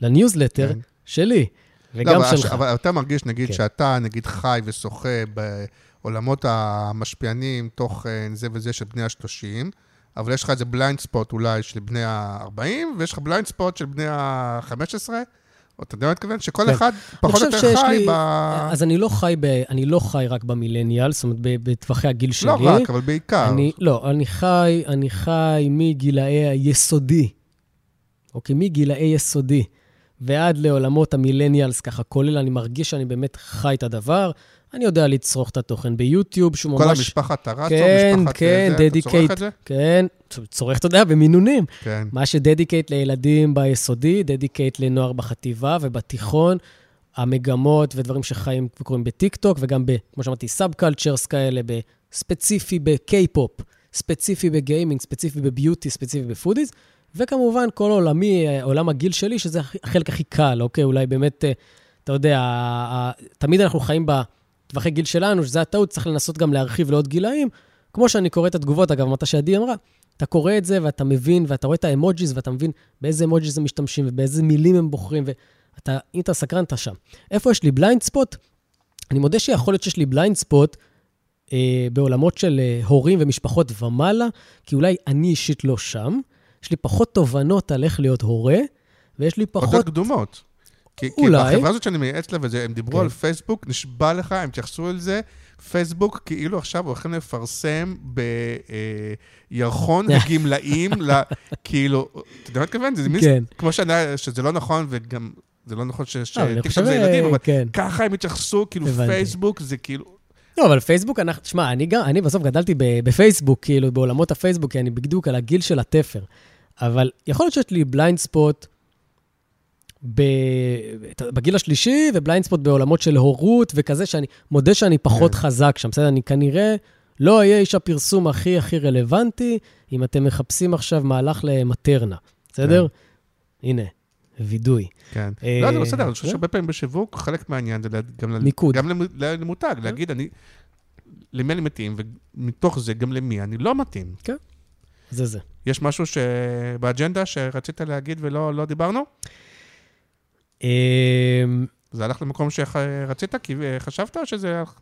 לניוזלטר כן. שלי, לא, וגם אבל, שלך. אבל אתה מרגיש, נגיד, כן. שאתה, נגיד, חי ושוחה בעולמות המשפיענים, תוכן זה וזה של בני ה-30, אבל יש לך איזה blind spot אולי של בני ה-40, ויש לך blind spot של בני ה-15, או אתה יודע מה אני מתכוון? שכל כן. אחד פחות או יותר חי לי- ב... אז אני לא חי, ב... אני לא חי רק במילניאל, זאת אומרת, בטווחי הגיל שלי. לא רק, אבל בעיקר. אני, לא, אני חי, אני חי מגילאי היסודי, אוקיי? מגילאי יסודי ועד לעולמות ה millennials, ככה כולל, אני מרגיש שאני באמת חי את הדבר. אני יודע לצרוך את התוכן ביוטיוב, שהוא כל ממש... המשפחת טרצו, כן, משפחת כן, זה, אתה צורך. את זה? כן, צורך, אתה יודע, במינונים. כן. מה ש dedicated לילדים ביסודי, dedicated לנוער בחטיבה ובתיכון. המגמות ודברים שחיים וקורים בטיקטוק, וגם, ב, כמו שאמרתי, subcultures כאלה, ספציפי בקיי-פופ, ספציפי ב gaming, ספציפי ב beauty, ספציפי ב foodies, וכמובן כל עולמי, אה, עולם הגיל שלי, שזה החלק הכי קל, אוקיי? אולי באמת, אה, אתה יודע, תמיד אנחנו חיים בטווחי גיל שלנו, שזה הטעות, צריך לנסות גם להרחיב לעוד גילאים. כמו שאני קורא את התגובות, אגב, מתי שעדי אמרה, אתה קורא את זה ואתה מבין, ואתה רואה את האמוג'יז, ואתה מבין באיזה אמוג'יז הם משתמשים ובאיזה מילים הם בוחרים, ואתה, אם אתה סקרן, אתה שם. איפה יש לי blind spot? אני מודה שיכול להיות שיש לי בליינד ספוט אה, בעולמות של אה, הורים ומשפחות ומעלה, כי אולי אני אישית לא שם. יש לי פחות תובנות על איך להיות הורה, ויש לי פחות... עוד קדומות. כי, אולי. כי בחברה הזאת שאני מייעץ לה, והם דיברו כן. על פייסבוק, נשבע לך, הם התייחסו על זה, פייסבוק כאילו עכשיו הולכים לפרסם בירחון הגמלאים, כאילו, אתה יודע מה אני מתכוון? זה מין, כן. כמו שאני, שזה לא נכון, וגם, זה לא נכון לא, שטיקטוק חושב, זה ילדים, אבל כן. ככה הם התייחסו, כאילו הבנתי. פייסבוק זה כאילו... לא, אבל פייסבוק, אנחנו, תשמע, אני, גם, אני בסוף גדלתי בפייסבוק, כאילו, בעולמות הפייסבוק, כי אני בדיוק על הגיל של התפר. אבל יכול להיות שיש לי blind spot ב... בגיל השלישי, וב blind spot בעולמות של הורות וכזה, שאני מודה שאני פחות כן. חזק שם, בסדר? אני כנראה לא אהיה איש הפרסום הכי הכי רלוונטי, אם אתם מחפשים עכשיו מהלך למטרנה, בסדר? הנה, וידוי. כן. אה, לא, זה בסדר, אני חושב לא? שהרבה פעמים בשיווק, חלק מהעניין זה גם מיקוד. גם למ- למותג, להגיד, אני, למי אני מתאים, ומתוך זה גם למי אני לא מתאים. זה זה. יש משהו שבאג'נדה שרצית להגיד ולא לא דיברנו? אמ, זה הלך למקום שרצית, כי אה, חשבת, או שזה... הלך-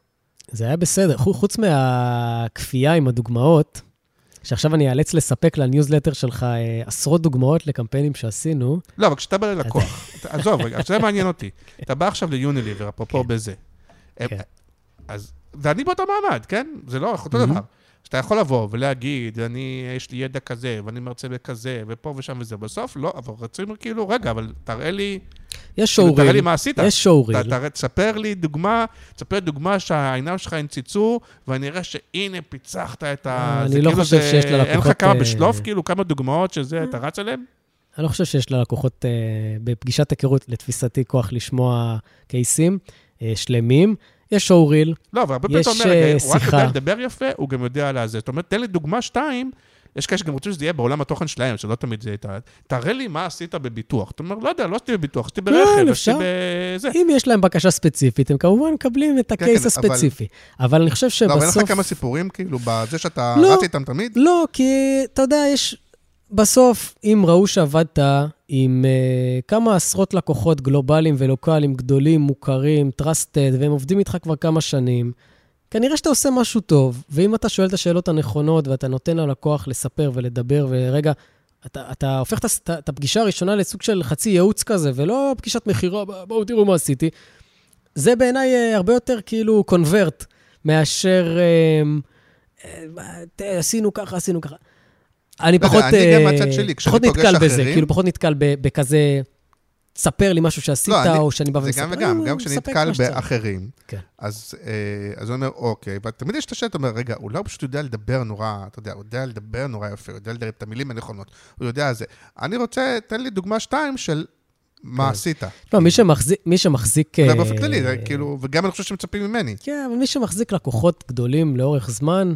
זה היה בסדר. חו- חוץ מהכפייה עם הדוגמאות, שעכשיו אני אאלץ לספק לניוזלטר שלך אה, עשרות דוגמאות לקמפיינים שעשינו. לא, אבל כשאתה בא ללקוח, עזוב, רגע, זה מעניין אותי. אתה בא עכשיו ליוניליבר, אפרופו כן. בזה. הם- כן. אז, ואני באותו מעמד, כן? זה לא אותו. דבר. שאתה יכול לבוא ולהגיד, אני, יש לי ידע כזה, ואני מרצה בכזה, ופה ושם וזה. בסוף, לא, אבל רצינו כאילו, רגע, אבל תראה לי, יש כאילו, תראה לי showreel, מה עשית. יש showreel. תספר לי דוגמה, תספר דוגמה שהעיניים שלך נצצו, ואני אראה שהנה, פיצחת את ה... אני זה לא כאילו חושב זה- שיש אין לך ללקוחות, כמה אה, בשלוף, כאילו, כמה דוגמאות שזה, אתה רץ עליהן? אני לא חושב שיש ללקוחות אה, בפגישת היכרות, לתפיסתי, כוח לשמוע קייסים אה, שלמים. יש שואוריל, לא, אבל הרבה פעמים אתה אומר, אה, הוא רק. יודע לדבר יפה, הוא גם יודע על הזה. זאת אומרת, תן לי דוגמה שתיים, יש כאלה שגם רוצים שזה יהיה בעולם התוכן שלהם, שלא תמיד זה... תראה לי מה עשית בביטוח. אתה אומר, לא יודע, לא עשיתי בביטוח, עשיתי ברכב, עשיתי כן, אפשר. בזה. אם יש להם בקשה ספציפית, הם כמובן מקבלים את כן, הקייס אבל- הספציפי. אבל אני חושב לא, אבל אין לך שבסוף... כמה סיפורים, כאילו, בזה שאתה לא. רץ איתם תמיד? לא, כי אתה יודע, יש... בסוף, אם ראו שעבדת עם uh, כמה עשרות לקוחות גלובליים ולוקאליים גדולים, מוכרים, trusted, והם עובדים איתך כבר כמה שנים, כנראה שאתה עושה משהו טוב. ואם אתה שואל את השאלות הנכונות ואתה נותן ללקוח לספר ולדבר, ורגע, אתה, אתה הופך את, הפגישה הראשונה לסוג של חצי ייעוץ כזה, ולא פגישת מכירה, "ב- בואו תראו מה עשיתי. זה בעיניי אה, הרבה יותר כאילו קונברט מאשר אה, עשינו ככה, עשינו ככה. אני לא פחות, אני גם אה, מהצד שלי, כשאני פחות פוגש נתקל בזה, כאילו פחות נתקל בכזה, ספר לי משהו שעשית, לא, או שאני בא זה ומספר. גם וגם, אה, גם כשאני נתקל. באחרים, כן. אז אה, אז הוא אומר, אוקיי, ותמיד יש את השאלה, אתה אומר, רגע, אולי הוא פשוט יודע לדבר נורא, אתה יודע, הוא יודע לדבר נורא יפה, הוא יודע לדבר את המילים הנכונות, הוא יודע זה. אני רוצה, תן לי דוגמה שתיים של מה כן. עשית. לא, מי שמחזיק, מי שמחזיק... זה באופן כללי, זה כאילו, וגם אני חושב שמצפים ממני. כן, אבל מי שמחזיק לקוחות גדולים לאורך זמן,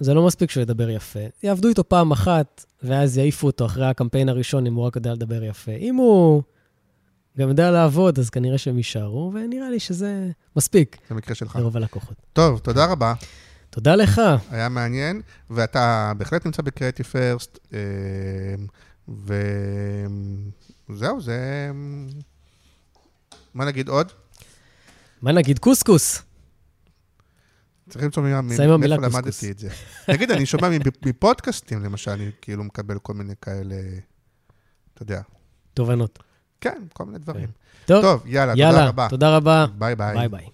זה לא מספיק שהוא ידבר יפה. יעבדו איתו פעם אחת, ואז יעיפו אותו אחרי הקמפיין הראשון, אם הוא רק יודע לדבר יפה. אם הוא גם יודע לעבוד, אז כנראה שהם יישארו, ונראה לי שזה מספיק זה מקרה שלך. לרוב הלקוחות. טוב, תודה רבה, תודה לך. היה מעניין, ואתה בהחלט נמצא בקריאיטיב פרסט, וזהו, זה... מה נגיד עוד? מה נגיד? קוסקוס. צריך למצוא מאיפה. למדתי את זה. תגיד, אני שומע מפ- מפודקאסטים, למשל, אני כאילו מקבל כל מיני כאלה, אתה יודע. תובנות. כן, כל מיני דברים. טוב, טוב, יאללה, תודה רבה. תודה רבה. ביי ביי. ביי ביי.